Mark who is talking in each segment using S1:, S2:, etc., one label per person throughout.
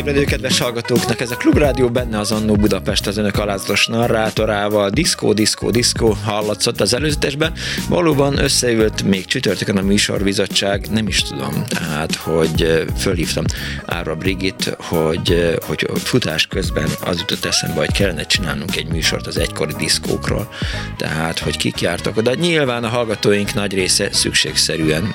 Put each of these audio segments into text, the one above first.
S1: Most ébredő kedves hallgatóknak! Ez a Klubrádió benne az Annó Budapest az önök alázatos narrátorával. Diszkó, diszkó, diszkó hallatszott az előzetesben. Valóban összeült még csütörtökön a műsorbizottság, nem is tudom, tehát, hogy fölhívtam Ára Brigit, hogy, hogy futás közben az jutott eszembe, hogy kellene csinálnunk egy műsort az egykori diszkókról. Tehát, hogy kik jártak oda. Nyilván a hallgatóink nagy része szükségszerűen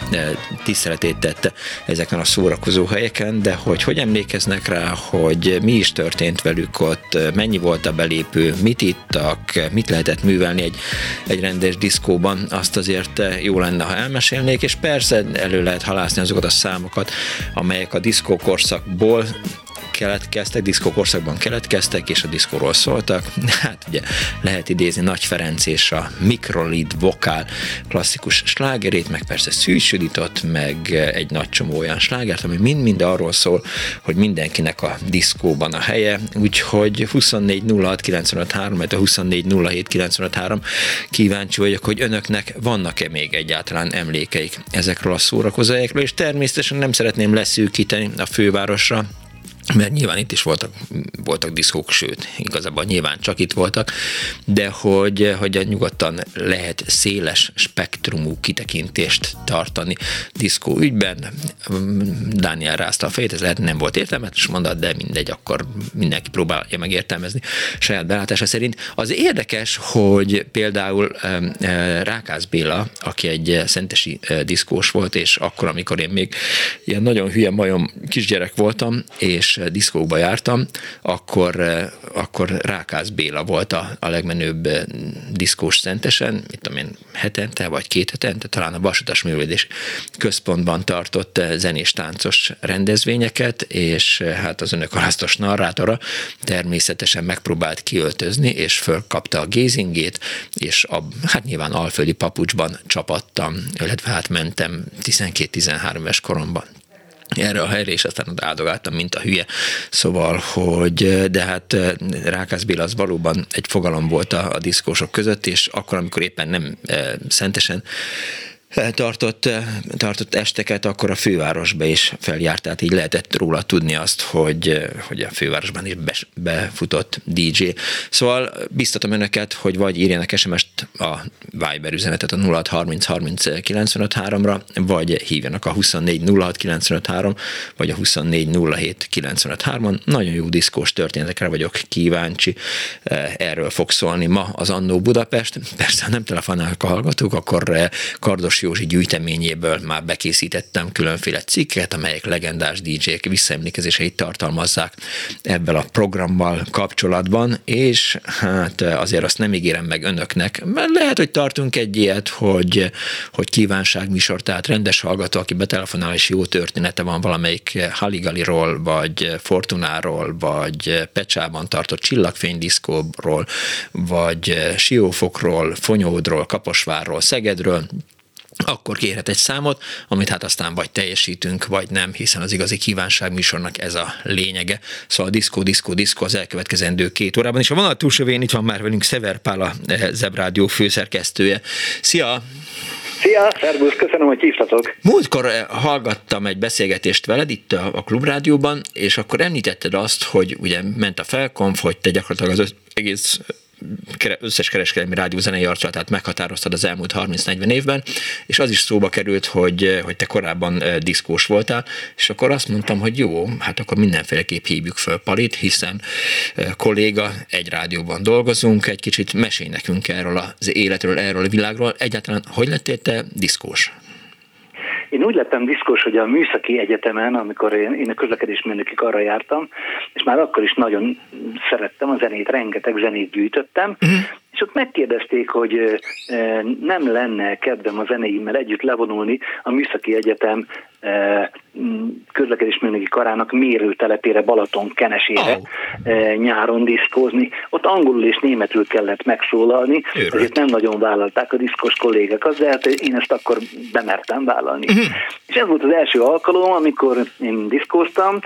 S1: tiszteletét tette ezeken a szórakozó helyeken, de hogy hogy emlékeznek rá, hogy mi is történt velük ott, mennyi volt a belépő, mit ittak, mit lehetett művelni egy, egy rendes diszkóban, azt azért jó lenne, ha elmesélnék, és persze elő lehet halászni azokat a számokat, amelyek a diszkókorszakból keletkeztek, diszkókorszakban keletkeztek, és a diszkóról szóltak. Hát ugye lehet idézni Nagy Ferenc és a Mikrolid vokál klasszikus slágerét, meg persze szűsödított, meg egy nagy csomó olyan slágert, ami mind-mind arról szól, hogy mindenkinek a diszkóban a helye, úgyhogy 24 06 95 3, a 24 07 95 3 kíváncsi vagyok, hogy önöknek vannak-e még egyáltalán emlékeik ezekről a szórakozóhelyekről, és természetesen nem szeretném leszűkíteni a fővárosra, mert nyilván itt is voltak, voltak diszkók, sőt, igazából nyilván csak itt voltak, de hogy, hogy nyugodtan lehet széles spektrumú kitekintést tartani diszkó ügyben. Dániel rázta a fejét, ez lehet nem volt értelmetes mondat, de mindegy, akkor mindenki próbálja megértelmezni saját belátása szerint. Az érdekes, hogy például Rákász Béla, aki egy szentesi diszkós volt, és akkor, amikor én még ilyen nagyon hülye majom kisgyerek voltam, és diszkókba jártam, akkor, eh, akkor Rákász Béla volt a, a legmenőbb eh, diszkós szentesen, mit tudom én, hetente vagy két hetente, talán a Vasutas Művelődés Központban tartott eh, zenés táncos rendezvényeket, és hát az önök alasztos narrátora természetesen megpróbált kiöltözni, és fölkapta a gézingét, és a, hát nyilván alföldi papucsban csapattam, illetve hát mentem 12-13 éves koromban erre a helyre, és aztán ott áldogáltam, mint a hülye. Szóval, hogy de hát Rákász Béla az valóban egy fogalom volt a, a diszkósok között, és akkor, amikor éppen nem e, szentesen tartott, tartott esteket, akkor a fővárosba is feljárt, tehát így lehetett róla tudni azt, hogy, hogy a fővárosban is befutott DJ. Szóval biztatom önöket, hogy vagy írjanak SMS-t a Viber üzenetet a 0630 30 95 ra vagy hívjanak a 24 06 95 3, vagy a 24 07 95 3 Nagyon jó diszkós történetekre vagyok kíváncsi. Erről fog szólni ma az Annó Budapest. Persze, ha nem telefonálnak a hallgatók, akkor Kardos Józsi gyűjteményéből már bekészítettem különféle cikket, amelyek legendás DJ-k visszaemlékezéseit tartalmazzák ebből a programmal kapcsolatban, és hát azért azt nem ígérem meg önöknek, mert lehet, hogy tartunk egy ilyet, hogy, hogy kívánságműsor, tehát rendes hallgató, aki betelefonál, és jó története van valamelyik Haligaliról, vagy Fortunáról, vagy Pecsában tartott csillagfénydiszkóról, vagy Siófokról, Fonyódról, Kaposvárról, Szegedről, akkor kérhet egy számot, amit hát aztán vagy teljesítünk, vagy nem, hiszen az igazi kívánság műsornak ez a lényege. Szóval a diszkó, diszkó, diszkó az elkövetkezendő két órában, és a vonal túlsó itt van már velünk Szever Pál, a Zebrádió főszerkesztője. Szia!
S2: Szia, szervusz, köszönöm, hogy hívtatok.
S1: Múltkor eh, hallgattam egy beszélgetést veled itt a, a Klubrádióban, és akkor említetted azt, hogy ugye ment a felkonf, hogy te gyakorlatilag az egész összes kereskedelmi rádió zenei arculatát meghatároztad az elmúlt 30-40 évben, és az is szóba került, hogy, hogy te korábban diszkós voltál, és akkor azt mondtam, hogy jó, hát akkor mindenféleképp hívjuk föl Palit, hiszen kolléga, egy rádióban dolgozunk, egy kicsit mesél nekünk erről az életről, erről a világról. Egyáltalán hogy lettél te diszkós?
S2: Én úgy lettem diszkos, hogy a Műszaki Egyetemen, amikor én, én a közlekedésmérnöki arra jártam, és már akkor is nagyon szerettem a zenét, rengeteg zenét gyűjtöttem, uh-huh. És ott megkérdezték, hogy nem lenne kedvem a zenéimmel együtt levonulni a Műszaki Egyetem közlekedésmérnöki karának mérőtelepére Balaton kenesére oh. nyáron diszkózni. Ott angolul és németül kellett megszólalni, Őrült. ezért nem nagyon vállalták a diszkos kollégák, az, de hát én ezt akkor bemertem vállalni. Uh-huh. És ez volt az első alkalom, amikor én diszkóztam,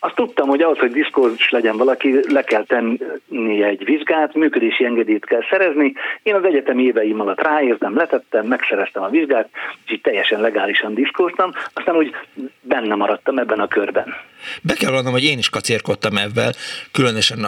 S2: azt tudtam, hogy ahhoz, hogy diszkós legyen valaki, le kell tenni egy vizsgát, működési engedélyt kell szerezni. Én az egyetem éveim alatt ráértem, letettem, megszereztem a vizsgát, és így teljesen legálisan diszkóztam, aztán úgy benne maradtam ebben a körben.
S1: Be kell mondanom, hogy én is kacérkodtam ebben, különösen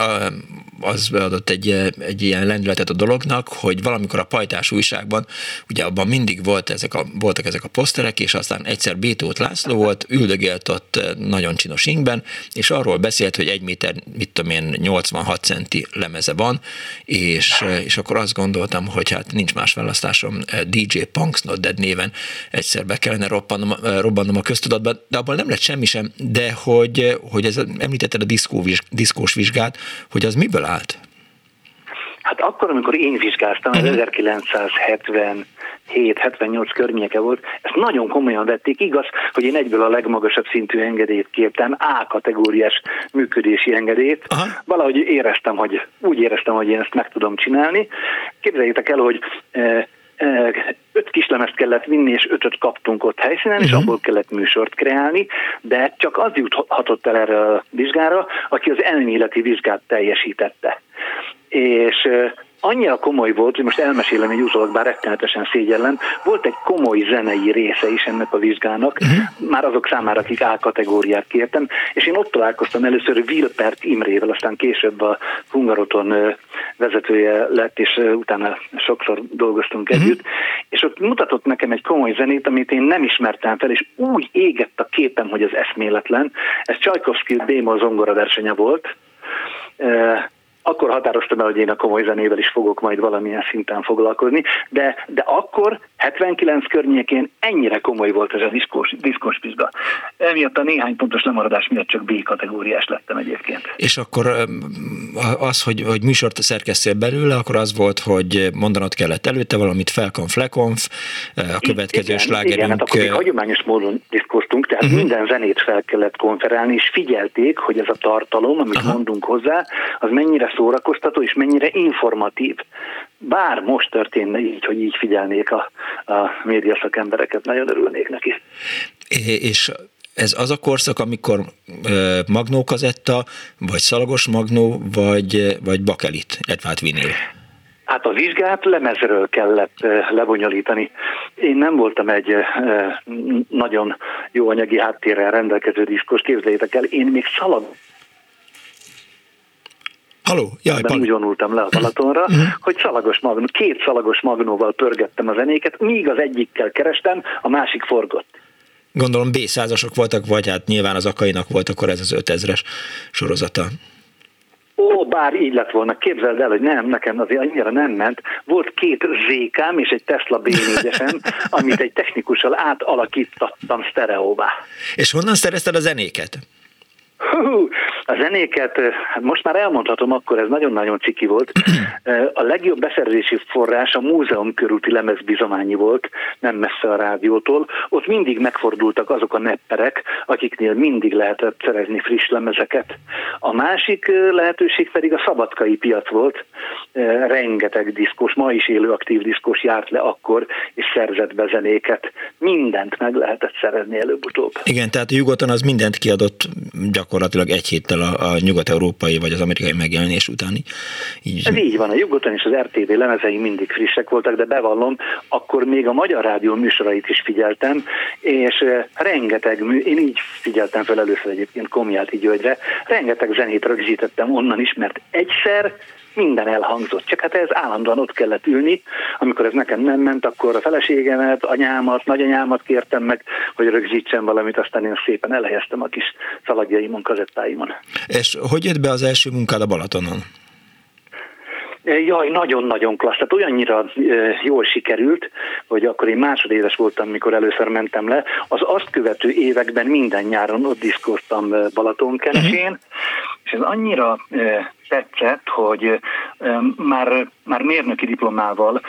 S1: az adott egy, egy ilyen lendületet a dolognak, hogy valamikor a pajtás újságban, ugye abban mindig volt ezek a, voltak ezek a poszterek, és aztán egyszer Bétót László volt, üldögélt ott nagyon csinos ingben, és arról beszélt, hogy egy méter, mit tudom én, 86 centi lemeze van, és, és akkor azt gondoltam, hogy hát nincs más választásom, DJ Punks Not Dead néven egyszer be kellene robbanom, robbanom a köztudatba, de abban nem lett semmi sem, de hogy, hogy ez, említetted a diszkó, diszkós vizsgát, hogy az miből állt?
S2: Hát akkor, amikor én vizsgáztam, uh-huh. 1970 7-78 környéke volt, ezt nagyon komolyan vették. Igaz, hogy én egyből a legmagasabb szintű engedélyt kértem, A kategóriás működési engedélyt. Aha. Valahogy éreztem, hogy úgy éreztem, hogy én ezt meg tudom csinálni. Képzeljétek el, hogy e, öt kislemezt kellett vinni, és ötöt kaptunk ott helyszínen, uh-huh. és mhm. abból kellett műsort kreálni, de csak az juthatott el erre a vizsgára, aki az elméleti vizsgát teljesítette. És annyira komoly volt, hogy most elmesélem egy utólag, bár rettenetesen szégyellem, volt egy komoly zenei része is ennek a vizsgának, uh-huh. már azok számára, akik A kategóriát kértem, és én ott találkoztam először Wilpert Imrével, aztán később a Hungaroton vezetője lett, és utána sokszor dolgoztunk uh-huh. együtt, és ott mutatott nekem egy komoly zenét, amit én nem ismertem fel, és úgy égett a képem, hogy az eszméletlen. Ez Csajkovszki Bémol zongora versenye volt, akkor határoztam el, hogy én a komoly zenével is fogok majd valamilyen szinten foglalkozni, de, de akkor 79 környékén ennyire komoly volt ez a diszkós, diszkós pizga. Emiatt a néhány pontos lemaradás miatt csak B kategóriás lettem egyébként.
S1: És akkor az, hogy, hogy műsort szerkesztél belőle, akkor az volt, hogy mondanod kellett előtte valamit, felkonf, lekonf, a következő igen, slágerünk... Igen, hát
S2: akkor hagyományos módon diszkoztunk, tehát uh-huh. minden zenét fel kellett konferálni, és figyelték, hogy ez a tartalom, amit Aha. mondunk hozzá, az mennyire szórakoztató, és mennyire informatív. Bár most történne így, hogy így figyelnék a, a média szakembereket, nagyon örülnék neki.
S1: És ez az a korszak, amikor magnó kazetta, vagy szalagos magnó, vagy, vagy bakelit, Edvard vinil?
S2: Hát a vizsgát lemezről kellett lebonyolítani. Én nem voltam egy nagyon jó anyagi háttérrel rendelkező diszkos, képzeljétek el, én még szalag
S1: Haló, jaj,
S2: Nem úgy vonultam le a Balatonra, uh-huh. hogy szalagos magnó, két szalagos magnóval pörgettem a zenéket, míg az egyikkel kerestem, a másik forgott.
S1: Gondolom b százasok voltak, vagy hát nyilván az akainak volt akkor ez az 5000-es sorozata.
S2: Ó, bár így lett volna, képzeld el, hogy nem, nekem azért annyira nem ment. Volt két zékám és egy Tesla b 4 amit egy technikussal átalakítottam sztereóvá.
S1: És honnan szerezted a zenéket?
S2: Hú, A zenéket, hát most már elmondhatom, akkor ez nagyon-nagyon ciki volt. A legjobb beszerzési forrás a múzeum körúti lemezbizományi volt, nem messze a rádiótól. Ott mindig megfordultak azok a nepperek, akiknél mindig lehetett szerezni friss lemezeket. A másik lehetőség pedig a szabadkai piac volt. Rengeteg diszkos, ma is élő aktív diszkos járt le akkor, és szerzett be zenéket. Mindent meg lehetett szerezni előbb-utóbb.
S1: Igen, tehát a Jugoton az mindent kiadott gyakorlatilag egy héttel a, a nyugat-európai vagy az amerikai megjelenés utáni.
S2: Így. Ez így van, a Jugoton és az RTV lemezei mindig frissek voltak, de bevallom, akkor még a Magyar Rádió műsorait is figyeltem, és rengeteg mű, én így figyeltem fel először egyébként Komjáti Györgyre, rengeteg zenét rögzítettem onnan is, mert egyszer minden elhangzott, csak hát ez állandóan ott kellett ülni. Amikor ez nekem nem ment, akkor a feleségemet, anyámat, nagyanyámat kértem meg, hogy rögzítsen valamit, aztán én szépen elhelyeztem a kis szalagjaimon, kazettáimon.
S1: És hogy jött be az első munkád a Balatonon?
S2: Jaj, nagyon-nagyon klassz. Tehát olyannyira jól sikerült, hogy akkor én másodéves voltam, mikor először mentem le. Az azt követő években minden nyáron ott diszkoztam Balatonkenesén, uh-huh. és ez annyira tetszett, hogy már, már mérnöki diplomával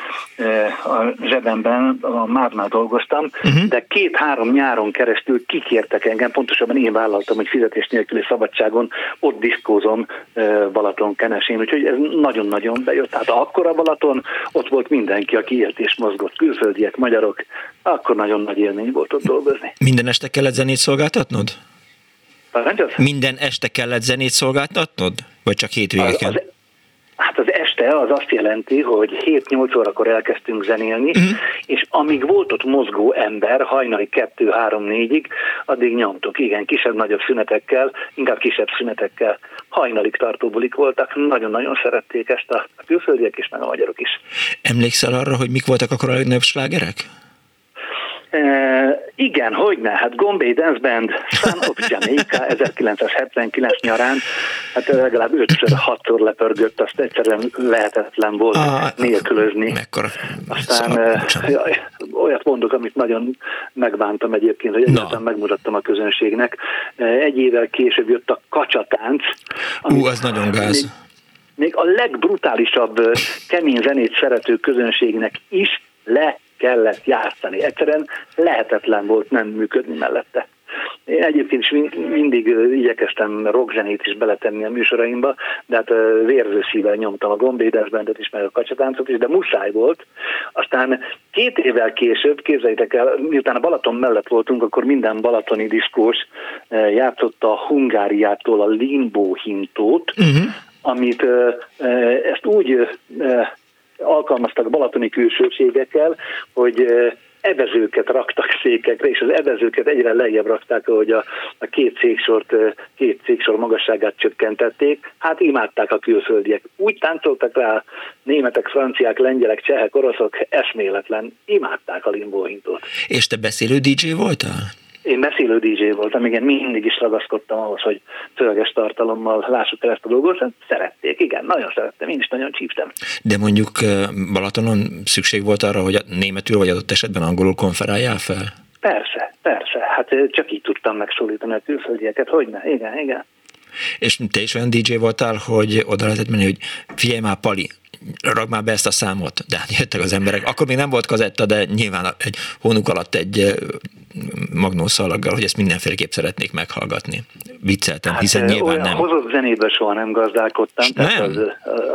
S2: a zsebemben a Márnál dolgoztam, uh-huh. de két-három nyáron keresztül kikértek engem, pontosabban én vállaltam, hogy fizetés nélküli szabadságon ott diszkózom Balaton kenesén, úgyhogy ez nagyon-nagyon bejött. Tehát akkor a Balaton, ott volt mindenki, aki élt és mozgott, külföldiek, magyarok, akkor nagyon nagy élmény volt ott dolgozni.
S1: Minden este kellett zenét szolgáltatnod?
S2: Parancsolsz?
S1: Minden este kellett zenét szolgáltatnod? Vagy csak hétvégeken? Az, az,
S2: hát az este az azt jelenti, hogy 7-8 órakor elkezdtünk zenélni, uh-huh. és amíg volt ott mozgó ember, hajnali 2-3-4-ig, addig nyomtuk, igen, kisebb-nagyobb szünetekkel, inkább kisebb szünetekkel, hajnalig tartó bulik voltak, nagyon-nagyon szerették ezt a külföldiek is, meg a magyarok is.
S1: Emlékszel arra, hogy mik voltak akkor a legnagyobb slágerek?
S2: Uh, igen, hogyne, hát Gombay Dance Band, Sun of Jamaica 1979 nyarán, hát legalább 5-6-szor lepörgött, azt egyszerűen lehetetlen volt ah, nélkülözni.
S1: Mekkora
S2: Aztán jaj, olyat mondok, amit nagyon megbántam egyébként, hogy egyáltalán megmutattam a közönségnek. Egy évvel később jött a kacsatánc.
S1: Ú, az nagyon gáz.
S2: Még, még a legbrutálisabb kemény zenét szerető közönségnek is le kellett játszani. Egyszerűen lehetetlen volt nem működni mellette. Én egyébként is mindig igyekeztem rockzenét is beletenni a műsoraimba, de hát vérző szívvel nyomtam a gombédesbendet is, meg a kacsatáncot is, de muszáj volt. Aztán két évvel később, képzeljétek el, miután a Balaton mellett voltunk, akkor minden balatoni diszkós játszotta a Hungáriától a Limbo hintót, uh-huh. amit ezt úgy alkalmaztak balatoni külsőségekkel, hogy evezőket raktak székekre, és az evezőket egyre lejjebb rakták, ahogy a, a két széksort, két széksor magasságát csökkentették. Hát imádták a külföldiek. Úgy táncoltak rá németek, franciák, lengyelek, csehek, oroszok, eszméletlen. Imádták a limbóhintót.
S1: És te beszélő DJ voltál?
S2: Én beszélő DJ voltam, igen, mindig is ragaszkodtam ahhoz, hogy szöveges tartalommal lássuk el ezt a dolgot, szerették, igen, nagyon szerettem, én is nagyon csíptem.
S1: De mondjuk Balatonon szükség volt arra, hogy németül vagy adott esetben angolul konferáljál fel?
S2: Persze, persze, hát csak így tudtam megszólítani a külföldieket, hogy ne, igen, igen.
S1: És te is olyan DJ voltál, hogy oda lehetett menni, hogy figyelj már, Pali, rag már be ezt a számot, de hát jöttek az emberek. Akkor még nem volt kazetta, de nyilván egy hónuk alatt egy magnószalaggal, hogy ezt mindenféleképp szeretnék meghallgatni. Vicceltem, hát, hiszen nyilván nem.
S2: Hozott zenébe soha nem gazdálkodtam, tehát nem. Az,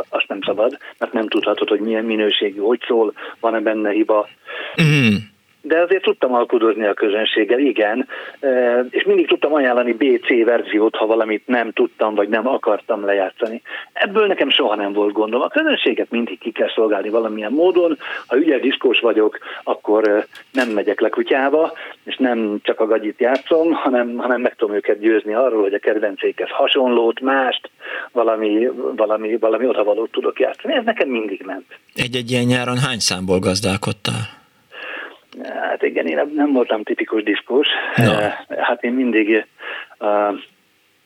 S2: azt nem szabad, mert nem tudhatod, hogy milyen minőségű, hogy szól, van-e benne hiba. Mm de azért tudtam alkudozni a közönséggel, igen, és mindig tudtam ajánlani BC verziót, ha valamit nem tudtam, vagy nem akartam lejátszani. Ebből nekem soha nem volt gondom. A közönséget mindig ki kell szolgálni valamilyen módon. Ha ügyes diszkós vagyok, akkor nem megyek le kutyába, és nem csak a gagyit játszom, hanem, hanem meg tudom őket győzni arról, hogy a kedvencékhez hasonlót, mást, valami, valami, valami odavalót tudok játszani. Ez nekem mindig ment.
S1: Egy-egy ilyen nyáron hány számból gazdálkodtál?
S2: Hát igen, én nem voltam tipikus diszkós. No. Hát én mindig uh,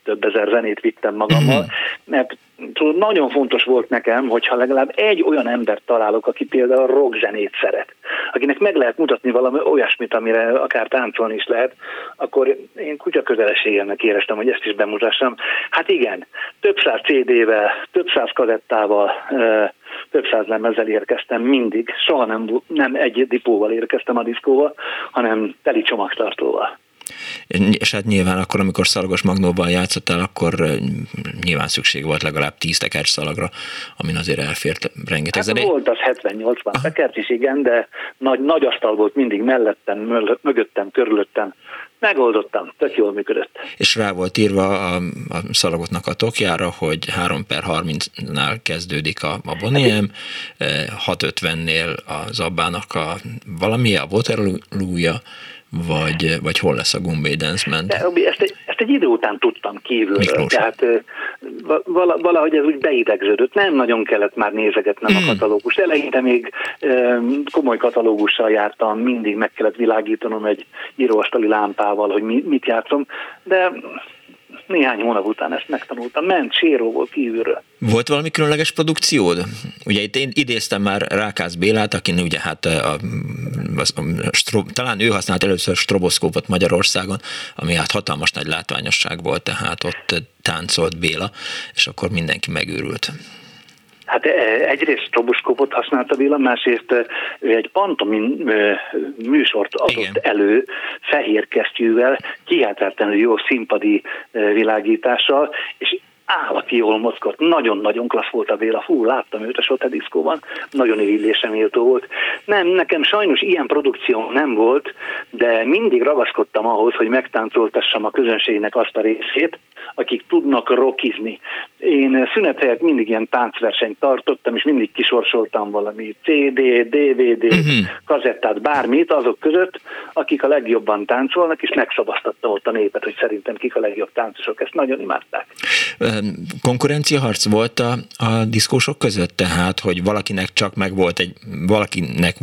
S2: több ezer zenét vittem magammal, mm. mert tudod, nagyon fontos volt nekem, hogyha legalább egy olyan embert találok, aki például a rock zenét szeret, akinek meg lehet mutatni valami olyasmit, amire akár táncolni is lehet, akkor én kutya közelességemnek éreztem, hogy ezt is bemutassam. Hát igen, több száz CD-vel, több száz kazettával, több száz lemezzel érkeztem mindig, soha nem, nem egy dipóval érkeztem a diszkóval, hanem teli csomagtartóval.
S1: És hát nyilván akkor, amikor Szalagos Magnóban játszottál, akkor nyilván szükség volt legalább 10 tekercs szalagra, amin azért elfért rengeteg
S2: hát volt az 70-80 tekercs is, igen, de nagy, nagy asztal volt mindig mellettem, mögöttem, körülöttem, Megoldottam, tök jól működött.
S1: És rá volt írva a, a szalagotnak a tokjára, hogy 3 per 30-nál kezdődik a, a Boniem, 650-nél a Zabbának a valami, a Waterloo-ja, vagy, vagy hol lesz a Band?
S2: Ezt egy, ezt egy idő után tudtam kívülről, Miklós. tehát valahogy ez úgy beidegződött, nem nagyon kellett már nézegetnem hmm. a katalógust. Eleinte még komoly katalógussal jártam, mindig meg kellett világítanom egy íróasztali lámpával, hogy mit játszom, de néhány hónap után ezt megtanultam. Ment séróból kívülről.
S1: Volt valami különleges produkciód? Ugye itt én idéztem már Rákász Bélát, aki ugye hát a, a, a, a, talán ő használt először stroboszkópot Magyarországon, ami hát hatalmas nagy látványosság volt, tehát ott táncolt Béla, és akkor mindenki megőrült.
S2: Hát egyrészt stroboszkópot használta Béla, másrészt ő egy pantomin műsort adott Igen. elő fehér kesztyűvel, kiáltáltan jó színpadi világítással, és állati jól mozgott, nagyon-nagyon klassz volt a Béla, fú, láttam őt a Sote diszkóban, nagyon irigylésem méltó volt. Nem, nekem sajnos ilyen produkció nem volt, de mindig ragaszkodtam ahhoz, hogy megtáncoltassam a közönségnek azt a részét, akik tudnak rockizni. Én szünet helyett mindig ilyen táncversenyt tartottam, és mindig kisorsoltam valami CD, DVD, uh-huh. Kazettát, bármit azok között, akik a legjobban táncolnak, és megszabasztattam ott a népet, hogy szerintem kik a legjobb táncosok. Ezt nagyon imádták
S1: konkurenciaharc volt a, a diszkósok között, tehát, hogy valakinek csak meg volt egy, valakinek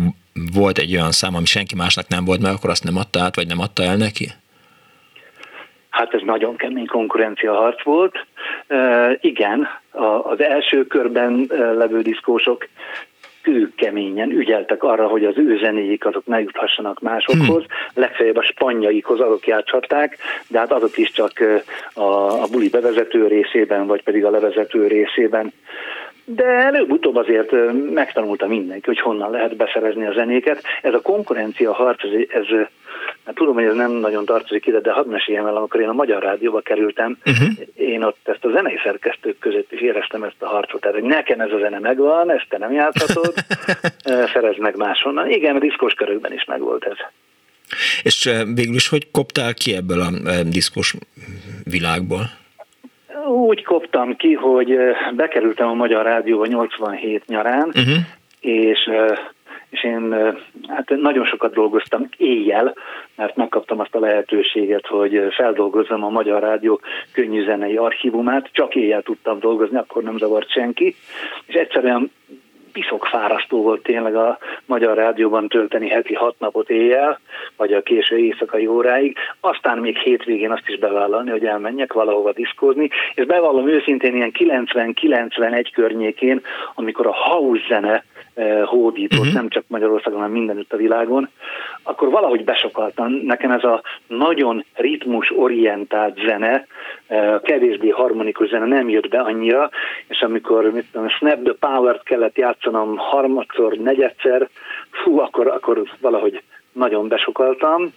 S1: volt egy olyan szám, ami senki másnak nem volt meg, akkor azt nem adta át, vagy nem adta el neki?
S2: Hát ez nagyon kemény konkurenciaharc volt. Uh, igen, a, az első körben uh, levő diszkósok kőkeményen ügyeltek arra, hogy az ő zenéik azok ne juthassanak másokhoz, hmm. legfeljebb a spanyaikhoz azok játszhatták, de hát azok is csak a, a buli bevezető részében, vagy pedig a levezető részében de előbb-utóbb azért megtanulta mindenki, hogy honnan lehet beszerezni a zenéket. Ez a konkurencia harc, ez, ez hát tudom, hogy ez nem nagyon tartozik ide, de hadd meséljem el, amikor én a Magyar Rádióba kerültem, uh-huh. én ott ezt a zenei szerkesztők között is éreztem ezt a harcot, tehát hogy nekem ez a zene megvan, ezt te nem játszhatod, szerezd meg máshonnan. Igen, a diszkos körökben is megvolt ez.
S1: És végül is hogy koptál ki ebből a diszkos világból?
S2: Úgy koptam ki, hogy bekerültem a Magyar Rádióba 87 nyarán, uh-huh. és és én hát nagyon sokat dolgoztam éjjel, mert megkaptam azt a lehetőséget, hogy feldolgozzam a Magyar Rádió könnyűzenei archívumát, csak éjjel tudtam dolgozni, akkor nem zavart senki, és egyszerűen piszok fárasztó volt tényleg a Magyar Rádióban tölteni heti hat napot éjjel, vagy a késő éjszakai óráig, aztán még hétvégén azt is bevállalni, hogy elmenjek valahova diszkózni, és bevallom őszintén ilyen 90-91 környékén, amikor a house zene hódított, uh-huh. nem csak Magyarországon, hanem mindenütt a világon, akkor valahogy besokaltam. Nekem ez a nagyon ritmus-orientált zene, eh, kevésbé harmonikus zene nem jött be annyira, és amikor mit tudom, Snap the Power-t kellett játszanom harmadszor, negyedszer, fú, akkor, akkor valahogy nagyon besokaltam,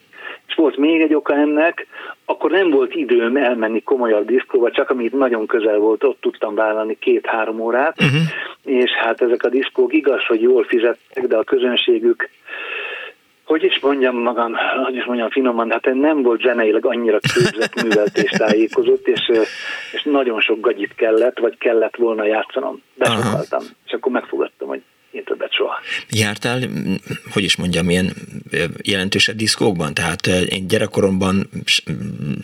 S2: és volt még egy oka ennek, akkor nem volt időm elmenni komolyabb diszkóba, csak amit nagyon közel volt, ott tudtam vállalni két-három órát, uh-huh. és hát ezek a diszkók igaz, hogy jól fizettek, de a közönségük hogy is mondjam magam, hogy is mondjam finoman, hát nem volt zeneileg annyira képzett, művelt és tájékozott, és, és nagyon sok gagyit kellett, vagy kellett volna játszanom. Besokaltam, és akkor megfogadtam, hogy én többet soha.
S1: Jártál, hogy is mondjam, ilyen jelentősebb diszkókban? Tehát én gyerekkoromban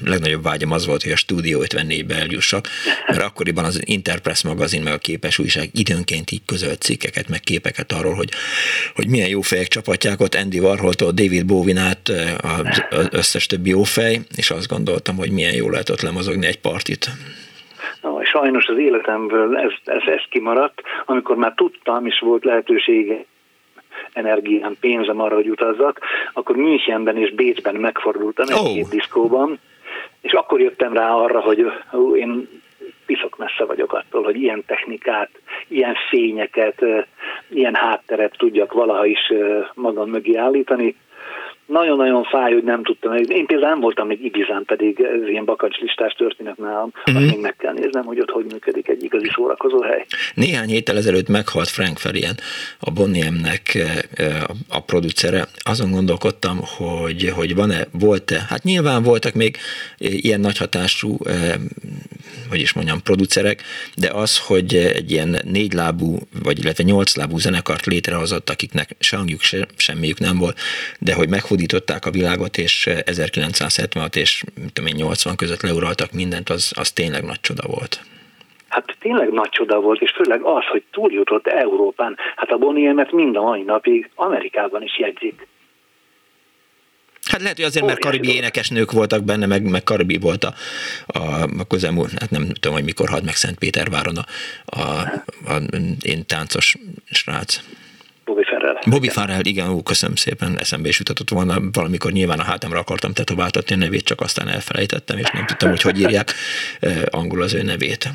S1: legnagyobb vágyam az volt, hogy a Stúdió 54-be eljussak, mert akkoriban az Interpress magazin, meg a képes újság időnként így közölt cikkeket, meg képeket arról, hogy, hogy milyen jó fejek csapatják ott Andy Warholtól David Bowie át az összes többi jó fej, és azt gondoltam, hogy milyen jó lehet ott lemozogni egy partit.
S2: Sajnos az életemből ez, ez, ez kimaradt, amikor már tudtam, és volt lehetősége energiám, pénzem arra, hogy utazzak, akkor Münchenben és Bécsben megfordultam oh. két diszkóban, és akkor jöttem rá arra, hogy ó, én piszok messze vagyok attól, hogy ilyen technikát, ilyen fényeket, ilyen hátteret tudjak valaha is magam mögé állítani nagyon-nagyon fáj, hogy nem tudtam. Én például nem voltam még Ibizán, pedig ez ilyen bakancslistás történet nálam. Uh-huh. Azt még meg kell néznem, hogy ott hogy működik egy igazi szórakozó hely.
S1: Néhány héttel ezelőtt meghalt Frank Ferien, a Bonniemnek a producere. Azon gondolkodtam, hogy, hogy van-e, volt-e, hát nyilván voltak még ilyen nagy hatású hogy is mondjam, producerek, de az, hogy egy ilyen négylábú, vagy illetve nyolclábú zenekart létrehozott, akiknek se hangjuk, se, semmiük nem volt, de hogy meghódították a világot, és 1976 és tudom én, 80 között leuraltak mindent, az, az tényleg nagy csoda volt.
S2: Hát tényleg nagy csoda volt, és főleg az, hogy túljutott Európán. Hát a Bonniemet mind a mai napig Amerikában is jegyzik.
S1: Hát lehet, hogy azért, mert karibi énekesnők voltak benne, meg, meg karibi volt a, a, a közelmúlt, hát nem tudom, hogy mikor halt meg Szentpéterváron a, a, a én táncos srác.
S2: Bobby Farrell.
S1: Bobby Farrell, igen, ó, köszönöm szépen, eszembe is jutatott volna, valamikor nyilván a hátamra akartam tetováltatni a nevét, csak aztán elfelejtettem, és nem tudtam, hogy hogy írják angol az ő nevét.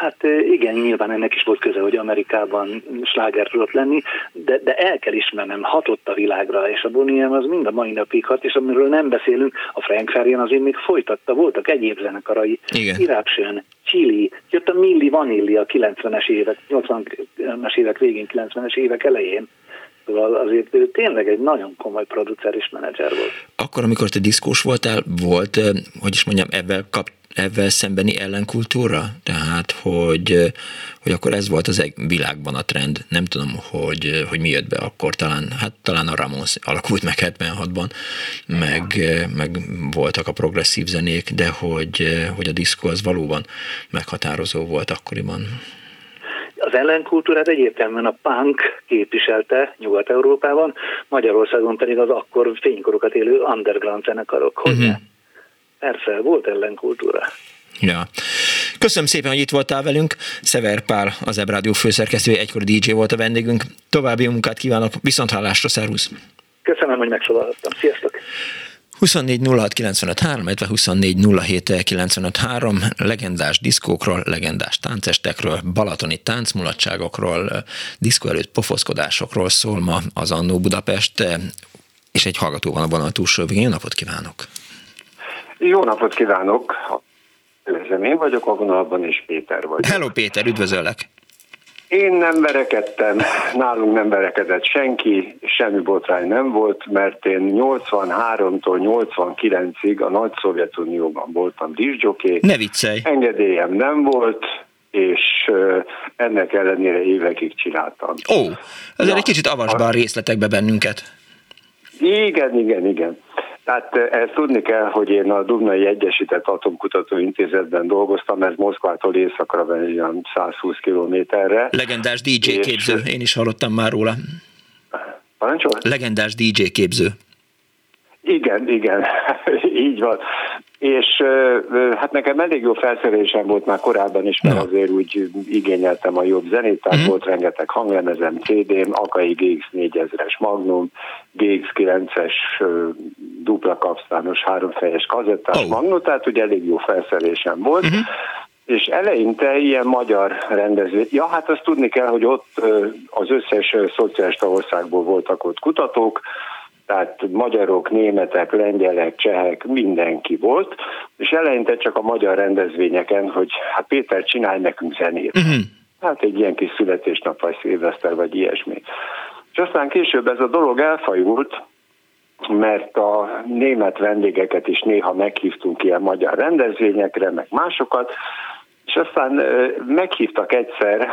S2: Hát igen, nyilván ennek is volt köze, hogy Amerikában sláger tudott lenni, de, de el kell ismernem, hatott a világra, és a Boniem az mind a mai napig hat, és amiről nem beszélünk, a Frank Farian azért még folytatta, voltak egyéb zenekarai, Irápsön, Chili, jött a Milli Vanilli a 90-es évek, 80-es évek végén, 90-es évek elején, Szóval azért ő tényleg egy nagyon komoly producer és menedzser volt.
S1: Akkor, amikor te diszkós voltál, volt, hogy is mondjam, ebben kap, ebben szembeni ellenkultúra? Tehát, hogy, hogy akkor ez volt az világban a trend. Nem tudom, hogy, hogy mi jött be akkor, talán, hát talán a Ramos alakult meg 76-ban, meg, meg voltak a progresszív zenék, de hogy, hogy a diszkó az valóban meghatározó volt akkoriban.
S2: Az ellenkultúrát egyértelműen a punk képviselte Nyugat-Európában, Magyarországon pedig az akkor fénykorokat élő underground zenekarok. Hogy uh-huh. Persze, volt ellenkultúra.
S1: Ja. Köszönöm szépen, hogy itt voltál velünk. Szever Pál, az Ebrádió főszerkesztője, egykor DJ volt a vendégünk. További munkát kívánok, viszont hallásra, szervusz!
S2: Köszönöm, hogy megszólalhattam. Sziasztok!
S1: 24 illetve 24 legendás diszkókról, legendás táncestekről, balatoni táncmulatságokról, diszkó előtt pofoszkodásokról szól ma az Annó Budapest, és egy hallgató van a vonal túlsó végén. Napot kívánok!
S3: Jó napot kívánok! Üdvözlöm, én vagyok a vonalban, és Péter vagyok.
S1: Hello Péter, üdvözöllek!
S3: Én nem verekedtem, nálunk nem verekedett senki, semmi botrány nem volt, mert én 83-tól 89-ig a Nagy Szovjetunióban voltam disjoké.
S1: Ne viccelj!
S3: Engedélyem nem volt, és ennek ellenére évekig csináltam.
S1: Ó, ezért ja. egy kicsit avasd be a részletekbe bennünket.
S3: Igen, igen, igen. Tehát ezt tudni kell, hogy én a Dubnai Egyesített Atomkutató Intézetben dolgoztam, ez Moszkvától északra van olyan 120 kilométerre.
S1: Legendás DJ és... képző, én is hallottam már róla.
S3: Parancsol?
S1: Legendás DJ képző.
S3: Igen, igen, így van. És hát nekem elég jó felszerelésem volt már korábban is, mert azért úgy igényeltem a jobb zenét, tehát mm. volt rengeteg hanglemezem, CD-m, Akai GX 4000-es Magnum, GX 9-es dupla kapszános háromfejes kazettás oh. Magnum, tehát ugye elég jó felszerelésem volt. Mm-hmm. És eleinte ilyen magyar rendező, ja hát azt tudni kell, hogy ott az összes szociálista országból voltak ott kutatók, tehát magyarok, németek, lengyelek, csehek, mindenki volt, és eleinte csak a magyar rendezvényeken, hogy hát Péter, csinálj nekünk zenét. Uh-huh. Hát egy ilyen kis születésnap, vagy szilveszter, vagy ilyesmi. És aztán később ez a dolog elfajult, mert a német vendégeket is néha meghívtunk ilyen magyar rendezvényekre, meg másokat, és aztán meghívtak egyszer,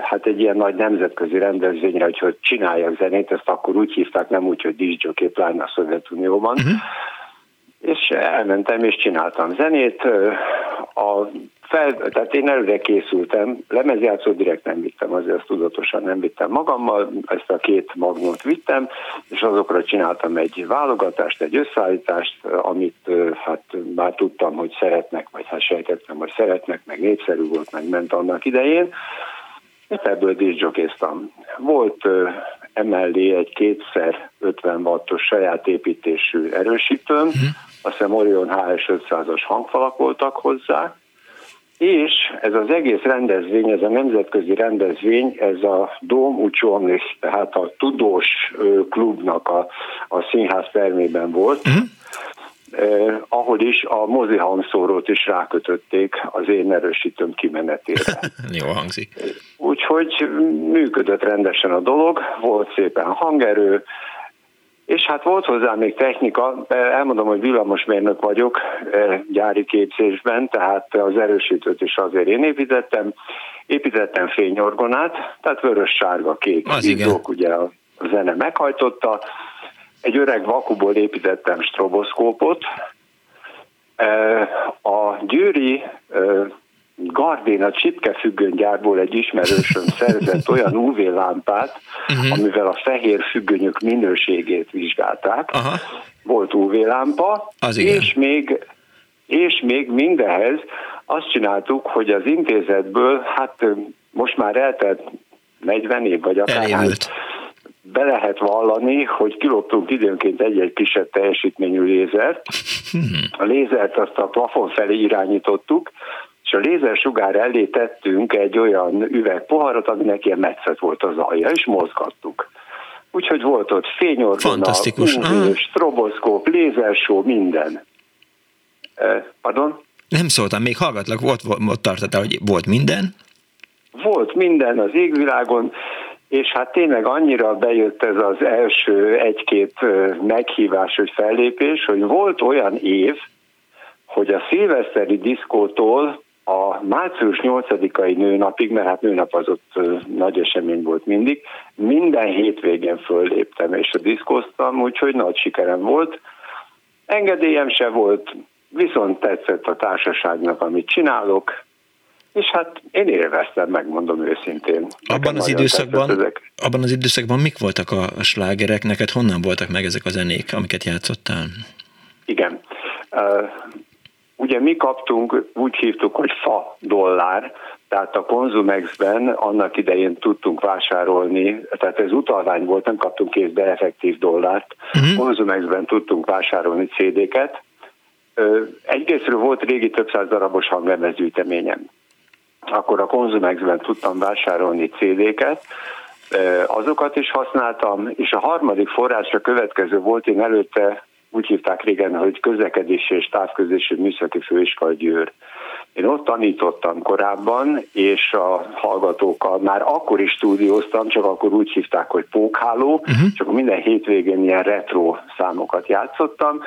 S3: hát egy ilyen nagy nemzetközi rendezvényre, hogy, hogy csináljak zenét, ezt akkor úgy hívták, nem úgy, hogy diszjoké, pláne a Szovjetunióban. Uh-huh. És elmentem és csináltam zenét. A fel, tehát én előre készültem, lemezjátszó direkt nem vittem, azért ezt tudatosan nem vittem magammal, ezt a két magnót vittem, és azokra csináltam egy válogatást, egy összeállítást, amit hát már tudtam, hogy szeretnek, vagy hát sejtettem, hogy szeretnek, meg népszerű volt, meg ment annak idején, és ebből diszjokéztam. Volt emellé egy kétszer 50 wattos saját építésű erősítőm, uh-huh. Azt hiszem Orion HS500-as hangfalak voltak hozzá, és ez az egész rendezvény, ez a nemzetközi rendezvény, ez a Dom Ucsomlis, tehát a tudós klubnak a, a színház termében volt, uh-huh. eh, ahol is a mozi hangszórót is rákötötték az én erősítőm kimenetére.
S1: Jó hangzik.
S3: Úgyhogy működött rendesen a dolog, volt szépen hangerő, és hát volt hozzá még technika, elmondom, hogy villamosmérnök vagyok gyári képzésben, tehát az erősítőt is azért én építettem. Építettem fényorgonát, tehát vörös-sárga, kék izzók, ugye a zene meghajtotta. Egy öreg vakuból építettem stroboszkópot. A győri e, Gardéna csipkefüggönygyárból egy ismerősöm szerzett olyan UV lámpát, uh-huh. amivel a fehér függönyök minőségét vizsgálták. Aha. Volt UV lámpa, Az és még és még mindehez azt csináltuk, hogy az intézetből, hát most már eltelt 40 év, vagy akár be lehet vallani, hogy kiloptunk időnként egy-egy kisebb teljesítményű lézert. Mhm. A lézert azt a plafon felé irányítottuk, és a lézersugár elé tettünk egy olyan üvegpoharat, aminek ilyen metszet volt az alja, és mozgattuk. Úgyhogy volt ott fényorgona, UV, stroboszkóp, lézersó, minden. Eh, pardon?
S1: Nem szóltam, még hallgatlak, volt, volt tartottál, hogy volt minden?
S3: Volt minden az égvilágon, és hát tényleg annyira bejött ez az első egy-két meghívás, hogy fellépés, hogy volt olyan év, hogy a szilveszteri diszkótól a március 8-ai nőnapig, mert hát nőnap az ott nagy esemény volt mindig, minden hétvégén fölléptem és a diszkoztam, úgyhogy nagy sikerem volt. Engedélyem se volt, viszont tetszett a társaságnak, amit csinálok, és hát én élveztem, megmondom őszintén.
S1: Abban az, időszakban, abban az időszakban mik voltak a slágerek? Neked honnan voltak meg ezek a zenék, amiket játszottál?
S3: Igen. Ugye mi kaptunk, úgy hívtuk, hogy fa dollár, tehát a Konzumexben annak idején tudtunk vásárolni, tehát ez utalvány volt, nem kaptunk kézbe effektív dollárt, uh-huh. Konzumexben tudtunk vásárolni CD-ket. Egyrésztről volt régi több száz darabos hanglemezgyűjteményem. Akkor a Konzumexben tudtam vásárolni CD-ket, azokat is használtam, és a harmadik forrás a következő volt, én előtte úgy hívták régen, hogy közlekedési és távközlési műszaki főiskola Győr. Én ott tanítottam korábban, és a hallgatókkal már akkor is stúdióztam, csak akkor úgy hívták, hogy pókháló, uh-huh. csak minden hétvégén ilyen retro számokat játszottam,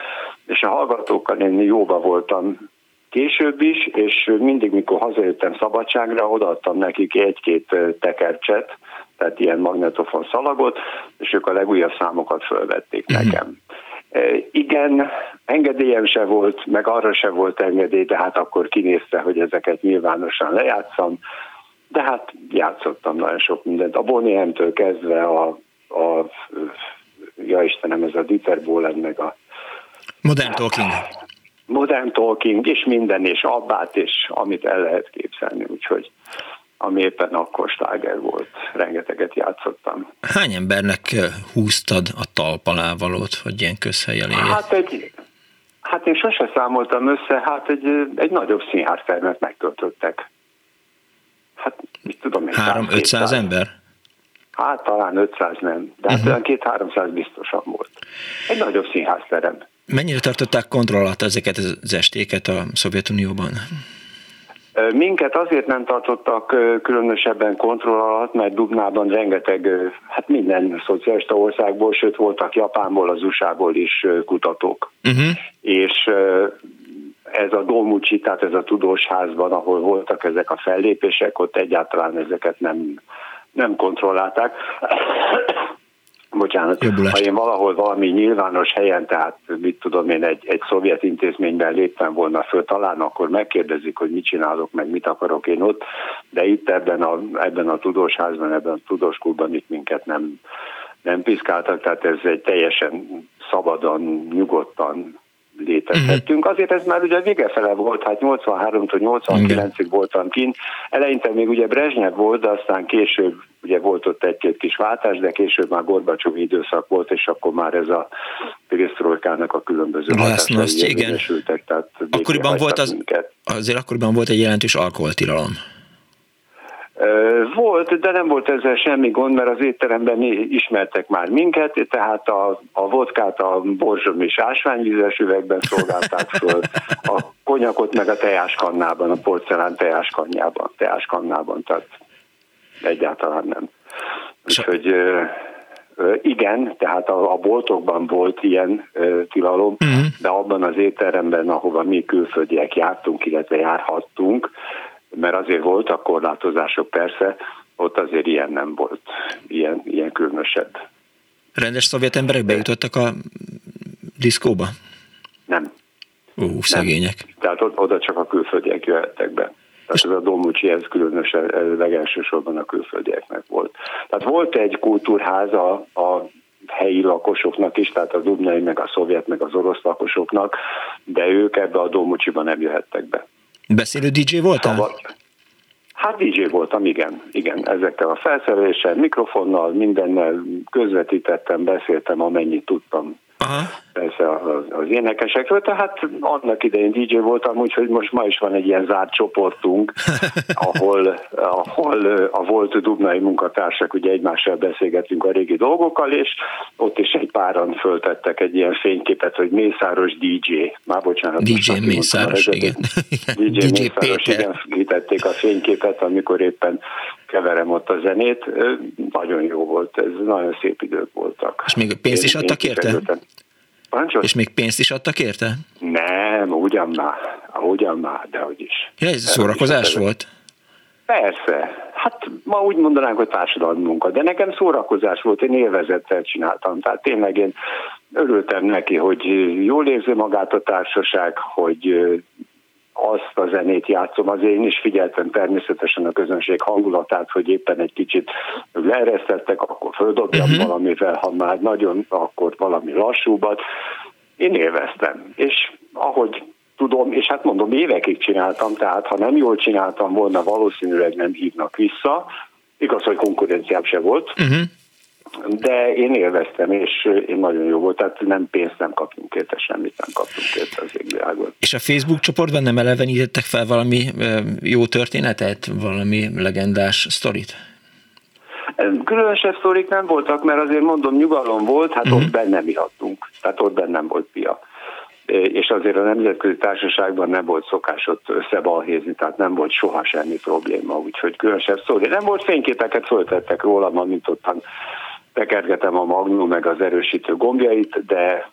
S3: és a hallgatókkal én jóba voltam később is, és mindig, mikor hazajöttem szabadságra, odaadtam nekik egy-két tekercset, tehát ilyen magnetofon szalagot, és ők a legújabb számokat fölvették uh-huh. nekem. Igen, engedélyem se volt, meg arra se volt engedély, de hát akkor kinézte, hogy ezeket nyilvánosan lejátszam, de hát játszottam nagyon sok mindent. A Bonnie kezdve a, a ja Istenem, ez a Dieter Bohlen, meg a
S1: Modern Talking.
S3: Modern Talking, és minden, és abbát, és amit el lehet képzelni, úgyhogy ami éppen akkor sláger volt. Rengeteget játszottam.
S1: Hány embernek húztad a talpalávalót, hogy ilyen közhelyen
S3: Hát egy, Hát én sose számoltam össze, hát egy, egy nagyobb színháztermet megtöltöttek. Hát, mit tudom én.
S1: 3-500 ember?
S3: Hát talán 500 nem, de hát uh-huh. két-háromszáz biztosan volt. Egy nagyobb színházterem.
S1: Mennyire tartották kontroll alatt ezeket az estéket a Szovjetunióban?
S3: Minket azért nem tartottak különösebben kontroll alatt, mert Dubnában rengeteg, hát minden szocialista országból, sőt voltak Japánból, az USA-ból is kutatók. Uh-huh. És ez a Dolmucsi, tehát ez a tudós házban, ahol voltak ezek a fellépések, ott egyáltalán ezeket nem, nem kontrollálták bocsánat, Jobbulás. ha én valahol valami nyilvános helyen, tehát mit tudom én, egy, egy szovjet intézményben léptem volna föl, talán akkor megkérdezik, hogy mit csinálok, meg mit akarok én ott, de itt ebben a, ebben a tudósházban, ebben a tudósklubban itt minket nem, nem piszkáltak, tehát ez egy teljesen szabadon, nyugodtan létezhettünk. Azért ez már ugye vége fele volt, hát 83-tól 89-ig voltam kint. Eleinte még ugye Brezsnyev volt, de aztán később ugye volt ott egy-két kis váltás, de később már Gorbacsov időszak volt, és akkor már ez a Piristroikának a különböző
S1: hatásai igen. Tehát akkoriban volt az,
S3: minket.
S1: azért akkoriban volt egy jelentős alkoholtilalom.
S3: Volt, de nem volt ezzel semmi gond, mert az étteremben ismertek már minket, tehát a, a vodkát a borzsom és ásványvizes üvegben szolgálták föl, a konyakot meg a teáskannában, a porcelán teáskannában, teáskannában, tehát egyáltalán nem. Úgyhogy igen, tehát a, a boltokban volt ilyen uh, tilalom, uh-huh. de abban az étteremben, ahova mi külföldiek jártunk, illetve járhattunk, mert azért voltak korlátozások persze, ott azért ilyen nem volt, ilyen, ilyen különösebb.
S1: Rendes szovjet emberek bejutottak a diszkóba?
S3: Nem.
S1: Ó, szegények.
S3: Nem. Tehát oda csak a külföldiek jöhettek be. Tehát ez a Domucsi, ez különösen legelsősorban a külföldieknek volt. Tehát volt egy kultúrháza a helyi lakosoknak is, tehát a dubnyai, meg a szovjet, meg az orosz lakosoknak, de ők ebbe a Domucsiba nem jöhettek be.
S1: Beszélő DJ voltál? Szabad.
S3: Hát DJ voltam, igen, igen, ezekkel a felszereléssel, mikrofonnal, mindennel közvetítettem, beszéltem, amennyit tudtam Aha. Persze az, az énekesekről, tehát annak idején DJ voltam, úgyhogy most ma is van egy ilyen zárt csoportunk, ahol, ahol a volt dubnai munkatársak ugye egymással beszélgetünk a régi dolgokkal, és ott is egy páran föltettek egy ilyen fényképet, hogy Mészáros DJ. Már bocsánat.
S1: DJ Mészáros, igen.
S3: DJ, DJ Mészáros, Péter. igen, hitették a fényképet, amikor éppen keverem ott a zenét. Nagyon jó volt, ez nagyon szép idők voltak.
S1: És még pénzt is adtak érte? Parancsol? És még pénzt is adtak érte?
S3: Nem, ugyan már, ugyan már, de hogy is.
S1: Ja, ez szórakozás volt?
S3: Persze. Hát ma úgy mondanánk, hogy társadalmi munka, de nekem szórakozás volt, én élvezettel csináltam. Tehát tényleg én örültem neki, hogy jól érzi magát a társaság, hogy azt a zenét játszom, az én is figyeltem természetesen a közönség hangulatát, hogy éppen egy kicsit leeresztettek, akkor földobjam uh-huh. valamivel, ha már nagyon, akkor valami lassúbbat. Én élveztem, és ahogy tudom, és hát mondom, évekig csináltam, tehát ha nem jól csináltam volna, valószínűleg nem hívnak vissza. Igaz, hogy konkurenciám se volt, uh-huh de én élveztem, és én nagyon jó volt, tehát nem pénzt nem kaptunk érte, semmit nem kaptunk érte az égvilágon.
S1: És a Facebook csoportban nem elevenítettek fel valami jó történetet, valami legendás sztorit?
S3: Különösebb sztorik nem voltak, mert azért mondom, nyugalom volt, hát uh-huh. ott bennem ihattunk, tehát ott bennem volt pia és azért a nemzetközi társaságban nem volt szokás ott összebalhézni, tehát nem volt soha semmi probléma, úgyhogy különösebb szó. Nem volt fényképeket, föltettek rólam, amint ottan tekergetem a magnum meg az erősítő gombjait, de,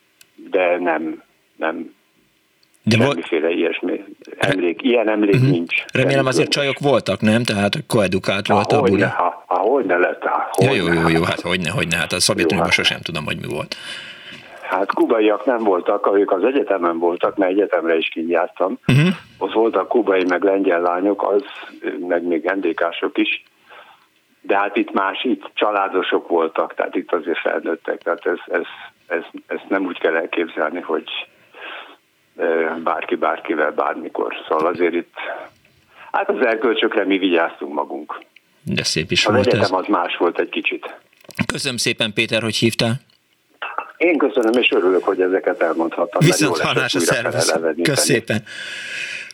S3: de nem, nem de semmiféle volt... ilyesmi emlék, ilyen emlék uh-huh. nincs.
S1: Remélem azért csajok voltak, nem? Tehát koedukált volt
S3: a buli. Ha, ha, hogyne lett, ha, hogyne.
S1: Ja, jó, jó, jó, hát hogyne, hogyne, hát a Szovjetunióban hát. sosem tudom, hogy mi volt.
S3: Hát kubaiak nem voltak, ők az egyetemen voltak, mert egyetemre is kint jártam. Uh-huh. Ott voltak kubai meg lengyel lányok, az, meg még ndk is de hát itt más, itt családosok voltak, tehát itt azért felnőttek, tehát ez, ez, ez, ez nem úgy kell elképzelni, hogy bárki bárkivel bármikor. Szóval azért itt, hát az elkölcsökre mi vigyáztunk magunk.
S1: De szép is
S3: az
S1: volt
S3: egyetem ez. az más volt egy kicsit.
S1: Köszönöm szépen Péter, hogy hívtál.
S3: Én köszönöm, és örülök, hogy ezeket elmondhattam.
S1: Viszont hallás a szervusz. Köszönöm szépen.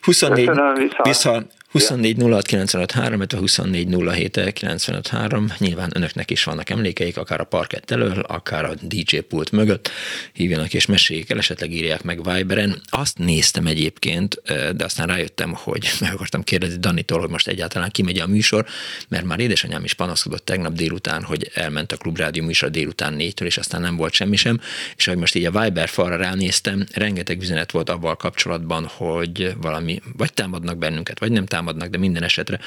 S1: 24, Köszönöm, vissza. 24 06 95 3, 24 07 95 3. Nyilván önöknek is vannak emlékeik, akár a parkett elől, akár a DJ pult mögött. Hívjanak és meséljék el, esetleg írják meg Viberen. Azt néztem egyébként, de aztán rájöttem, hogy meg akartam kérdezni Danitól, hogy most egyáltalán kimegy a műsor, mert már édesanyám is panaszkodott tegnap délután, hogy elment a klubrádió műsor délután négytől, és aztán nem volt semmi sem, és hogy most így a Viber falra ránéztem, rengeteg üzenet volt abban kapcsolatban, hogy valami vagy támadnak bennünket, vagy nem támadnak támadnak, de minden esetre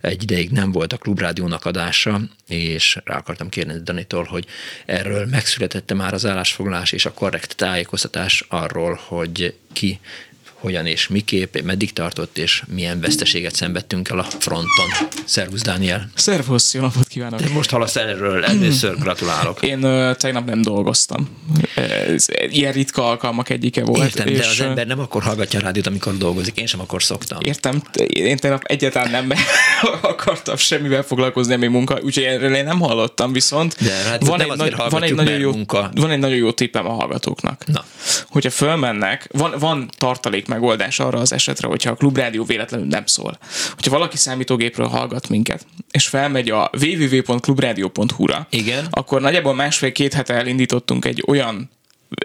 S1: egy ideig nem volt a klubrádiónak adása, és rá akartam kérni Danitól, hogy erről megszületette már az állásfoglalás és a korrekt tájékoztatás arról, hogy ki hogyan és miképp, meddig tartott, és milyen veszteséget szenvedtünk el a fronton. Szervusz, Dániel!
S4: Szervusz, jó napot kívánok!
S1: Te most hallasz erről, először gratulálok.
S4: Én uh, tegnap nem dolgoztam. Ez ilyen ritka alkalmak egyike volt.
S1: Értem, és de az ember nem akkor hallgatja a rádiót, amikor dolgozik. Én sem akkor szoktam.
S4: Értem, én tegnap egyáltalán nem akartam semmivel foglalkozni, ami munka, úgyhogy erről én nem hallottam, viszont
S1: de, hát van, egy nagy, van, egy nagyon jó, munka.
S4: van egy nagyon jó tippem a hallgatóknak.
S1: Na.
S4: Hogyha fölmennek, van, van tartalék megoldás arra az esetre, hogyha a klubrádió véletlenül nem szól. Hogyha valaki számítógépről hallgat minket, és felmegy a www.klubradio.hu-ra,
S1: Igen.
S4: akkor nagyjából másfél-két hete elindítottunk egy olyan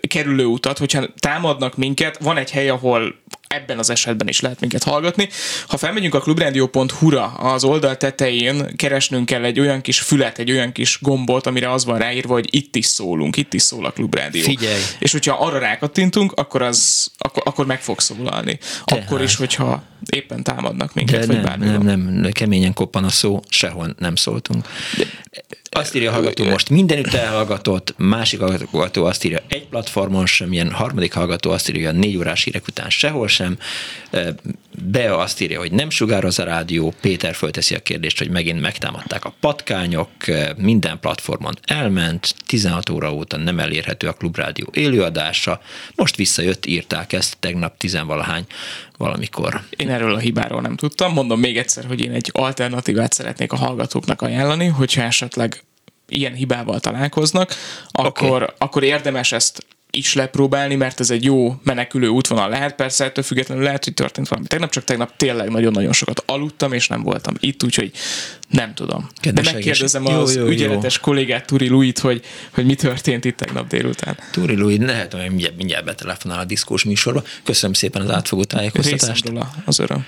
S4: kerülőutat, hogyha támadnak minket, van egy hely, ahol ebben az esetben is lehet minket hallgatni. Ha felmegyünk a klubradio.hu-ra, az oldal tetején keresnünk kell egy olyan kis fület, egy olyan kis gombot, amire az van ráírva, hogy itt is szólunk, itt is szól a klubrádió.
S1: Figyelj!
S4: És hogyha arra rákattintunk, akkor, az, akkor, akkor meg fog szólalni. Tehát. Akkor is, hogyha éppen támadnak minket,
S1: De
S4: vagy
S1: nem,
S4: bármi
S1: nem,
S4: van.
S1: nem, keményen koppan a szó, sehol nem szóltunk. De, azt írja a hallgató most, mindenütt elhallgatott, másik hallgató azt írja, egy platformon sem, ilyen harmadik hallgató azt írja, négy órás hírek után sehol sem. Bea azt írja, hogy nem sugároz a rádió, Péter fölteszi a kérdést, hogy megint megtámadták a patkányok, minden platformon elment, 16 óra óta nem elérhető a klubrádió élőadása, most visszajött, írták ezt tegnap tizenvalahány valamikor.
S4: Én erről a hibáról nem tudtam. Mondom még egyszer, hogy én egy alternatívát szeretnék a hallgatóknak ajánlani, hogyha esetleg ilyen hibával találkoznak, akkor, okay. akkor érdemes ezt is lepróbálni, mert ez egy jó menekülő útvonal lehet. Persze ettől függetlenül lehet, hogy történt valami. Tegnap csak tegnap tényleg nagyon-nagyon sokat aludtam, és nem voltam itt, úgyhogy nem tudom. Kedves De megkérdezem jó, az jó, jó, ügyeletes jó. kollégát, Turi Luit, hogy, hogy mi történt itt tegnap délután.
S1: Turi Luit, lehet, hogy mindjárt, mindjárt betelefonál a diszkós műsorba. Köszönöm szépen az átfogó tájékoztatást.
S4: Az öröm.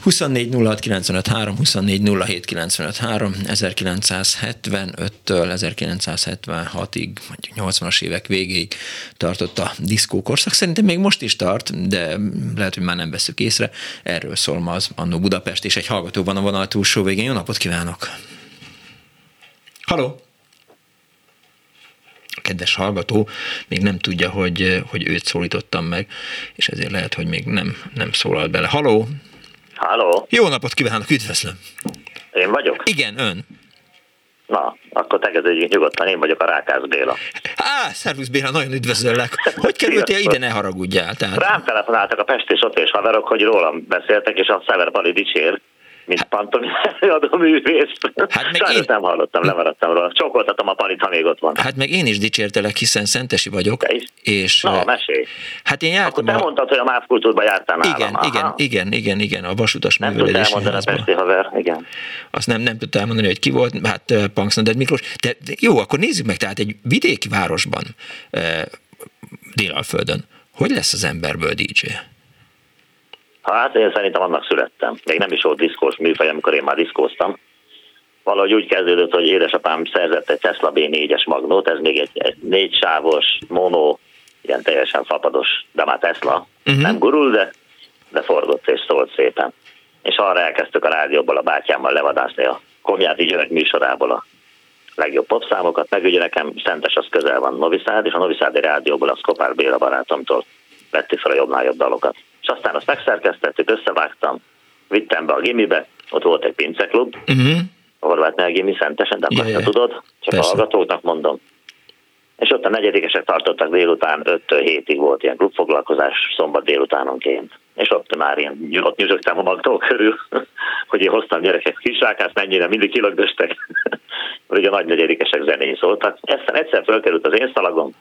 S1: 24 06 95 3, 24 07 95 3, 1975-től 1976-ig, vagy 80-as évek végéig tartott a diszkókorszak. Szerintem még most is tart, de lehet, hogy már nem veszük észre. Erről szól ma az Annó Budapest, és egy hallgató van a vonal túlsó végén. Jó napot kívánok! Haló! A kedves hallgató még nem tudja, hogy, hogy őt szólítottam meg, és ezért lehet, hogy még nem, nem szólalt bele. Haló!
S5: Halló!
S1: Jó napot kívánok, üdvözlöm!
S5: Én vagyok?
S1: Igen, ön.
S5: Na, akkor tegeződjünk nyugodtan, én vagyok a Rákász Béla.
S1: Á, szervusz Béla, nagyon üdvözöllek. Hogy kerültél ide, ne haragudjál? Tehát...
S5: Rám telefonáltak a Pest és ott és haverok, hogy rólam beszéltek, és a Szever Pali dicsér, mint hát, pantomim előadó művész. Hát meg én... nem hallottam, lemaradtam róla. Csókoltatom a palit, ha még ott van.
S1: Hát meg én is dicsértelek, hiszen szentesi vagyok.
S5: Te is?
S1: És,
S5: Na, mesélj.
S1: Hát én jártam
S5: Akkor te a... mondtad, hogy a MÁV kultúrban jártál
S1: nálam. Igen, Aha. igen, igen, igen, igen, a vasutas
S5: Nem tudta elmondani a Pesti haver, igen.
S1: Azt nem, nem tudta elmondani, hogy ki volt, hát Punksnoded Miklós. De, jó, akkor nézzük meg, tehát egy vidéki városban, Délalföldön, hogy lesz az emberből DJ?
S5: Hát én szerintem annak születtem. Még nem is volt diszkós műfaj, amikor én már diszkóztam. Valahogy úgy kezdődött, hogy édesapám szerzett egy Tesla B4-es magnót, ez még egy, egy négy sávos, mono, ilyen teljesen fapados, de már Tesla. Uh-huh. Nem gurul, de, de forgott és szólt szépen. És arra elkezdtük a rádióból a bátyámmal levadásni a Komjáti György műsorából a legjobb popszámokat, meg ugye nekem Szentes az közel van Noviszád, és a Noviszádi rádióból a Skopár Béla barátomtól vettük fel a jobbnál jobb dalokat és aztán azt megszerkesztettük, összevágtam, vittem be a gimibe, ott volt egy pinceklub, uh-huh. a Horváth Gimi szentesen, de yeah, yeah. tudod, csak Persze. a hallgatóknak mondom. És ott a negyedikesek tartottak délután 5-től 7-ig volt ilyen klubfoglalkozás szombat délutánonként. És ott már ilyen, ott nyüzsögtem a magtól körül, hogy én hoztam gyerekek kisrákát, mennyire mindig kilögdöstek. Ugye a nagy negyedikesek zenén szóltak. Aztán egyszer fölkerült az én szalagom,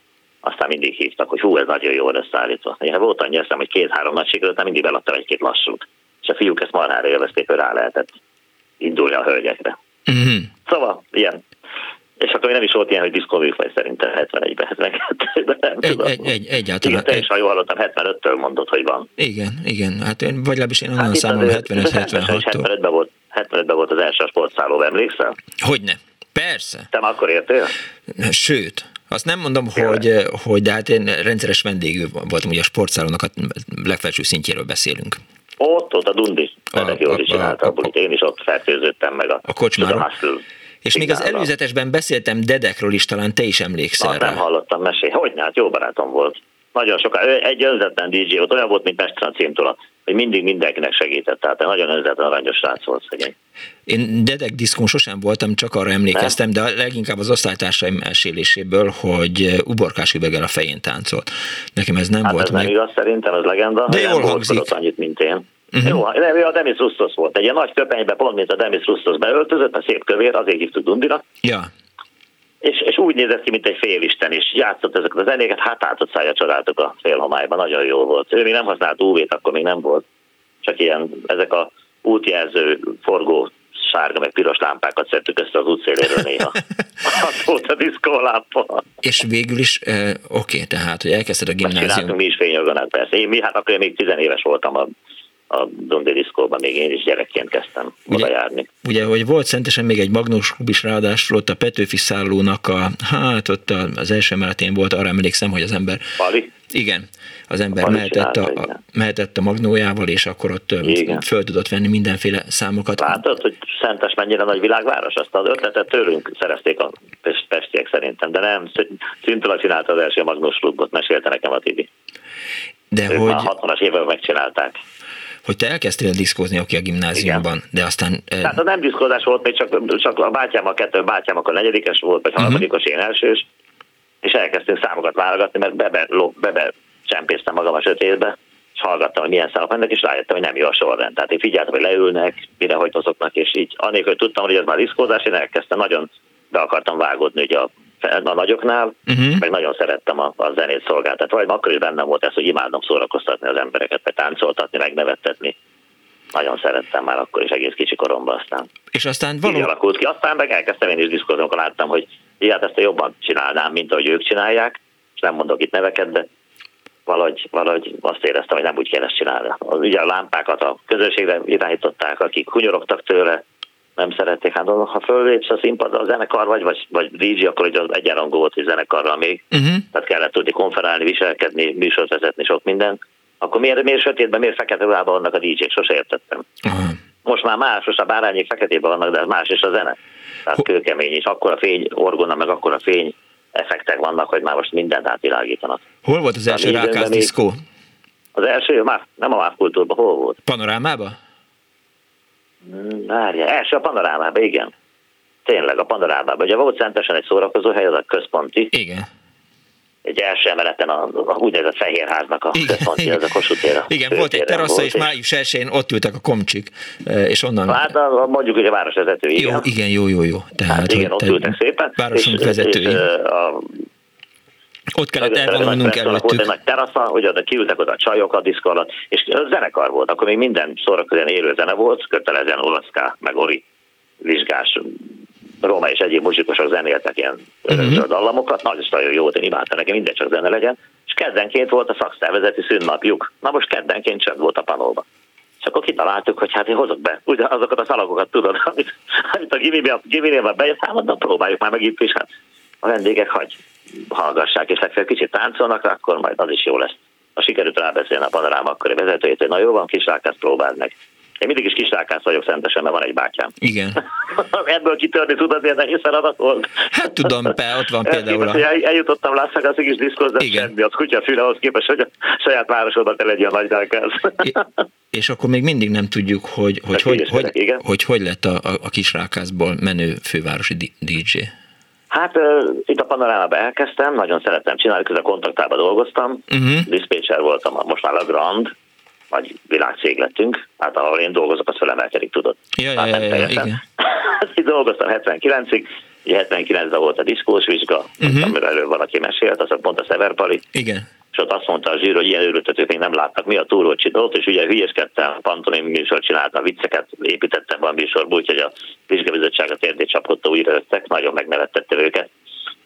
S5: aztán mindig hívtak, hogy hú, ez nagyon jó összeállítva. Én volt annyi eszem, hogy két-három nagy sikerült, mindig beladtam egy-két lassút. És a fiúk ezt marhára élvezték, hogy rá lehetett indulni a hölgyekre.
S1: Mm-hmm.
S5: Szóval, ilyen. És akkor nem is volt ilyen, hogy diszkóműfaj szerintem 71-ben, 72 nem egy, tudom.
S1: Egy, egy, egyáltalán.
S5: Igen, te is, ha jól hallottam, 75-től mondod, hogy van.
S1: Igen, igen. Hát én, vagy legalábbis én onnan hát számolom 75-76-tól.
S5: 75-ben volt, 75-ben volt az első sportszálló, emlékszel?
S1: Hogyne. Persze.
S5: Te már akkor értél?
S1: Sőt, azt nem mondom, hogy, hogy de hát én rendszeres vendégű voltam, ugye a sportszállonak a legfelső szintjéről beszélünk.
S5: Ott, ott a Dundi. Ennek jól is csinálta a, a, a, Én is ott fertőződtem meg a,
S1: a kocsmáról. És még az előzetesben beszéltem Dedekről is, talán te is emlékszel
S5: rá. nem hallottam, mesélj. Hogy hát jó barátom volt. nagyon sokan, egy önzetlen DJ volt, olyan volt, mint Pestren a címtól, hogy mindig mindenkinek segített, tehát nagyon önzetlen aranyos srác volt szegény.
S1: Én dedek diszkón sosem voltam, csak arra emlékeztem, de leginkább az osztálytársaim elséléséből, hogy uborkás üveggel a fején táncolt. Nekem ez nem
S5: hát
S1: volt
S5: ez
S1: meg.
S5: nem igaz szerintem, ez legenda.
S1: De jól hangzik.
S5: Annyit, mint én.
S1: Uh-huh.
S5: Jó, de a Demis Rustos volt. Egy ilyen nagy köpenybe, pont mint a Demis Rustos beöltözött, a szép kövér, azért hívtuk Dundinak.
S1: Ja.
S5: És, és úgy nézett ki, mint egy félisten, és játszott ezeket a zenéket, hát átott szája csodáltuk a félhomályban, nagyon jó volt. Ő még nem használt UV-t, akkor még nem volt. Csak ilyen, ezek a útjelző forgó sárga meg piros lámpákat szedtük össze az útszéléről néha. az volt a diszkólámpa.
S1: És végül is, eh, oké, okay, tehát, hogy elkezdted a gimnázium.
S5: Mi is fényorganát, persze. Én, mi, hát akkor én még tizenéves voltam a a Dundi diszkóban még én is gyerekként kezdtem ugye, oda járni.
S1: Ugye, hogy volt szentesen még egy Magnós klub is ráadásul ott a Petőfi szállónak a, hát ott az első emeletén volt, arra emlékszem, hogy az ember...
S5: Pali?
S1: Igen, az ember mehetett a, a, mehetett a magnójával, és akkor ott igen. föl tudott venni mindenféle számokat.
S5: Látod, hogy Szentes mennyire nagy világváros? Azt az ötletet tőlünk szerezték a pestiek szerintem, de nem, Szintula csinálta az első Magnós klubot, mesélte nekem a Tibi.
S1: De
S5: ők
S1: hogy...
S5: Már 60-as években megcsinálták
S1: hogy te elkezdtél diszkózni, aki a gimnáziumban, Igen. de aztán...
S5: Tehát az nem diszkózás volt, még csak, csak a bátyám a kettő, bátyám akkor negyedikes volt, vagy mhm. harmadikos, uh-huh. én elsős, és elkezdtünk számokat válogatni, mert bebe, bebe csempésztem magam a sötétbe, és hallgattam, hogy milyen számok mennek, és rájöttem, hogy nem jó a sorrend. Tehát én figyeltem, hogy leülnek, mire hogy azoknak, és így anélkül, hogy tudtam, hogy ez már diszkózás, én elkezdtem nagyon be akartam vágódni ugye a a nagyoknál, uh-huh. meg nagyon szerettem a, a zenét szolgáltatni. Vagy akkor is bennem volt ez, hogy imádom szórakoztatni az embereket, vagy táncoltatni, megnevettetni. Nagyon szerettem már akkor is egész kicsi koromban aztán.
S1: És aztán való...
S5: Így alakult ki. Aztán meg elkezdtem én is diszkózni, amikor láttam, hogy ilyet ezt jobban csinálnám, mint ahogy ők csinálják, és nem mondok itt neveket, de valahogy, valahogy azt éreztem, hogy nem úgy kell ezt csinálni. Ugye a lámpákat a közönségre irányították, akik hunyorogtak tőle, nem szerették. Hát ha fölépsz a színpadra a zenekar vagy, vagy, vagy DJ, akkor ugye az egyenrangú volt, hogy zenekarral még. Uh-huh. Tehát kellett tudni konferálni, viselkedni, műsort vezetni, sok minden. Akkor miért, miért sötétben, miért fekete ruhában vannak a DJ-k? Sose értettem. Uh-huh. Most már más, most a bárányék feketében vannak, de más is a zene. Tehát kőkemény, és akkor a fény orgona, meg akkor a fény effektek vannak, hogy már most mindent átvilágítanak.
S1: Hol volt az első rákász diszkó?
S5: Az első, már, nem a MÁV kultúrban, hol volt?
S1: Panorámában?
S5: Várja, első a panorámában, igen. Tényleg a panorámában. Ugye volt szentesen egy szórakozó hely, az a központi.
S1: Igen.
S5: Egy első emeleten a, a úgynevezett Fehérháznak a igen. ez a Kossuth tér.
S1: Igen, volt egy terasza, és május 1 ott ültek a komcsik, e, és onnan...
S5: Hát a, mondjuk hogy a városvezető, igen.
S1: Jó, igen, jó, jó, jó.
S5: Tehát, hát igen, ott ültek szépen.
S1: Városunk és, vezetői. És, a, ott kellett elvonulnunk előttük.
S5: Volt egy nagy terasza, hogy oda kiültek oda a csajok a diszko alatt, és zenekar volt, akkor még minden szórakozóan élő zene volt, kötelezően olaszká, meg ori vizsgás Róma és egyéb muzsikusok zenéltek ilyen uh-huh. dallamokat, nagyon, nagyon jó, én imádtam, nekem minden csak zene legyen, és keddenként volt a szakszervezeti szünnapjuk. Na most keddenként csönd volt a panóba. És akkor kitaláltuk, hogy hát én hozok be ugye azokat a szalagokat, tudod, amit, amit a giminél bejött, hát mondom, próbáljuk már meg itt is, hát a vendégek hagy hallgassák, és legfeljebb kicsit táncolnak, akkor majd az is jó lesz. Ha sikerült rábeszélni a panoráma akkori vezetőjét, hogy na jó van, kislákász, próbáld meg. Én mindig is kislákász vagyok szentesen, mert van egy bátyám.
S1: Igen.
S5: Ebből kitörni tudod, ilyen nehéz feladat volt.
S1: Hát tudom, be, ott van például. A...
S5: El, eljutottam Lászlagaszig is diszkozni, Igen. semmi, az kutya füle ahhoz képest, hogy a saját városodat te legyen a nagy
S1: és akkor még mindig nem tudjuk, hogy hogy, hogy, hogy, hogy, hogy, hogy lett a, a, a kisrákászból menő fővárosi DJ.
S5: Hát uh, itt a panorámában elkezdtem, nagyon szerettem csinálni, közben kontaktában dolgoztam, uh-huh. diszpécser voltam, most már a Grand, vagy világcég lettünk, hát ahol én dolgozok, az felemelkedik, tudod.
S1: Ja, ja, ja, ja, ja, igen.
S5: dolgoztam 79-ig, 79-ben volt a diszkós vizsga, uh-huh. amiről előbb valaki mesélt, az pont a Szeverpali.
S1: Igen
S5: és ott azt mondta a zsír, hogy ilyen őrültetők még nem láttak, mi a túlról csinált, és ugye hülyeskedtem, pantomim műsor csináltam, vicceket építettem a műsorból, úgyhogy a vizsgabizottság a térdét csapkodta, újra jöttek, nagyon megnevettette őket.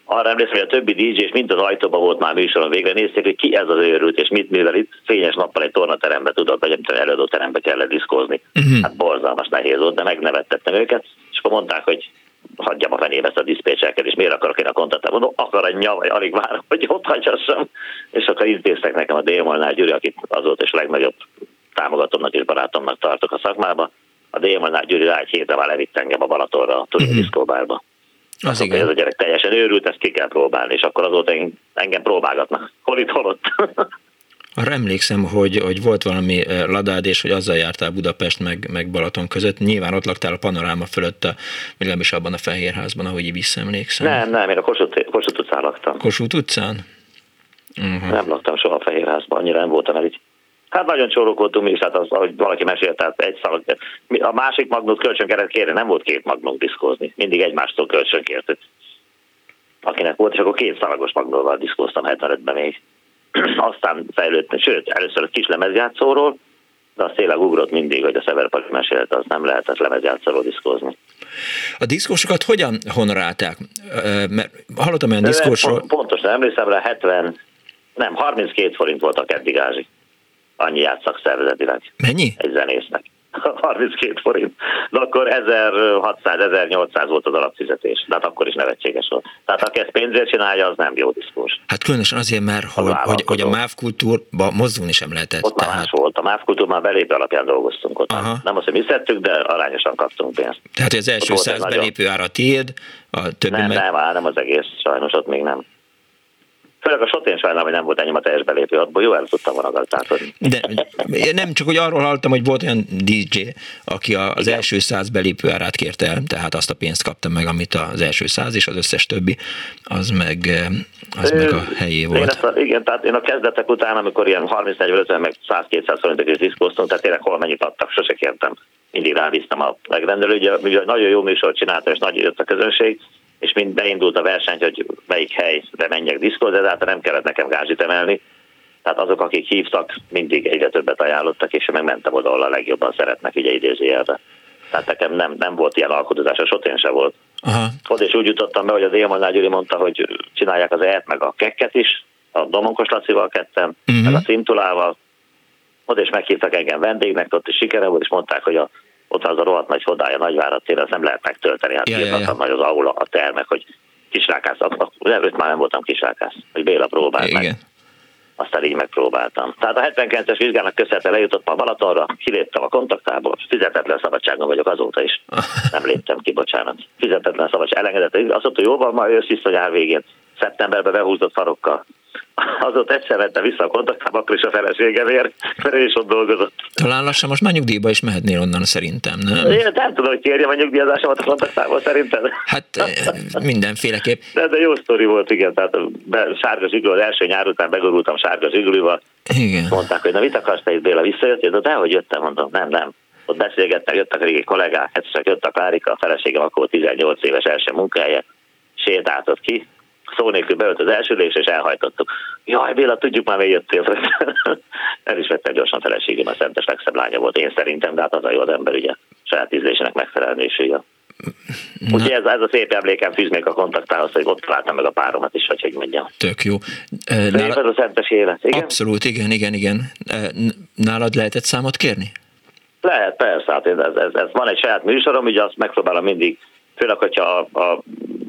S5: Arra emlékszem, hogy a többi DJ és mind az ajtóban volt már műsoron végre, nézték, hogy ki ez az őrült, és mit művel itt fényes nappal egy tornaterembe tudod, vagy előadó terembe kellett diszkózni. Uh-huh. Hát borzalmas nehéz volt, de megnevettettem őket, és akkor mondták, hogy hagyjam a fenébe ezt a diszpécserket, és miért akarok én a kontaktát? Mondom, akar egy vagy alig várom, hogy ott hagyjassam. És akkor intéztek nekem a Délmolnál Gyuri, akit azóta is legnagyobb támogatómnak és barátomnak tartok a szakmába. A Délmolnál Gyuri rá egy hétre már levitt engem a Balatonra, a Turing uh-huh. diszkóbárba. Az igen. Ez a gyerek teljesen őrült, ezt ki kell próbálni, és akkor azóta engem próbálgatnak. Hol itt, hol ott.
S1: Arra emlékszem, hogy, hogy volt valami eh, ladád, és hogy azzal jártál Budapest meg, meg Balaton között. Nyilván ott laktál a panoráma fölött, a, legalábbis abban a Fehérházban, ahogy így visszaemlékszem.
S5: Nem, nem, én a Kossuth, Kossuth utcán laktam.
S1: Kossuth utcán?
S5: Uh-huh. Nem laktam soha a Fehérházban, annyira nem voltam el így. Hát nagyon csórok voltunk mi is, hát az, ahogy valaki mesélt, tehát egy szalag. A másik magnót kölcsön kellett kérni, nem volt két magnót diszkózni. Mindig egymástól kölcsön kértük. Akinek volt, és akkor két szalagos magnóval diszkóztam 75-ben még. Aztán fejlődtem, sőt, először a kis lemezjátszóról, de az tényleg ugrott mindig, hogy a Szeverpaki mesélt, az nem lehetett lemezjátszóról diszkózni.
S1: A diszkósokat hogyan honorálták? Mert hallottam olyan diszkósról...
S5: Pontosan emlékszem rá, 70, nem, 32 forint volt a keddig ázsi annyi játszak szervezetileg.
S1: Mennyi?
S5: Egy zenésznek. 32 forint. De akkor 1600-1800 volt az alapfizetés. De hát akkor is nevetséges volt. Tehát aki ezt pénzért csinálja, az nem jó diszkós.
S1: Hát különösen azért, mert hogy, hogy, hogy a MÁV kultúrba mozdulni sem lehetett.
S5: Ott tehát... már más volt. A MÁV kultúr már belépő alapján dolgoztunk ott. Aha. Nem azt, hogy mi szedtük, de arányosan kaptunk pénzt.
S1: Tehát az első száz belépő nagyon... ára tiéd, a többi
S5: Nem, meg... nem, nem az egész. Sajnos ott még nem. Főleg a sotén sajnálom, hogy nem volt ennyi a teljes belépő, abból jó el tudtam volna gazdálkodni.
S1: De nem csak, hogy arról hallottam, hogy volt olyan DJ, aki az Igen. első száz belépő árát kérte el, tehát azt a pénzt kapta meg, amit az első száz és az összes többi, az meg, az meg a helyé volt.
S5: Én a, igen, tehát én a kezdetek után, amikor ilyen 30-40 meg 100-200 forintok is diszkóztunk, tehát tényleg hol mennyit adtak, sose kértem. Mindig rábíztam a megrendelő, ugye, ugye nagyon jó műsort csináltam, és nagy jött a közönség, és mind beindult a verseny, hogy melyik helyre menjek diszkózni, de hát nem kellett nekem gázsit emelni. Tehát azok, akik hívtak, mindig egyre többet ajánlottak, és meg mentem oda, ahol a legjobban szeretnek, ugye idézőjelbe. Tehát nekem nem, nem volt ilyen alkotozás, a sotén se volt. Aha. Ott is úgy jutottam be, hogy az Élmannál Gyuri mondta, hogy csinálják az ET meg a kekket is, a Domonkos Lacival kettem, uh-huh. meg a Szintulával. Ott is meghívtak engem vendégnek, ott is sikere volt, és mondták, hogy a ott az a rohadt nagy hodája Nagyvárad tér, azt nem lehet megtölteni. Hát ja, ja, ja. nagy az aula, a termek, hogy kisrákász, nem, őt már nem voltam kisrákász, hogy Béla próbált Igen. meg. Aztán így megpróbáltam. Tehát a 79-es vizsgának köszönhetően lejutott a Balatonra, kiléptem a kontaktából, fizetetlen szabadságon vagyok azóta is. Nem léptem ki, bocsánat. Fizetetlen szabadság elengedett. Azt mondta, jó van, majd ősz vissza nyár végén. Szeptemberben behúzott farokkal azóta egyszer vette vissza a kontaktába, akkor is a feleségemért, mert ő is ott dolgozott.
S1: Talán lassan most már nyugdíjba is mehetnél onnan szerintem, nem?
S5: Én nem tudom, hogy kérjem a nyugdíjazásomat a kontaktából szerintem.
S1: Hát eh, mindenféleképp.
S5: De, de jó sztori volt, igen, tehát be, sárga zsigul, az első nyár után begorultam sárga zsigulival.
S1: Igen.
S5: Mondták, hogy na mit akarsz te itt Béla, visszajöttél? De dehogy jöttem, mondom, nem, nem. Ott beszélgettek, jöttek a régi kollégák, egyszer jött a Klárika, a feleségem akkor 18 éves első munkája, sétáltott ki, szó nélkül beült az első és elhajtottuk. Jaj, Béla, tudjuk már, miért jöttél. El is vettem gyorsan feleségem, a szentes legszebb lánya volt én szerintem, de hát az a jó az ember, ugye, saját ízlésének megfelelni, és ugye. Úgyhogy ez, ez a szép emlékem fűz még a kontaktához, hogy ott találtam meg a páromat is, hogy hogy mondjam.
S1: Tök jó.
S5: Nálad... ez a szentes élet, igen?
S1: Abszolút, igen, igen, igen. Nálad lehetett számot kérni?
S5: Lehet, persze, hát ez, ez, ez van egy saját műsorom, ugye azt megpróbálom mindig főleg, hogyha a, a,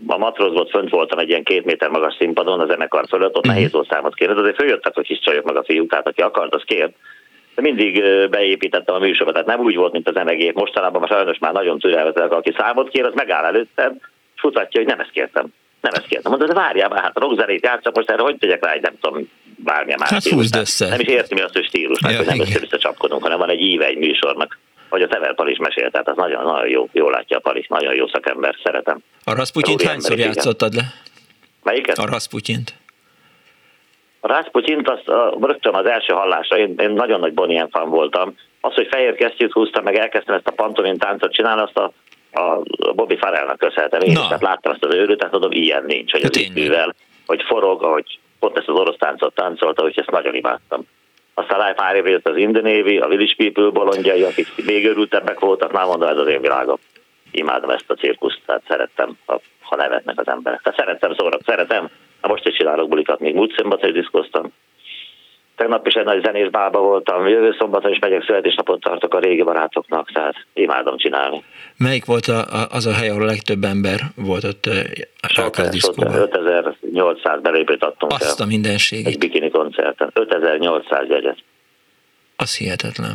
S5: a matrózból fönt voltam egy ilyen két méter magas színpadon a zenekar fölött, ott uh-huh. nehéz volt számot kérni, azért följöttek a kis csajok meg a fiúk, tehát aki akart, az kért. De mindig beépítettem a műsorba, tehát nem úgy volt, mint a zenegép. Mostanában már sajnos már nagyon türelmetlenek, aki számot kér, az megáll előttem, és mutatja, hogy nem ezt kértem. Nem ezt kértem. Mondod, de várjál már, hát rockzenét játszak, most erre hogy tegyek rá egy, nem tudom, bármilyen más
S1: hát stílus.
S5: Nem is érti mi azt, hogy stílus, ja, hogy nem össze csapkodunk, hanem van egy íve egy műsornak hogy a Tever Palis mesélt, tehát az nagyon, nagyon jó, jó látja a Palis, nagyon jó szakember, szeretem.
S1: A Rasputyint hányszor játszottad le?
S5: Melyiket?
S1: A Rasputyint.
S5: A Rasputyint azt a, rögtön az első hallásra, én, én nagyon nagy Bonien fan voltam. Az, hogy fehér kesztyűt húztam, meg elkezdtem ezt a pantomin táncot csinálni, azt a, a Bobby Farrellnak köszönhetem én, tehát láttam ezt az őrűt, tehát tudom, ilyen nincs, hogy az művel, hogy forog, ahogy pont ezt az orosz táncot táncolta, hogy ezt nagyon imádtam. Aztán Life évre jött az Indenévi, a Village People bolondjai, akik még örültebbek voltak, már mondom, ez az én világom. Imádom ezt a cirkuszt, tehát szerettem, ha, ha nevetnek az emberek. Tehát szerettem szóra, szeretem. Na most is csinálok bulikat, még múlt szombaton diszkoztam. Tegnap is egy nagy zenés bába voltam, jövő szombaton is megyek, születésnapot tartok a régi barátoknak, tehát imádom csinálni.
S1: Melyik volt a, a, az a hely, ahol a legtöbb ember volt ott
S5: a diszkóban? 5800 belépőt adtunk
S1: Azt a mindenségét.
S5: Egy bikini koncerten. 5800 jegyet.
S1: Az hihetetlen.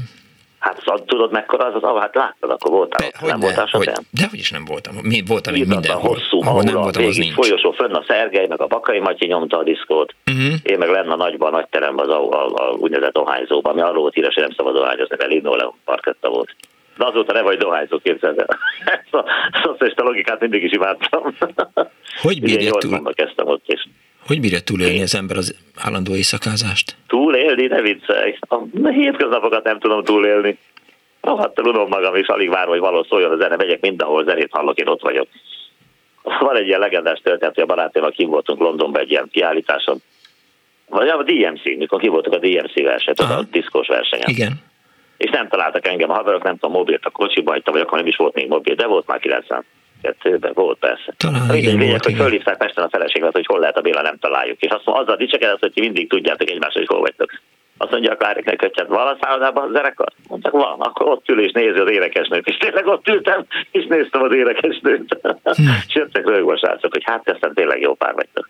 S5: Hát az, tudod mekkora az az hát láttad, akkor voltál
S1: De, hogy
S5: nem
S1: ne,
S5: voltál
S1: hogy,
S5: sosem.
S1: de hogy is nem voltam. Mi, voltam
S5: Írdatlan,
S1: mindenhol.
S5: hosszú,
S1: Ahol nem voltam, az nincs.
S5: folyosó, fönn a Szergej, meg a Bakai Matyi nyomta a diszkót.
S1: Uh-huh.
S5: Én meg lenne a nagyban, a nagy teremben, az a, a, a úgynevezett dohányzóban, ami arról volt híres, hogy nem szabad dohányozni, mert linoleum parketta volt. De azóta ne vagy dohányzó, képzeld el. Ezt a szocialista logikát mindig is imádtam.
S1: Hogy bírja, túl,
S5: 80-ban kezdtem ott, és
S1: hogy bírja túlélni az ember az állandó éjszakázást?
S5: túlélni, ne viccelj. A hétköznapokat nem tudom túlélni. Rohadtul unom magam, és alig várom, hogy való szóljon a zene, megyek mindenhol, zenét hallok, én ott vagyok. Van egy ilyen legendás történet, hogy a barátommal kim voltunk Londonban egy ilyen kiállításon, vagy a DMC, mikor ki voltunk a DMC versenyt,
S1: Aha.
S5: a diszkós versenyen.
S1: Igen.
S5: És nem találtak engem a haverok, nem tudom, mobilt a kocsiba hagytam, vagy akkor nem is volt még mobil, de volt már 92-ben, volt persze.
S1: Talán
S5: Mindegy,
S1: igen,
S5: lényeg, hogy fölhívták Pesten a feleséget, hogy hol lehet a Béla, nem találjuk. És azt mondja, azzal dicsekedett, hogy ti mindig tudjátok egymást, hogy hol vagytok. Azt mondja a Kláriknek, hogy hát van a szállodában zenekar? Mondták, van, akkor ott ül és nézi az énekesnőt. És tényleg ott ültem, és néztem az énekesnőt.
S1: Hm.
S5: és jöttek rögve a srácok, hogy hát aztán tényleg jó pár vagytok.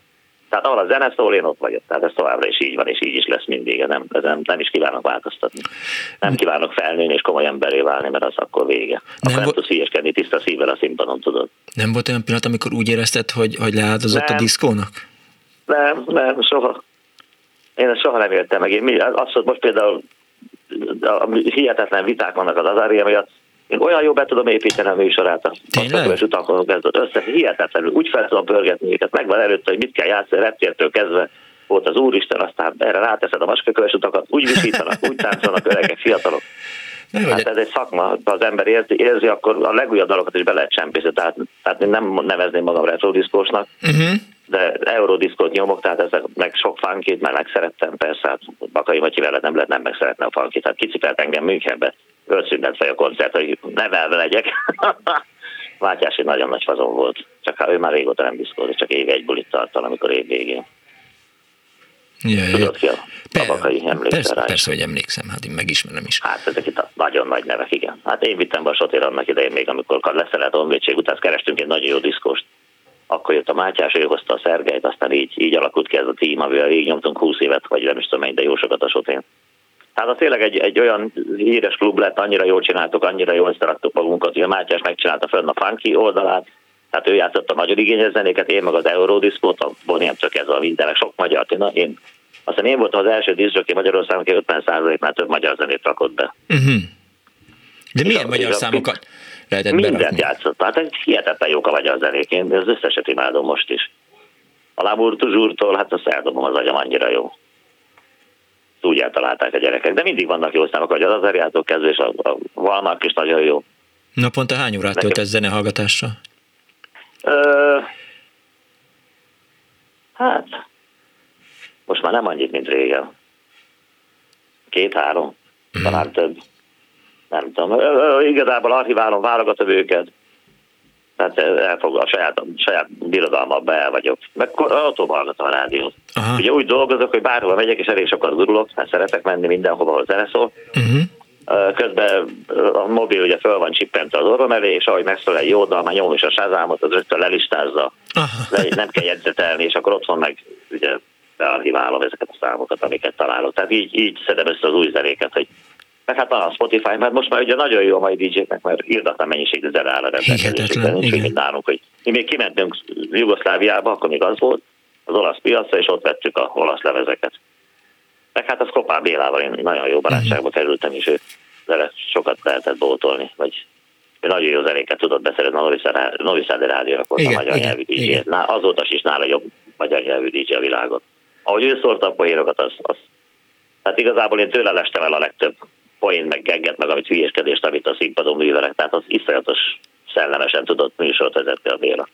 S5: Tehát ahol a zene szól, én ott vagyok. Tehát ez továbbra is így van, és így is lesz mindig. Nem, nem, nem is kívánok változtatni. Nem kívánok felnőni és komoly emberé válni, mert az akkor vége. Akkor
S1: Nem
S5: nem,
S1: vo-
S5: tudsz hülyeskedni tiszta szívvel a színpadon, tudod.
S1: Nem volt olyan pillanat, amikor úgy érezted, hogy, hogy leáldozott a
S5: Nem.
S1: diszkónak?
S5: Nem, nem, soha. Én ezt soha nem éltem meg. Én mi, azt, hogy most például a hihetetlen viták vannak az Azária miatt, én olyan jó be tudom építeni a műsorát a passzakövés utakon kezdett össze, hihetetlenül, úgy fel tudom pörgetni őket, megvan előtte, hogy mit kell játszani, reptértől kezdve volt az Úristen, aztán erre ráteszed a vaskököves utakat, úgy visítanak, úgy táncolnak öregek, fiatalok.
S1: Nem,
S5: Hát ez egy szakma, ha az ember érzi, érzi akkor a legújabb dalokat is be lehet csempészni, tehát, tehát én nem nevezném magam retrodiszkósnak,
S1: uh-huh.
S5: de eurodiszkót nyomok, tehát ezek meg sok funkit, mert megszerettem, persze, hát Bakai Matyi veled nem lehet nem megszeretni a funkit, tehát kicipelt engem Münchenbe, ölszünet vagy a koncert, hogy nevelve legyek. Mátyási nagyon nagy fazon volt, csak hát ő már régóta nem diszkózott, csak évi egy bulit tartal, amikor év végén.
S1: Ja, ja.
S5: Tudod ki a, a Bakai emlékszel
S1: persze,
S5: rá?
S1: persze, hogy emlékszem, hát én megismerem is.
S5: Hát ezek itt a nagyon nagy nevek, igen. Hát én vittem be a Sotér annak idején még, amikor leszerelt honvédség után kerestünk egy nagyon jó diszkóst. Akkor jött a Mátyás, ő hozta a Szergelyt, aztán így, így alakult ki ez a tím, amivel így nyomtunk 20 évet, vagy nem is tudom mennyi, de jó sokat a Sotén. Hát az tényleg egy, egy olyan híres klub lett, annyira jól csináltuk, annyira jól szerettük magunkat, hogy a Mátyás megcsinálta fönn a funky oldalát, tehát ő játszott a magyar igényes zenéket, én meg az Eurodiszkót, a Boniemtől kezdve a mindenek sok magyar. Én, én, aztán én voltam az első diszjoké Magyarországon, aki 50%-nál több magyar zenét rakott be.
S1: Uh-huh. De milyen
S5: a-
S1: magyar
S5: a-
S1: számokat lehetett
S5: Mindent
S1: berakni?
S5: játszott. Hát egy hihetetlen jók a magyar zenék. Én az összeset imádom most is. A Lamour Toujours-tól, hát azt eldobom az agyam, annyira jó. Úgy eltalálták a gyerekek. De mindig vannak jó számok, hogy az Azeriától kezdve, és a, a Valnak is nagyon jó.
S1: Naponta hány órát
S5: Nekem-
S1: töltesz zenehallgatással?
S5: Ö, hát, most már nem annyit, mint régen. Két-három, talán több. Nem tudom. Ö, ö, igazából archiválom, válogatom őket. Elfog a saját, saját birodalmamba el vagyok. Meg autóban hallgatom a rádiót.
S1: Aha.
S5: Ugye úgy dolgozok, hogy bárhova megyek, és elég sokat gurulok, mert szeretek menni mindenhova, ahol zene szól.
S1: Uh-huh.
S5: Ö, Közben a mobil ugye föl van csippentve az orrom elé, és ahogy megszól egy jó dal, már nyomom is a sázámot, az rögtön lelistázza,
S1: Aha.
S5: de nem kell jegyzetelni, és akkor otthon meg ugye bearchiválom ezeket a számokat, amiket találok. Tehát így, így szedem össze az új zenéket, hogy meg hát a Spotify, mert most már ugye nagyon jó a mai DJ-knek, mert írdatlan mennyiségű zene áll a rendelkezésükre. Nincs mint nálunk, hogy mi még kimentünk Jugoszláviába, akkor még az volt, az olasz piacra, és ott vettük a olasz levezeket. Meg hát a Skopán Bélával én nagyon jó barátságba
S1: Mhm.
S5: kerültem, és ő vele sokat lehetett bótolni, vagy ő nagyon jó zenéket tudott beszerezni a Novi Sad- rádióra, volt a
S1: Igen,
S5: magyar
S1: igen,
S5: nyelvű DJ.
S1: igen.
S5: Azóta is nála jobb magyar nyelvű DJ a világon. Ahogy ő szórta a poénokat, az, az tehát igazából én tőle lestem el a legtöbb poén, meg gegget, meg amit hülyéskedést, amit a színpadon művelek. Tehát az iszonyatos szellemesen tudott műsort vezetni a Béla.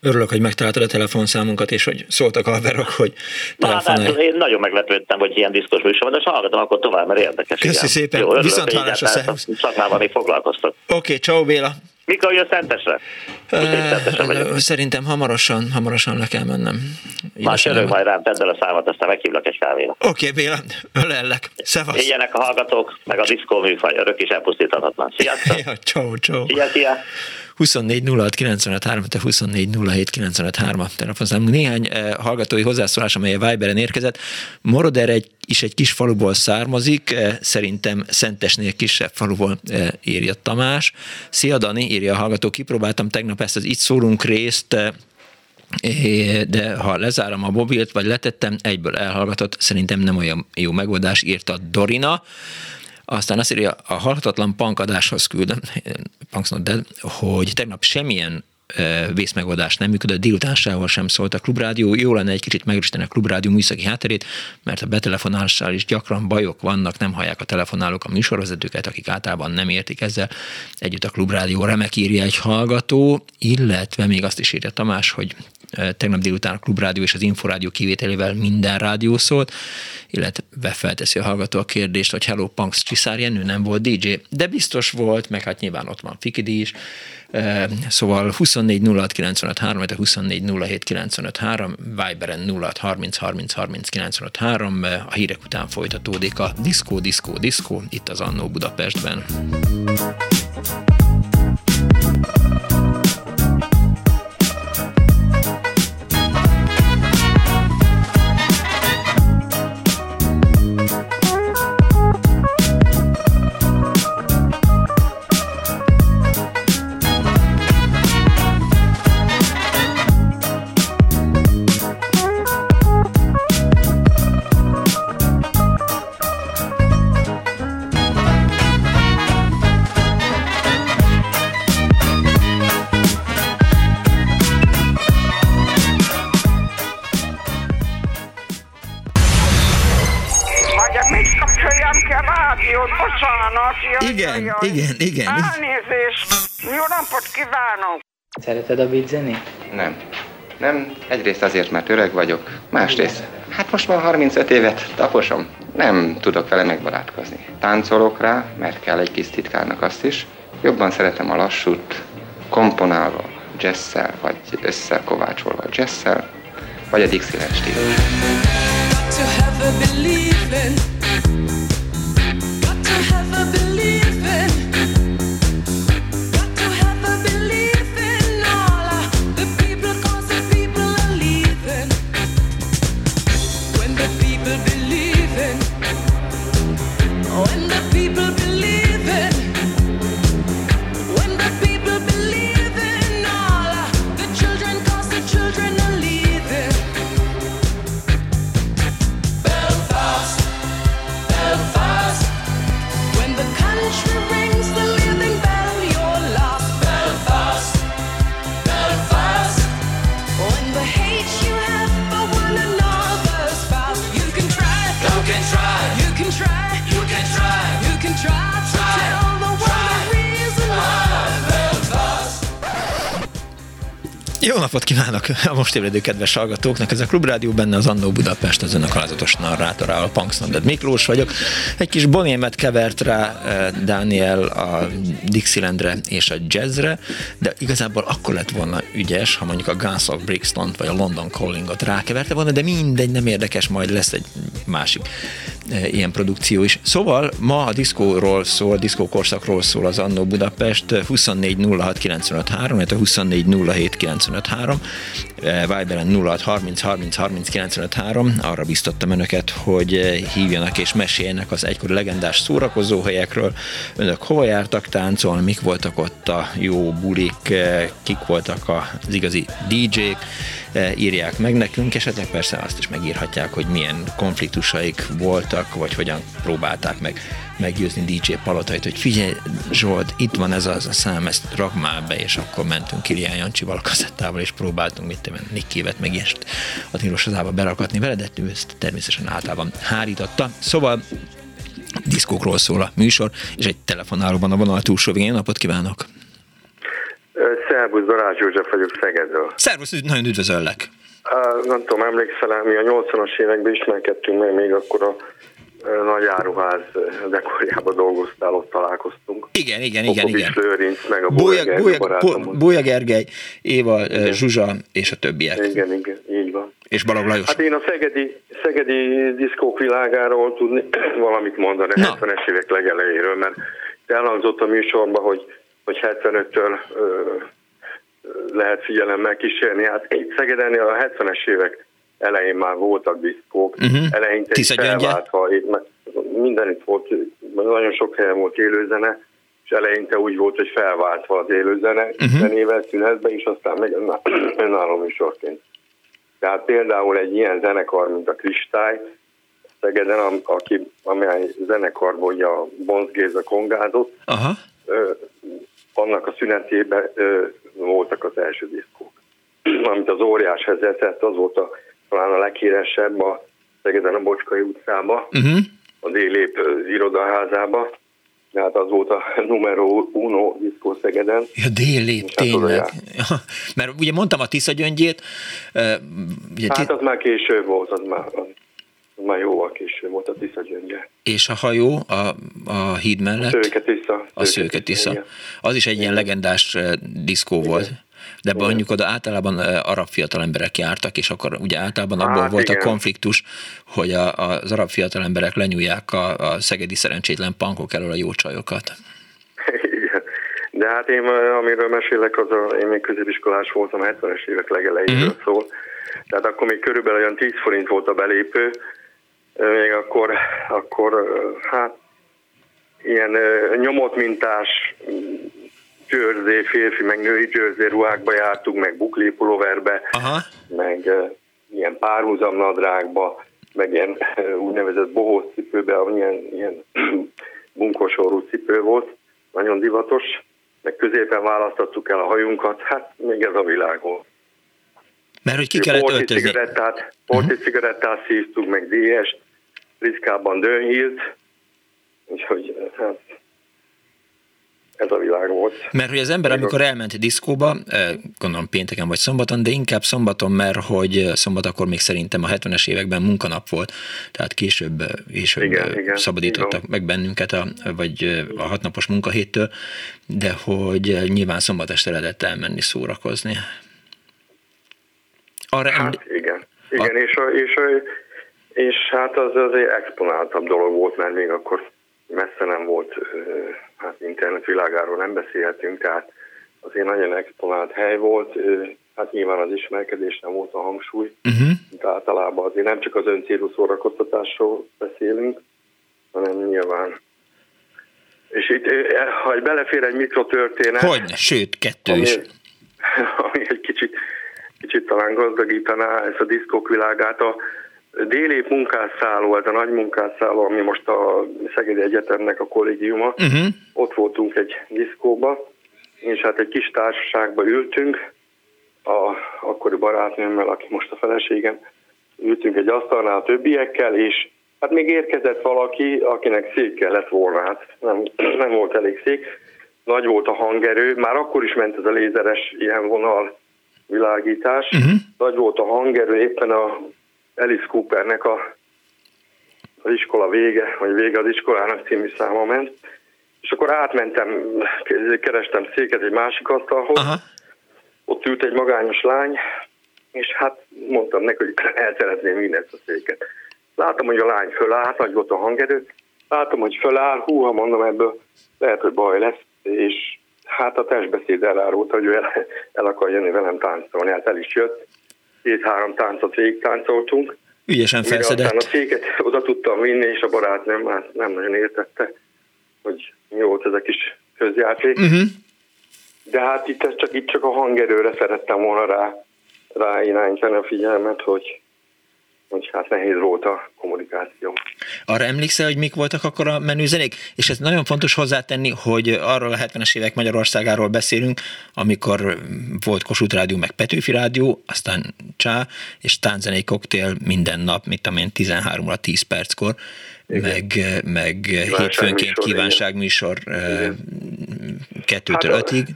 S1: Örülök, hogy megtaláltad a telefonszámunkat, és hogy szóltak a haverok, hogy
S5: Na, hát
S1: telefonálj.
S5: én nagyon meglepődtem, hogy ilyen diszkos műsor van, de ha hallgatom, akkor tovább, mert érdekes.
S1: Köszi
S5: igen.
S1: szépen.
S5: Jó, örülök,
S1: Viszont hallásra,
S5: egyáltalán
S1: szervusz.
S5: Szakmában még foglalkoztak.
S1: Oké, okay, ciao Béla.
S5: Mikor jössz Szentesre?
S1: Ö, Szerintem hamarosan, hamarosan le kell mennem.
S5: Más jövök majd rám, tedd el a számot, aztán meghívlak egy kávéra.
S1: Oké, okay, Béla, ölellek. Szevasz.
S5: Éljenek a hallgatók, meg a diszkó műfaj, örök is elpusztíthatatlan. Sziasztok!
S1: ja, csó, csó.
S5: Szia, szia!
S1: 24 06 95 3, te 24 07 95 3 telefonszám. Néhány eh, hallgatói hozzászólás, amely a Viberen érkezett. Moroder egy, is egy kis faluból származik, eh, szerintem Szentesnél kisebb faluból eh, írja Tamás. Szia Dani, írja a hallgató, kipróbáltam tegnap ezt az Itt szólunk részt, de ha lezárom a mobilt, vagy letettem, egyből elhallgatott, szerintem nem olyan jó megoldás, írta Dorina. Aztán azt írja, a halhatatlan pankadáshoz küldöm, Punks Dead, hogy tegnap semmilyen vészmegoldás nem működött, délután sehol sem szólt a klubrádió. Jó lenne egy kicsit megerősíteni a klubrádió műszaki hátterét, mert a betelefonálással is gyakran bajok vannak, nem hallják a telefonálók a műsorvezetőket, akik általában nem értik ezzel. Együtt a klubrádió remek írja egy hallgató, illetve még azt is írja Tamás, hogy tegnap délután a klubrádió és az inforádió kivételével minden rádió szólt, illetve felteszi a hallgató a kérdést, hogy Hello Punks Csiszár Jenő nem volt DJ, de biztos volt, meg hát nyilván ott van Fikidi is, Szóval 24 06 95 3, 24 07 95 3, Viberen 06 30 30 30 95 3, a hírek után folytatódik a Disco, Disco, Disco, itt az Annó Budapestben. Igen, igen, igen.
S6: Elnézést! Jó napot kívánok!
S7: Szereted a beat zenét?
S8: Nem. Nem, egyrészt azért, mert öreg vagyok, másrészt, hát most már 35 évet taposom, nem tudok vele megbarátkozni. Táncolok rá, mert kell egy kis titkárnak azt is. Jobban szeretem a lassút, komponálva, jazzszel, vagy összekovácsolva jazzszel, vagy a Dixieland stílus. Jó napot kívánok a most ébredő kedves hallgatóknak! Ez a Klubrádió benne az Annó Budapest, az önök alázatos narrátorával, Punks Miklós vagyok. Egy kis bonémet kevert rá eh, Daniel a Dixielandre és a jazzre, de igazából akkor lett volna ügyes, ha mondjuk a Guns of Brixton vagy a London Callingot rákeverte volna, de mindegy, nem érdekes, majd lesz egy másik ilyen produkció is. Szóval ma a diszkóról szól, diszkó korszakról szól az Annó Budapest 24 06 95 3, 24 07 95 3, Viberen 06 30 30 30 95 3. Arra biztattam önöket, hogy e, hívjanak és meséljenek az egykori legendás szórakozóhelyekről. Önök hova jártak táncolni, mik voltak ott a jó bulik, e, kik voltak az igazi DJ-k, írják meg nekünk, esetleg persze azt is megírhatják, hogy milyen konfliktusaik voltak, vagy hogyan próbálták meg meggyőzni DJ Palotait, hogy figyelj Zsolt, itt van ez az a szám, ezt rak már be, és akkor mentünk Kilián Jancsival a kazettával, és próbáltunk mit tudom, Nikkévet meg ilyest a tilos hazába berakatni vele, de ő ezt természetesen általában hárította. Szóval diszkókról szól a műsor, és egy telefonálóban a vonal túlsó végén. Napot kívánok!
S9: Szervusz, Darázs József vagyok Szegedről.
S1: Szervusz, nagyon üdvözöllek.
S9: Uh, nem tudom, emlékszel mi a 80-as években ismerkedtünk meg, még akkor a nagy áruház dekorjában dolgoztál, ott találkoztunk.
S1: Igen, igen, igen, igen.
S9: Lőrinc, meg a
S1: Bólya Gergely, Éva, igen. Zsuzsa és a többiek.
S9: Igen, igen, így van.
S1: És Balog Lajos.
S9: Hát én a szegedi, szegedi diszkók világáról tudni valamit mondani a 70-es évek legelejéről, mert elhangzott a műsorban, hogy, hogy 75-től ö, lehet figyelemmel kísérni. Hát itt Szegeden a 70-es évek elején már voltak diszkók, uh-huh. eleinte is felváltva, mindenütt volt, nagyon sok helyen volt élőzene, és eleinte úgy volt, hogy felváltva az élőzene, uh-huh. zenével szünetbe, és aztán meg önálló műsorként. Tehát például egy ilyen zenekar, mint a Kristály, Szegeden, aki, amely zenekarból a Bonz Géza kongázott, Aha. Ö, annak a szünetében ö, voltak az első diszkók. Amit az óriás vezetett, az volt a talán a leghíresebb a Szegeden a Bocskai utcába, uh-huh. a délép irodaházába, hát az volt a numero uno diszkó Szegeden.
S1: Ja, délép, hát tényleg. Mert ugye mondtam a Tisza gyöngyét.
S9: Ugye, hát az már később volt, az már, az már jóval később volt a Tisza gyöngye.
S1: És a hajó a, a híd mellett?
S9: A Szőke Tisza.
S1: A Szőke Tisza. Az is egy ilyen legendás diszkó igen. volt. De igen. mondjuk oda általában arab fiatalemberek jártak, és akkor ugye általában abból hát, volt igen. a konfliktus, hogy a, az arab fiatalemberek lenyúlják a, a szegedi szerencsétlen pankok elől a jó csajokat.
S9: Igen. De hát én, amiről mesélek, az a, én még középiskolás voltam, 70-es évek legelejéről uh-huh. szól. Tehát akkor még körülbelül olyan 10 forint volt a belépő, még akkor, akkor hát ilyen nyomott mintás jersey, férfi, meg női jersey ruhákba jártunk, meg buklépulóverbe, meg uh, ilyen párhuzamnadrágba, meg ilyen úgynevezett bohóc cipőbe, ami ilyen, ilyen bunkosorú cipő volt, nagyon divatos, meg középen választottuk el a hajunkat, hát még ez a világ volt.
S1: Mert hogy ki kellett porti öltözni.
S9: Cigarettát, porti uh-huh. cigarettát szívtunk, meg DS-t, ritkában dönhílt, úgyhogy hát ez a világ volt.
S1: Mert hogy az ember, amikor elment diszkóba, eh, gondolom pénteken vagy szombaton, de inkább szombaton, mert hogy szombat akkor még szerintem a 70-es években munkanap volt, tehát később, eh, később igen, eh, igen, szabadítottak igen. meg bennünket, a, vagy a hatnapos munkahéttől, de hogy nyilván szombat este lehetett elmenni szórakozni.
S9: Arra hát eml- igen, igen a... és, a, és, a, és hát az azért exponáltabb dolog volt, mert még akkor messze nem volt, hát internet világáról nem beszélhetünk, tehát azért nagyon exponált hely volt, hát nyilván az ismerkedés nem volt a hangsúly, uh-huh. de általában azért nem csak az öncélú szórakoztatásról beszélünk, hanem nyilván és itt, ha belefér egy mikrotörténet...
S1: Hogy, sőt, kettő ami, is.
S9: Ami egy kicsit, kicsit talán gazdagítaná ezt a diszkok világát. A, déli munkásszálló, ez a nagy munkásszálló, ami most a Szegedi Egyetemnek a kollégiuma, uh-huh. ott voltunk egy diszkóba, és hát egy kis társaságba ültünk, a akkori barátnőmmel, aki most a feleségem, ültünk egy asztalnál a többiekkel, és hát még érkezett valaki, akinek szék kellett volna, hát nem, nem volt elég szék, nagy volt a hangerő, már akkor is ment ez a lézeres ilyen vonal világítás, uh-huh. nagy volt a hangerő, éppen a Alice Coopernek a, az iskola vége, vagy vége az iskolának című száma ment, és akkor átmentem, kerestem széket egy másik asztalhoz, Aha. ott ült egy magányos lány, és hát mondtam neki, hogy el szeretném mindent a széket. Látom, hogy a lány föláll, nagy volt a hangerő, látom, hogy föláll, húha, mondom ebből, lehet, hogy baj lesz, és hát a testbeszéd elárulta, hogy ő el, el akar jönni velem táncolni, hát el is jött, két-három táncot végig táncoltunk.
S1: Ügyesen felszedett.
S9: Aztán a céget oda tudtam vinni, és a barátnőm már nem nagyon értette, hogy mi volt ez a kis közjáték. Uh-huh. De hát itt, csak, itt csak a hangerőre szerettem volna rá, rá irányítani a figyelmet, hogy hogy hát nehéz volt a kommunikáció.
S1: Arra emlékszel, hogy mik voltak akkor a menüzenék? És ez nagyon fontos hozzátenni, hogy arról a 70-es évek Magyarországáról beszélünk, amikor volt Kossuth Rádió, meg Petőfi Rádió, aztán Csá, és tánczenei koktél minden nap, mit tudom én, 13-ra 10 perckor, igen. meg, meg hétfőnként kívánságműsor kettőtől hát, ötig.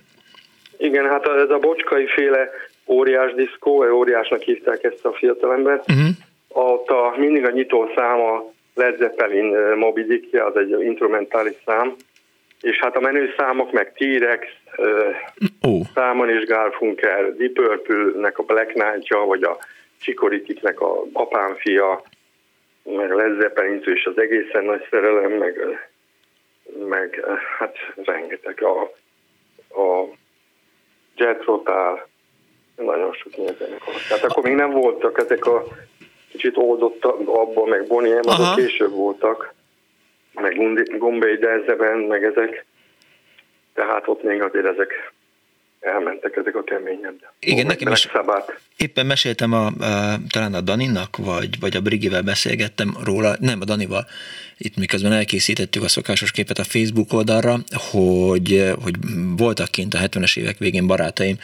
S9: Igen, hát ez a bocskai féle óriás diszkó, óriásnak hívták ezt a fiatalembert, uh-huh ott a, mindig a nyitó száma Led Zeppelin Moby Dick, az egy instrumentális szám, és hát a menő számok, meg T-Rex, oh. Simon és Garfunkel, Deep Purple-nek a Black knight vagy a Csikoritiknek a apám fia, meg Led Zeppelin és az egészen nagy szerelem, meg, meg hát rengeteg a, a Jet Rotal, nagyon sok ilyen zenekar. Tehát akkor még nem voltak ezek a kicsit oldottak abban, meg Bonnie M, azok később voltak, meg Gombay Dezeben, meg ezek. Tehát ott még azért ezek elmentek ezek a keményebb.
S1: Igen, nekem is szabát. Éppen meséltem a, a, talán a Daninak, vagy, vagy a Brigivel beszélgettem róla, nem a Danival, itt miközben elkészítettük a szokásos képet a Facebook oldalra, hogy, hogy voltak kint a 70-es évek végén barátaim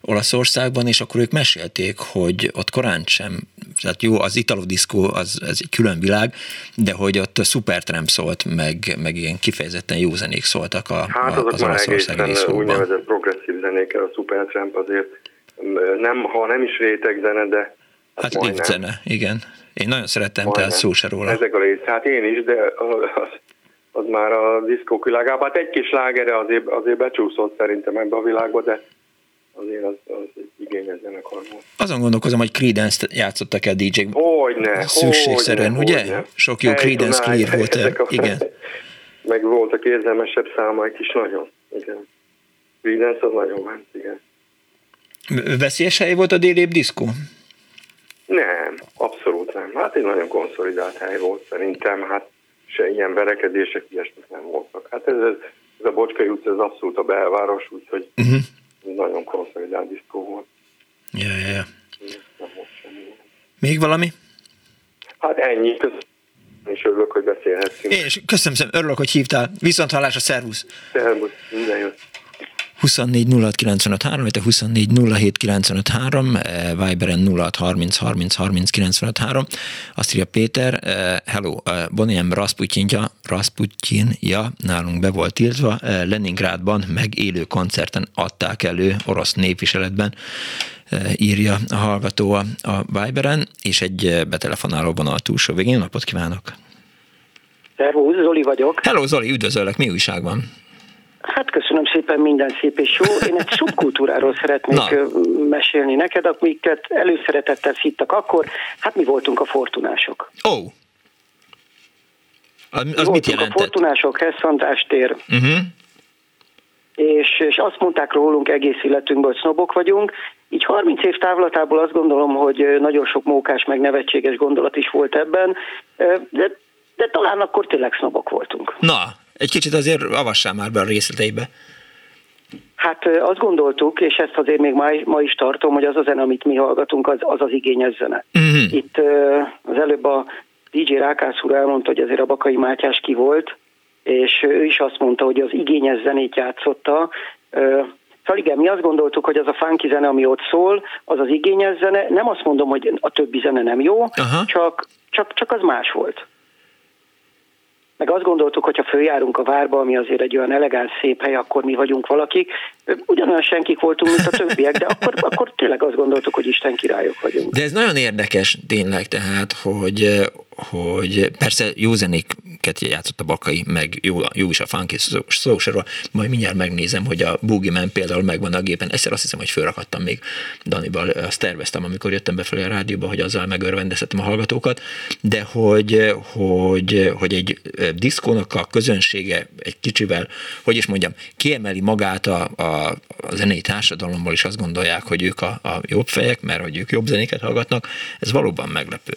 S1: Olaszországban, és akkor ők mesélték, hogy ott korán sem, tehát jó, az Italo Disco az, az egy külön világ, de hogy ott Supertramp szólt, meg, meg ilyen kifejezetten jó zenék szóltak a,
S9: hát,
S1: a, az
S9: olaszországi úgynevezett progresszív zenék, a Supertramp azért nem, ha nem is réteg zene, de
S1: Hát, hát zene, igen. Én nagyon szerettem, Majdnem. tehát szó se róla.
S9: Ezek a rész, hát én is, de az, az már a diszkók világában. Hát egy kis lágere azért, azért becsúszott szerintem ebbe a világba, de azért az, az igényes zenekar volt.
S1: Azon gondolkozom, hogy Creedence-t játszottak el DJ-k.
S9: Hogyne,
S1: Szükségszerűen,
S9: hogyne,
S1: ugye? Hogyne. Sok jó Creedence Clear volt el. Igen.
S9: Meg voltak érzelmesebb számaik is nagyon. Igen. Creedence az nagyon ment, igen.
S1: Veszélyes hely volt a délébb diszkó?
S9: Nem, abszolút nem. Hát egy nagyon konszolidált hely volt szerintem, hát se ilyen verekedések, ilyesmik nem voltak. Hát ez, ez, a Bocskai utca, ez abszolút a belváros, úgyhogy uh-huh. nagyon konszolidált diszkó volt.
S1: Ja, ja, ja. Még valami?
S9: Hát ennyi. Köszönöm. És örülök, hogy beszélhetünk.
S1: Én is köszönöm, örülök, hogy hívtál. Viszont hallásra, szervusz!
S9: Szervusz, minden jött.
S1: 24 06 95 3, vagy 24 07 95 3, Viberen 06 30 30 30 95 3. Azt írja Péter, eh, hello, eh, Boniem Rasputinja, Rasputinja nálunk be volt tiltva, eh, Leningrádban meg élő koncerten adták elő orosz népviseletben, írja a hallgató a, a Viberen, és egy betelefonáló vonal túlsó végén. Napot kívánok!
S10: Szervusz, Zoli vagyok.
S1: Hello Zoli, üdvözöllek, mi újság van?
S10: Hát köszönöm szépen, minden szép és jó. Én egy szubkultúráról szeretnék Na. mesélni neked, amiket előszeretettel hittak akkor. Hát mi voltunk a fortunások.
S1: Ó. Oh. Az, az mit jelentett?
S10: a fortunások, Hesszantástér. Uh-huh. És, és azt mondták rólunk egész életünkből, hogy sznobok vagyunk. Így 30 év távlatából azt gondolom, hogy nagyon sok mókás, meg nevetséges gondolat is volt ebben, de, de talán akkor tényleg sznobok voltunk.
S1: Na, egy kicsit azért avassál már be a részleteibe.
S10: Hát azt gondoltuk, és ezt azért még ma, ma is tartom, hogy az a zene, amit mi hallgatunk, az az, az igényes zene. Uh-huh. Itt az előbb a DJ Rákász úr elmondta, hogy azért a Bakai Mátyás ki volt, és ő is azt mondta, hogy az igényes zenét játszotta. Szóval igen, mi azt gondoltuk, hogy az a funky zene, ami ott szól, az az igényes zene. Nem azt mondom, hogy a többi zene nem jó, uh-huh. csak, csak, csak az más volt meg azt gondoltuk, hogy ha följárunk a várba, ami azért egy olyan elegáns, szép hely, akkor mi vagyunk valakik. Ugyanolyan senkik voltunk, mint a többiek, de akkor, akkor tényleg azt gondoltuk, hogy Isten királyok vagyunk.
S1: De ez nagyon érdekes tényleg, tehát, hogy, hogy persze jó zenéket játszott a Bakai, meg jó, jó is a funky szósorról, majd mindjárt megnézem, hogy a Man például megvan a gépen. Egyszer azt hiszem, hogy fölrakadtam még Danival, azt terveztem, amikor jöttem befelé a rádióba, hogy azzal megörvendezhetem a hallgatókat, de hogy, hogy, hogy egy diszkónak a közönsége egy kicsivel, hogy is mondjam, kiemeli magát a, a, a zenei társadalomból, és azt gondolják, hogy ők a, a jobb fejek, mert hogy ők jobb zenéket hallgatnak, ez valóban meglepő.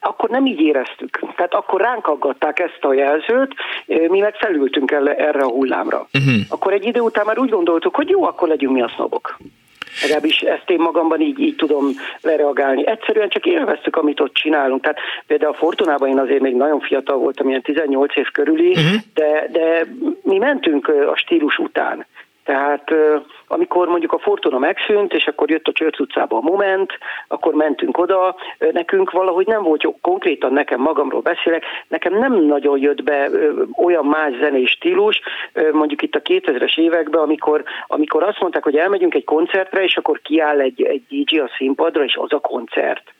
S10: Akkor nem így éreztük. Tehát akkor ránk aggatták ezt a jelzőt, mi meg felültünk erre a hullámra. Uh-huh. Akkor egy idő után már úgy gondoltuk, hogy jó, akkor legyünk mi a sznobok. Legalábbis ezt én magamban így, így tudom lereagálni. Egyszerűen csak élveztük, amit ott csinálunk. Tehát például a Fortunában én azért még nagyon fiatal voltam, ilyen 18 év körüli, uh-huh. de, de mi mentünk a stílus után. Tehát amikor mondjuk a Fortuna megszűnt, és akkor jött a Csörc utcába a Moment, akkor mentünk oda, nekünk valahogy nem volt jó, konkrétan nekem magamról beszélek, nekem nem nagyon jött be olyan más zenés stílus, mondjuk itt a 2000-es években, amikor, amikor azt mondták, hogy elmegyünk egy koncertre, és akkor kiáll egy, egy DJ a színpadra, és az a koncert.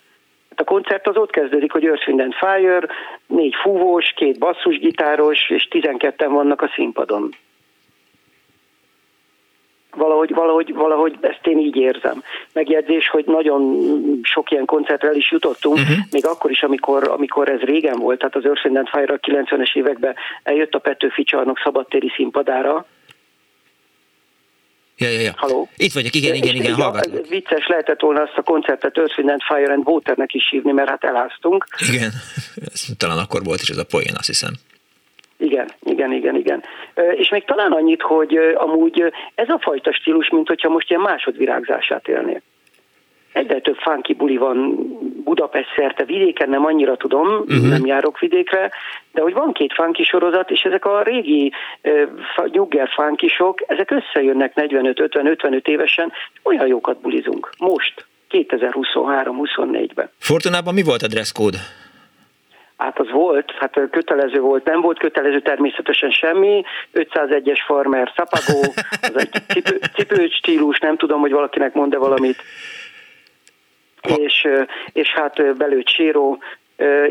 S10: Tehát a koncert az ott kezdődik, hogy Earth, Wind and Fire, négy fúvós, két basszusgitáros, és 12 vannak a színpadon. Valahogy, valahogy, valahogy ezt én így érzem. Megjegyzés, hogy nagyon sok ilyen koncertre is jutottunk, uh-huh. még akkor is, amikor, amikor ez régen volt, tehát az Earth, Wind Fire a 90-es években eljött a Petőfi csarnok szabadtéri színpadára,
S8: Ja, ja, ja.
S10: Haló?
S8: Itt vagyok, igen, igen, igen, hallgatlak.
S10: Vicces lehetett volna azt a koncertet Earth, Wind and Fire and Waternek is hívni, mert hát elháztunk.
S8: Igen, ez, talán akkor volt is ez a poén, azt hiszem.
S10: Igen, igen, igen, igen. És még talán annyit, hogy amúgy ez a fajta stílus, mint hogyha most ilyen másodvirágzását élnék. Egyre több funky buli van Budapest szerte, vidéken nem annyira tudom, uh-huh. nem járok vidékre, de hogy van két funky sorozat, és ezek a régi uh, nyugger funkisok, ezek összejönnek 45-50-55 évesen, olyan jókat bulizunk. Most, 2023-24-ben.
S8: Fortunában mi volt a dress code?
S10: Hát az volt, hát kötelező volt, nem volt kötelező természetesen semmi, 501-es farmer szapagó, az egy cipő, cipő stílus, nem tudom, hogy valakinek mond-e valamit. És, és hát belőtt síró,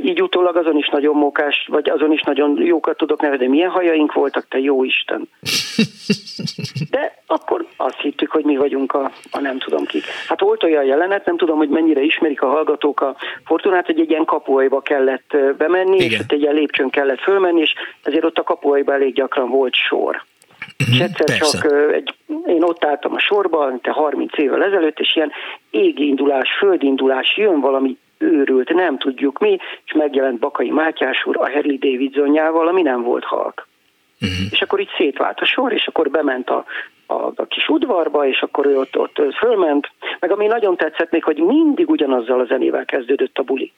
S10: így utólag azon is nagyon mókás, vagy azon is nagyon jókat tudok nevezni, milyen hajaink voltak, te jó Isten. De akkor azt hittük, hogy mi vagyunk a, a nem tudom kik. Hát volt olyan jelenet, nem tudom, hogy mennyire ismerik a hallgatók a Fortunát, hogy egy ilyen kapuajba kellett bemenni, Igen. és ott egy ilyen lépcsőn kellett fölmenni, és ezért ott a kapuajba elég gyakran volt sor. Uh-huh, és egyszer persze. csak egy, én ott álltam a sorban, te 30 évvel ezelőtt, és ilyen égindulás, földindulás, jön valami őrült, nem tudjuk mi, és megjelent Bakai Mátyás úr a Harley Davidsonjával, ami nem volt halk. Uh-huh. És akkor így szétvált a sor, és akkor bement a, a, a kis udvarba, és akkor ő ott, ott fölment. Meg ami nagyon tetszett még, hogy mindig ugyanazzal a zenével kezdődött a buli.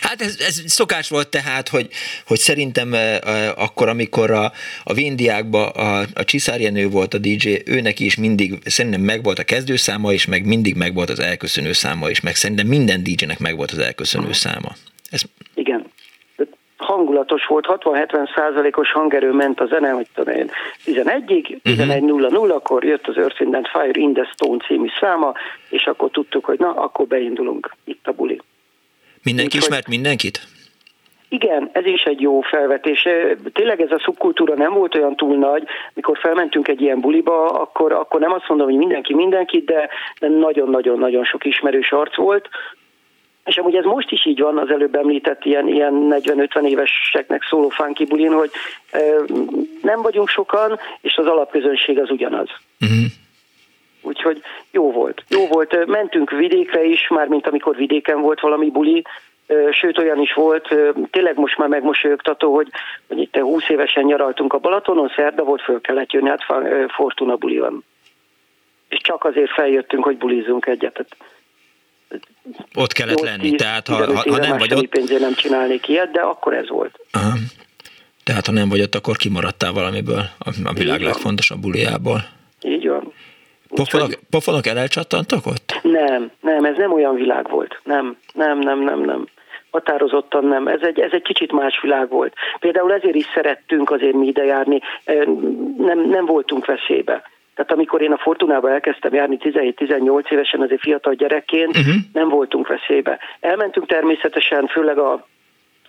S8: Hát ez, ez szokás volt tehát, hogy, hogy szerintem akkor, amikor a, a Vindiákban a, a Csiszárjenő volt a DJ, őnek is mindig, szerintem megvolt a kezdőszáma is, meg mindig megvolt az elköszönő száma is, meg szerintem minden DJ-nek megvolt az elköszönő száma.
S10: Ez... Igen hangulatos volt, 60-70 százalékos hangerő ment a zene, hogy tudom én, 11-ig, 11.00, akkor jött az Earth and Fire in the Stone című száma, és akkor tudtuk, hogy na, akkor beindulunk itt a buli.
S8: Mindenki Úgy, ismert mindenkit?
S10: Igen, ez is egy jó felvetés. Tényleg ez a szubkultúra nem volt olyan túl nagy, mikor felmentünk egy ilyen buliba, akkor, akkor nem azt mondom, hogy mindenki mindenkit, de nagyon-nagyon-nagyon sok ismerős arc volt. És amúgy ez most is így van, az előbb említett ilyen, ilyen 40-50 éveseknek szóló funky bulin, hogy e, nem vagyunk sokan, és az alapközönség az ugyanaz. Uh-huh. Úgyhogy jó volt. Jó volt. Mentünk vidékre is, már mint amikor vidéken volt valami buli, sőt olyan is volt, tényleg most már megmosolyogtató, hogy, hogy itt 20 évesen nyaraltunk a Balatonon, szerda volt, föl kellett jönni, hát Fortuna buli van. És csak azért feljöttünk, hogy bulizzunk egyet.
S8: Ott kellett lenni, tehát ha, ha, ha nem vagy ott...
S10: pénzért nem csinálnék ilyet, de akkor ez volt.
S8: Aha. Tehát ha nem vagy ott, akkor kimaradtál valamiből, a világ legfontosabb buliából.
S10: Így van.
S8: Pofonok, pofonok elcsattantak ott?
S10: Nem, nem, ez nem olyan világ volt. Nem, nem, nem, nem, nem. Határozottan nem. Ez egy, ez egy kicsit más világ volt. Például ezért is szerettünk azért mi ide járni. Nem, nem voltunk veszélybe. Tehát amikor én a Fortunába elkezdtem járni 17-18 évesen, azért fiatal gyerekként, uh-huh. nem voltunk veszélybe. Elmentünk természetesen, főleg a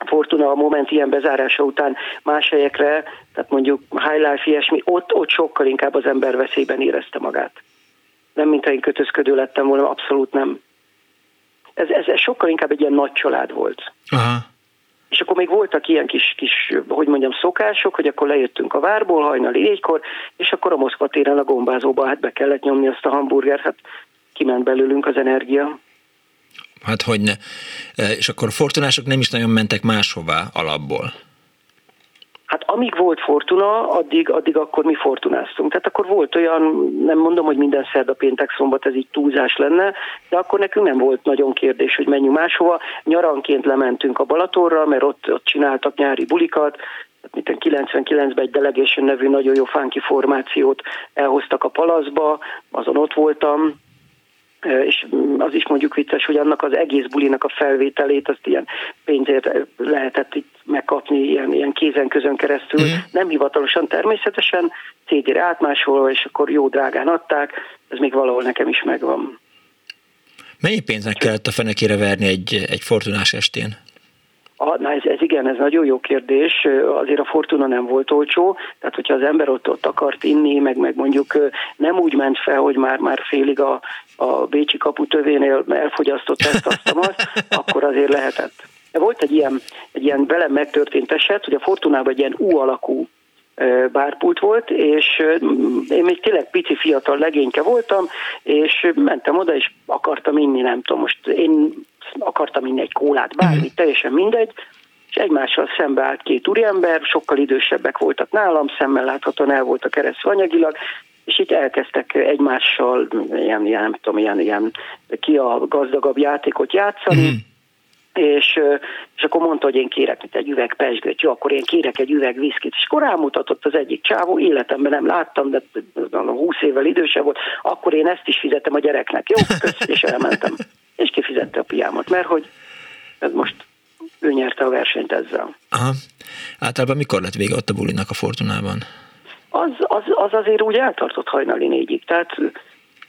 S10: Fortuna a moment ilyen bezárása után más helyekre, tehát mondjuk High Life, ilyesmi, ott, ott sokkal inkább az ember veszélyben érezte magát nem mintha én kötözködő lettem volna, abszolút nem. Ez, ez, ez sokkal inkább egy ilyen nagy család volt. Aha. És akkor még voltak ilyen kis, kis, hogy mondjam, szokások, hogy akkor lejöttünk a várból hajnali négykor, és akkor a Moszkva téren a gombázóba hát be kellett nyomni azt a hamburgert, hát kiment belőlünk az energia.
S8: Hát hogy ne. E, és akkor fortunások nem is nagyon mentek máshová alapból.
S10: Hát amíg volt Fortuna, addig, addig akkor mi fortunáztunk. Tehát akkor volt olyan, nem mondom, hogy minden szerda, péntek, szombat ez így túlzás lenne, de akkor nekünk nem volt nagyon kérdés, hogy menjünk máshova. Nyaranként lementünk a Balatorra, mert ott, ott csináltak nyári bulikat, mint 99-ben egy Delegation nevű nagyon jó funky formációt elhoztak a Palaszba, azon ott voltam, és az is mondjuk vicces, hogy annak az egész bulinak a felvételét, azt ilyen pénzért lehetett itt megkapni, ilyen, ilyen kézen közön keresztül, uh-huh. nem hivatalosan természetesen, CD-re átmásolva, és akkor jó drágán adták, ez még valahol nekem is megvan.
S1: Mennyi pénznek kellett a fenekére verni egy, egy fortunás estén?
S10: A, na ez, ez igen, ez nagyon jó kérdés. Azért a Fortuna nem volt olcsó, tehát hogyha az ember ott, ott akart inni, meg, meg mondjuk nem úgy ment fel, hogy már, már félig a, a Bécsi kaputövénél elfogyasztott ezt, azt, azt, akkor azért lehetett. Volt egy ilyen, egy ilyen velem megtörtént eset, hogy a Fortunában egy ilyen U alakú bárpult volt, és én még tényleg pici fiatal legényke voltam, és mentem oda, és akartam inni, nem tudom, most én akartam inni egy kólát, bármit, mhm. teljesen mindegy, és egymással szembe állt két úriember, sokkal idősebbek voltak nálam, szemmel láthatóan el volt a keresztül anyagilag, és itt elkezdtek egymással ilyen, ilyen nem tudom, ilyen, ilyen ki a gazdagabb játékot játszani, mm és, és akkor mondta, hogy én kérek mint egy üveg pesgőt, jó, akkor én kérek egy üveg viszkit, és akkor rámutatott az egyik csávó, életemben nem láttam, de 20 évvel idősebb volt, akkor én ezt is fizetem a gyereknek, jó, kösz, és elmentem. És kifizette a piámat, mert hogy ez most ő nyerte a versenyt ezzel.
S1: Aha. Általában mikor lett vége ott a bulinak a Fortunában?
S10: Az, az, az azért úgy eltartott hajnali négyig, tehát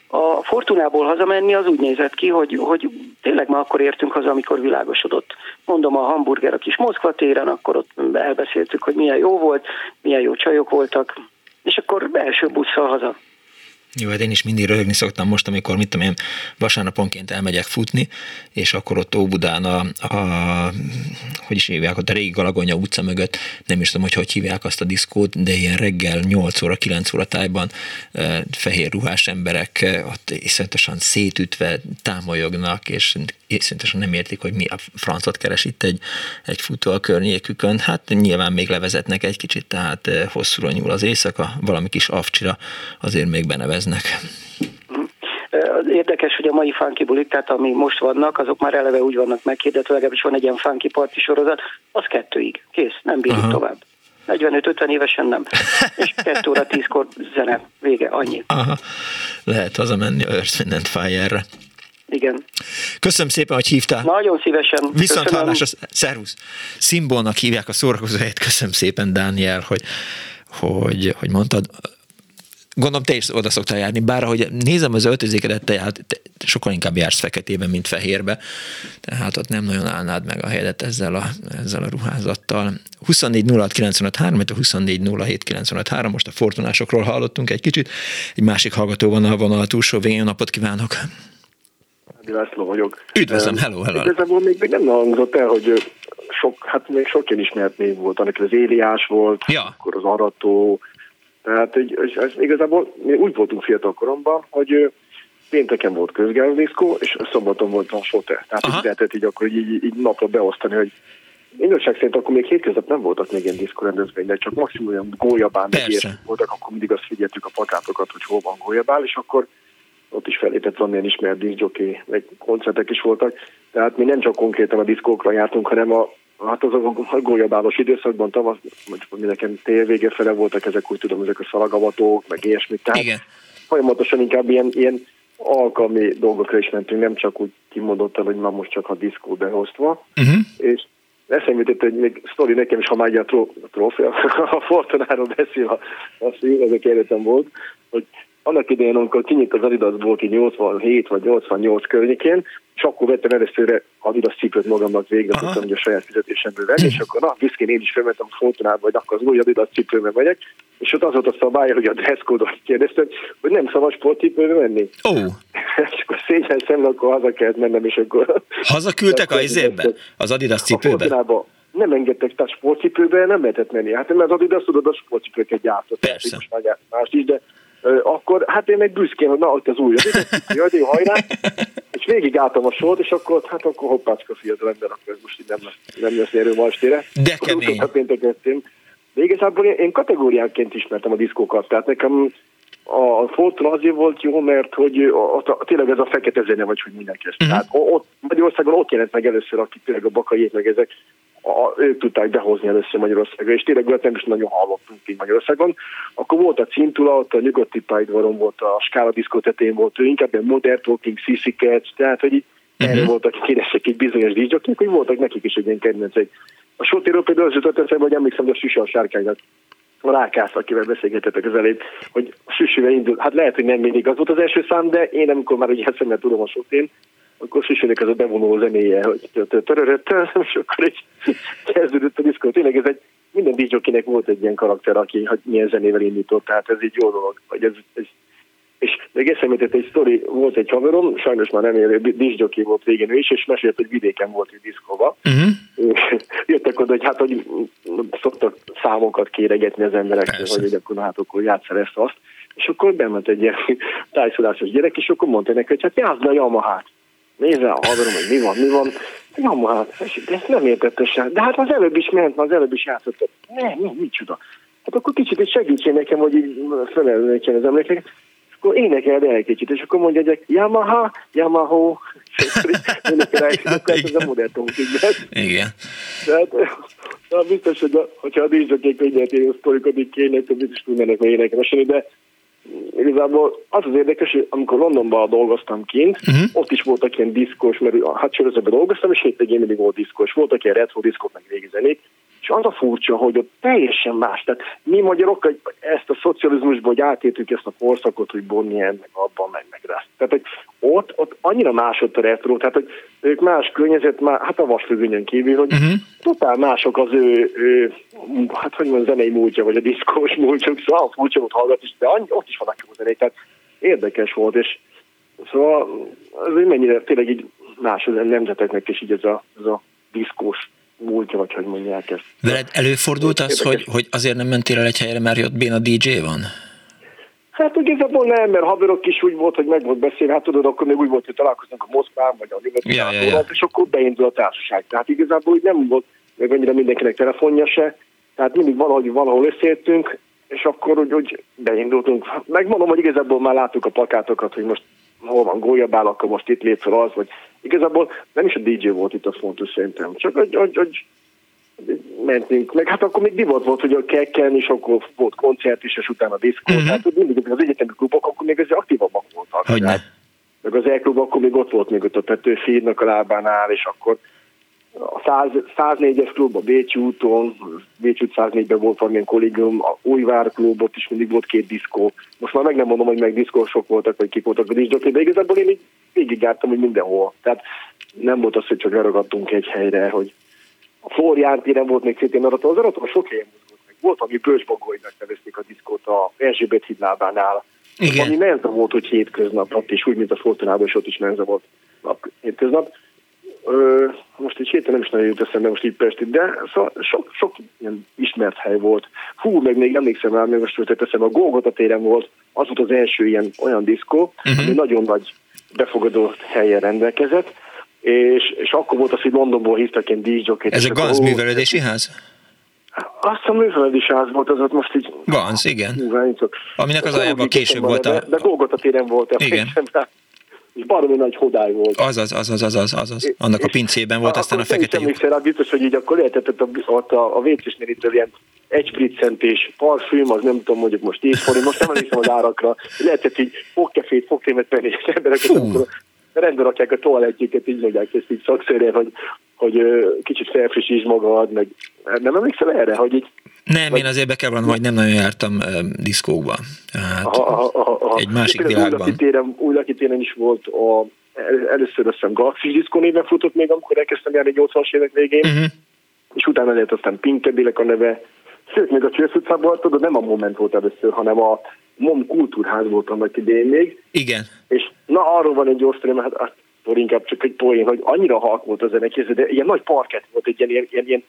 S10: a Fortunából hazamenni az úgy nézett ki, hogy, hogy tényleg ma akkor értünk haza, amikor világosodott. Mondom, a hamburger a kis Moszkva téren, akkor ott elbeszéltük, hogy milyen jó volt, milyen jó csajok voltak, és akkor első busszal haza.
S1: Jó, hát én is mindig röhögni szoktam most, amikor, mit tudom én, vasárnaponként elmegyek futni, és akkor ott Óbudán a, a hogy is hívják, ott a régi Galagonya utca mögött, nem is tudom, hogy hogy hívják azt a diszkót, de ilyen reggel 8 óra, 9 óra tájban e, fehér ruhás emberek ott iszonyatosan szétütve támolyognak, és iszonyatosan nem értik, hogy mi a francot keres itt egy, egy futó a környékükön. Hát nyilván még levezetnek egy kicsit, tehát hosszúra nyúl az éjszaka, valami kis avcsira azért még benevez léteznek.
S10: Az érdekes, hogy a mai funky bulik, tehát ami most vannak, azok már eleve úgy vannak meghirdetve, legalábbis van egy ilyen funky parti sorozat, az kettőig, kész, nem bírjuk Aha. tovább. 45-50 évesen nem. És 2 óra 10-kor zene, vége, annyi.
S1: Aha. Lehet hazamenni a Earth, Wind Fire-re.
S10: Igen.
S1: Köszönöm szépen, hogy hívtál.
S10: Nagyon szívesen.
S1: Viszont hallásra, szervusz. Szimbolnak hívják a szórakozóhelyet. Köszönöm szépen, Dániel, hogy, hogy, hogy mondtad. Gondolom te is oda szoktál járni, bár ahogy nézem az öltözékedet, te, hát, te sokkal inkább jársz feketében, mint fehérbe, tehát ott nem nagyon állnád meg a helyet ezzel a, ezzel a ruházattal. 24 06 95 3, a 24 07 95 3, most a fortunásokról hallottunk egy kicsit, egy másik hallgató van a vonal túlsó végén, napot kívánok!
S11: László vagyok.
S1: Üdvözlöm, hello, hello.
S11: Igazából még, még nem hangzott el, hogy sok, hát még sok ilyen ismert név volt, annak az Éliás volt,
S1: ja.
S11: akkor az Arató, tehát egy, ez igazából mi úgy voltunk fiatal koromban, hogy pénteken volt közgázdiszkó, és szombaton volt a sote. Tehát így lehetett így akkor így, így napra beosztani, hogy Igazság szerint akkor még hétköznap nem voltak még ilyen de csak maximum olyan gólyabán voltak, akkor mindig azt figyeltük a plakátokat, hogy hol van gólyabál, és akkor ott is felépett van ilyen ismert diszjoké, meg koncertek is voltak. Tehát mi nem csak konkrétan a diszkókra jártunk, hanem a Hát az a gólyabálos időszakban, tavasz, nekem tél vége fele voltak ezek, úgy tudom, ezek a szalagavatók, meg ilyesmit. Tehát
S1: Igen.
S11: folyamatosan inkább ilyen, ilyen alkalmi dolgokra is mentünk, nem csak úgy kimondottan, hogy ma most csak a diszkó behoztva. Uh-huh. És eszembe jutott, hogy még sztori nekem is, ha már a, tró, a trófea, a Fortunáról beszél, a, az, ezek életem volt, hogy annak idején, amikor kinyit az Adidasból ki 87 vagy 88 környékén, és akkor vettem először Adidas cipőt magamnak végre, tudtam, hogy a saját fizetésemből venni, és akkor na, büszkén én is felmentem a Fortunába, vagy akkor az új Adidas cipőben megyek, és ott az volt a szabály, hogy a dresszkódot kérdeztem, hogy nem szabad sportcipőbe menni.
S1: Ó. Oh.
S11: és akkor szégyen szemben, akkor haza kellett mennem, és akkor...
S1: Hazaküldtek a izébe? Az Adidas cipőbe? A
S11: nem engedtek, tehát sportcipőbe nem lehetett menni. Hát mert az Adidas tudod, a sportcipőket gyártott.
S1: Persze.
S11: Más is, de akkor hát én meg büszkén, hogy na, ott az új, jaj, de hajrá, és végig álltam a sort, és akkor, hát akkor hoppácska fiatal ember, akkor ez most így nem, nem lesz érő ma estére.
S1: De kemény.
S11: De igazából én, én kategóriánként ismertem a diszkókat, tehát nekem a Fortuna azért volt jó, mert hogy a, a, tényleg ez a fekete zene, vagy hogy mindenki ezt. Uh-huh. Tehát ott, Magyarországon ott jelent meg először, akik tényleg a bakaiék, meg ezek, a, ők tudták behozni először Magyarországra, és tényleg olyat nem is nagyon hallottunk így Magyarországon. Akkor volt a Cintula, ott a nyugati pályadvaron volt, a Skála diszkó tetén volt, ő inkább ilyen modern talking, Cats, tehát hogy így uh-huh. erre voltak kéresek egy bizonyos díjcsoknak, hogy voltak nekik is egy ilyen kedvencek. A Sotéről például az jutott eszembe, hogy emlékszem, hogy a Süsi a sárkánynak a Rákász, akivel beszélgetettek az elét, hogy Süsivel indul. Hát lehet, hogy nem mindig az volt az első szám, de én amikor már ugye eszembe tudom a Sotén, akkor Sisinek ez a bevonó zenéje, hogy törörött, és akkor egy kezdődött a diszkó. Tényleg ez egy, minden DJ-kinek volt egy ilyen karakter, aki hogy milyen zenével indított, tehát ez így jó dolog, hogy ez, ez és még eszembe egy sztori, volt egy haverom, sajnos már nem élő, diszjoki volt végén ő is, és mesélt, hogy vidéken volt egy diszkóba. Uh-huh. Jöttek oda, hogy hát, hogy szoktak számokat kéregetni az emberek, hogy akkor hát akkor játszál ezt azt. És akkor bement egy ilyen tájszolásos gyerek, és akkor mondta neki, hogy hát játszd a Yamahát. Nézze a haverom, hogy mi van, mi van. Yamahát, de ezt nem értette sem. De hát az előbb is ment, az előbb is játszott. Ne, mi, micsoda. Hát akkor kicsit egy segítsél nekem, hogy így felelni az emlékeket akkor énekel el egy kicsit, és akkor mondja, hogy Yamaha, Yamaha, ez a
S8: Igen.
S11: Tehát, na, biztos, hogy a, hogyha a díszökék könnyeltén sztorikat így kéne, akkor biztos tudnának meg énekelni, de igazából az az érdekes, hogy amikor Londonban dolgoztam kint, uh-huh. ott is voltak ilyen diszkos, mert hát sorozatban dolgoztam, és hétvégén mindig volt diszkos. Voltak ilyen retro diszkok, meg régi zenék, és az a furcsa, hogy ott teljesen más. Tehát mi magyarok ezt a szocializmusból, hogy átéltük ezt a korszakot, hogy Bonnie meg abban, meg, meg rá. Tehát, hogy ott, ott annyira más ott a retro, tehát, hogy ők más környezet, már, hát a vasfüggönyön kívül, hogy uh-huh. totál mások az ő, ő, hát hogy mondjam, zenei múltja, vagy a diszkós múltjuk, szóval furcsa volt hallgat is, de annyi, ott is vannak jó zenék, tehát érdekes volt, és szóval ez mennyire tényleg így más az nemzeteknek is így ez a, ez a diszkós múltja, vagy hogy mondják ezt.
S8: Veled előfordult az, hogy, hogy azért nem mentél el egy helyre, mert ott béna DJ van?
S11: Hát igazából nem, mert haverok is úgy volt, hogy meg volt beszélni, hát tudod, akkor még úgy volt, hogy találkozunk a Moszkván, vagy a nyugati ja, ja, ja. és akkor beindul a társaság. Tehát igazából úgy nem volt meg annyira mindenkinek telefonja se, tehát mindig valahogy valahol összeértünk, és akkor úgy, úgy beindultunk. Megmondom, hogy igazából már láttuk a plakátokat, hogy most hol van gólyabál, akkor most itt lép fel az, vagy igazából nem is a DJ volt itt a fontos szerintem, csak hogy, hogy, hogy mentünk, meg hát akkor még divat volt, hogy a kekken, és akkor volt koncert is, és utána diszkó, uh-huh. tehát mindig az egyetemi klubok akkor még azért aktívabbak voltak.
S8: Hogy
S11: meg az e akkor még ott volt még ott a tetőfídnak a lábánál, és akkor a 100, 104-es klub a Bécsi úton, Bécsi út 104-ben volt valamilyen kollégium, a Újvár klub, ott is mindig volt két diszkó. Most már meg nem mondom, hogy meg diszkósok voltak, vagy kik voltak a diszkók, de igazából én így végig jártam, hogy mindenhol. Tehát nem volt az, hogy csak leragadtunk egy helyre, hogy a Florián téren volt még szintén arató, az arató sok helyen mozgott meg. Volt, ami Bősbagolynak nevezték a diszkót a Erzsébet hídlábánál. Igen. Ami menza volt, hogy hétköznap, ott is úgy, mint a Fortunában, és ott is menza volt nap, hétköznap. Ö, most egy héten nem is nagyon jut eszembe most így Pesti, de szóval sok, sok ilyen ismert hely volt. Hú, meg még emlékszem el, még most jutott eszembe, a Golgota téren volt, az volt az első ilyen olyan diszkó, uh-huh. ami nagyon nagy befogadó helyen rendelkezett, és, és akkor volt az, hogy Londonból hívtak ilyen díszgyokét.
S8: Ez a Ganz művelődési ház?
S11: Azt a művelődési ház volt, az ott most így...
S8: Ganz, igen. Aminek az aljában később volt a...
S11: De, de Golgota téren volt,
S8: igen.
S11: Rá és baromi nagy hodály volt.
S8: Az az, az az, az, az, az, az. Annak a pincében volt, aztán a fekete lyuk.
S11: Rá, biztos, hogy így akkor lehetett ott a, a vécésnél itt ilyen egy spriccentés parfüm, az nem tudom, mondjuk most 10 forint, most nem emlékszem az árakra, lehetett így fogkefét, fogkrémet venni, és emberek akkor rendben rakják a toalettjéket, így mondják ezt így szakszerűen, hogy, hogy kicsit felfrissíts magad, meg nem emlékszel erre, hogy így
S8: nem, vagy... én azért be kell vallanom, hogy nem nagyon jártam uh, diszkókba. Hát, aha, aha, Egy másik világban.
S11: Új téren is volt a, először azt hiszem Galaxis Disco néven futott még, amikor elkezdtem járni 80-as évek végén, uh-huh. és utána lehet aztán Pinkebélek a neve, sőt, még a Csősz utcában, tudod, nem a Moment volt először, hanem a MOM kultúrház volt annak idején még.
S8: Igen.
S11: És na, arról van egy gyors sztori, hát, hát inkább csak egy poén, hogy annyira halk volt a zene, de ilyen nagy parkett volt, egy ilyen, ilyen, ilyen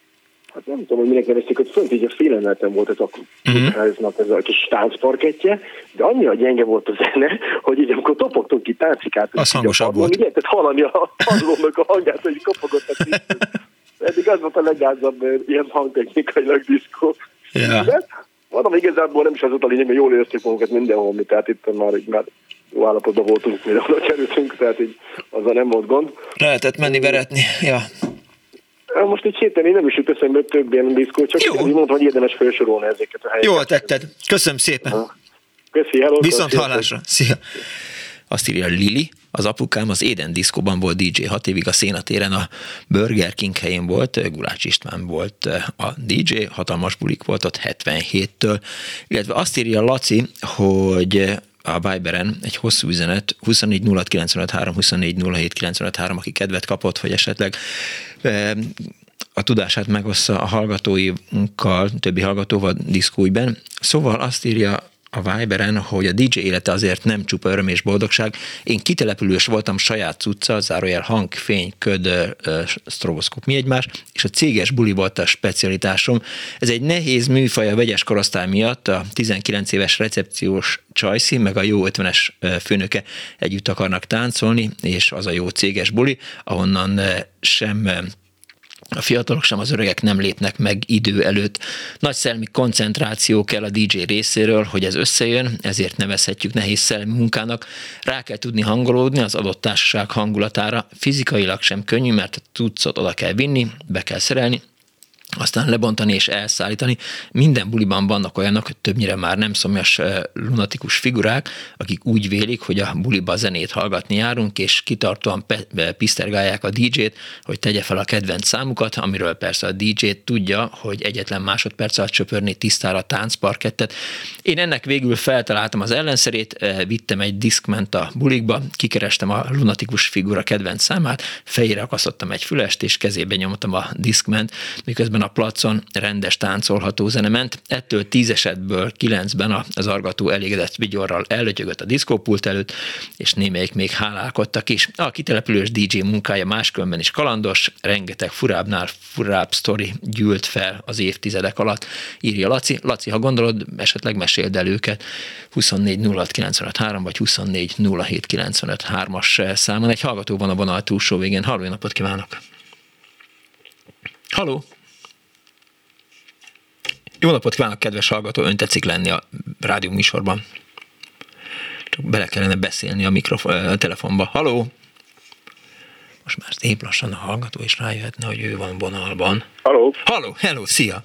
S11: hát nem tudom, hogy minek nevezték, hogy fönt így a félemelten volt ez a uh-huh. ez a kis táncparkettje, de annyira gyenge volt a zene, hogy így amikor topogtunk ki táncikát,
S8: az hangosabb volt.
S11: Így lehetett hallani a padlónak a hangját, hogy kopogott a. Eddig az volt a legázabb ilyen hangtechnikailag diszkó.
S8: Ja.
S11: De mondom, igazából nem is az volt a lényeg, mert jól éreztük magunkat mindenhol, mi, tehát itt már, így már jó állapotban voltunk, mire oda kerültünk, tehát így azzal nem volt gond.
S8: Lehetett menni veretni, ja.
S11: Most egy héten én nem is jut eszembe több ilyen diszkó, csak Jó. mondtam, hogy érdemes felsorolni ezeket a helyeket.
S8: Jól tetted. Köszönöm szépen.
S11: Köszi, hello,
S8: Viszont hallásra. Szia. Azt írja Lili, az apukám az Éden diszkóban volt DJ hat évig a Szénatéren, a Burger King helyén volt, Gulács István volt a DJ, hatalmas bulik volt ott 77-től, illetve azt írja Laci, hogy
S1: a Viberen egy hosszú üzenet, 24 06 24 aki kedvet kapott, hogy esetleg a tudását megossza a hallgatóinkkal, többi hallgatóval diszkújben. Szóval azt írja a Viberen, hogy a DJ élete azért nem csupa öröm és boldogság. Én kitelepülős voltam saját cucca, zárójel hang, fény, köd, stroboszkóp, mi egymás, és a céges buli volt a specialitásom. Ez egy nehéz műfaj a vegyes korosztály miatt, a 19 éves recepciós Csajci, meg a jó 50-es főnöke együtt akarnak táncolni, és az a jó céges buli, ahonnan sem a fiatalok sem az öregek nem lépnek meg idő előtt. Nagy szellemi koncentráció kell a DJ részéről, hogy ez összejön, ezért nevezhetjük nehéz szellemi munkának. Rá kell tudni hangolódni az adott társaság hangulatára. Fizikailag sem könnyű, mert a tudszot oda kell vinni, be kell szerelni, aztán lebontani és elszállítani. Minden buliban vannak olyanok, többnyire már nem szomjas lunatikus figurák, akik úgy vélik, hogy a buliba zenét hallgatni járunk, és kitartóan pisztergálják a DJ-t, hogy tegye fel a kedvenc számukat, amiről persze a DJ tudja, hogy egyetlen másodperc alatt csöpörni tisztára táncparkettet. Én ennek végül feltaláltam az ellenszerét, vittem egy diszkment a bulikba, kikerestem a lunatikus figura kedvenc számát, fejére akasztottam egy fülest, és kezébe nyomtam a diszkment, miközben a placon rendes táncolható zene ment. Ettől tíz esetből kilencben az argató elégedett vigyorral ellötyögött a diszkópult előtt, és némelyik még hálálkodtak is. A kitelepülős DJ munkája máskülönben is kalandos, rengeteg furábbnál furább sztori gyűlt fel az évtizedek alatt, írja Laci. Laci, ha gondolod, esetleg meséld el őket 24 vagy 24 as számon. Egy hallgató van a vonal túlsó végén. Halló, napot kívánok! Halló! Jó napot kívánok, kedves hallgató! Ön tetszik lenni a rádió műsorban. Csak bele kellene beszélni a, mikrofon, a telefonba. Haló! Most már szép lassan a hallgató is rájöhetne, hogy ő van vonalban.
S12: Haló!
S1: Haló, hello, szia!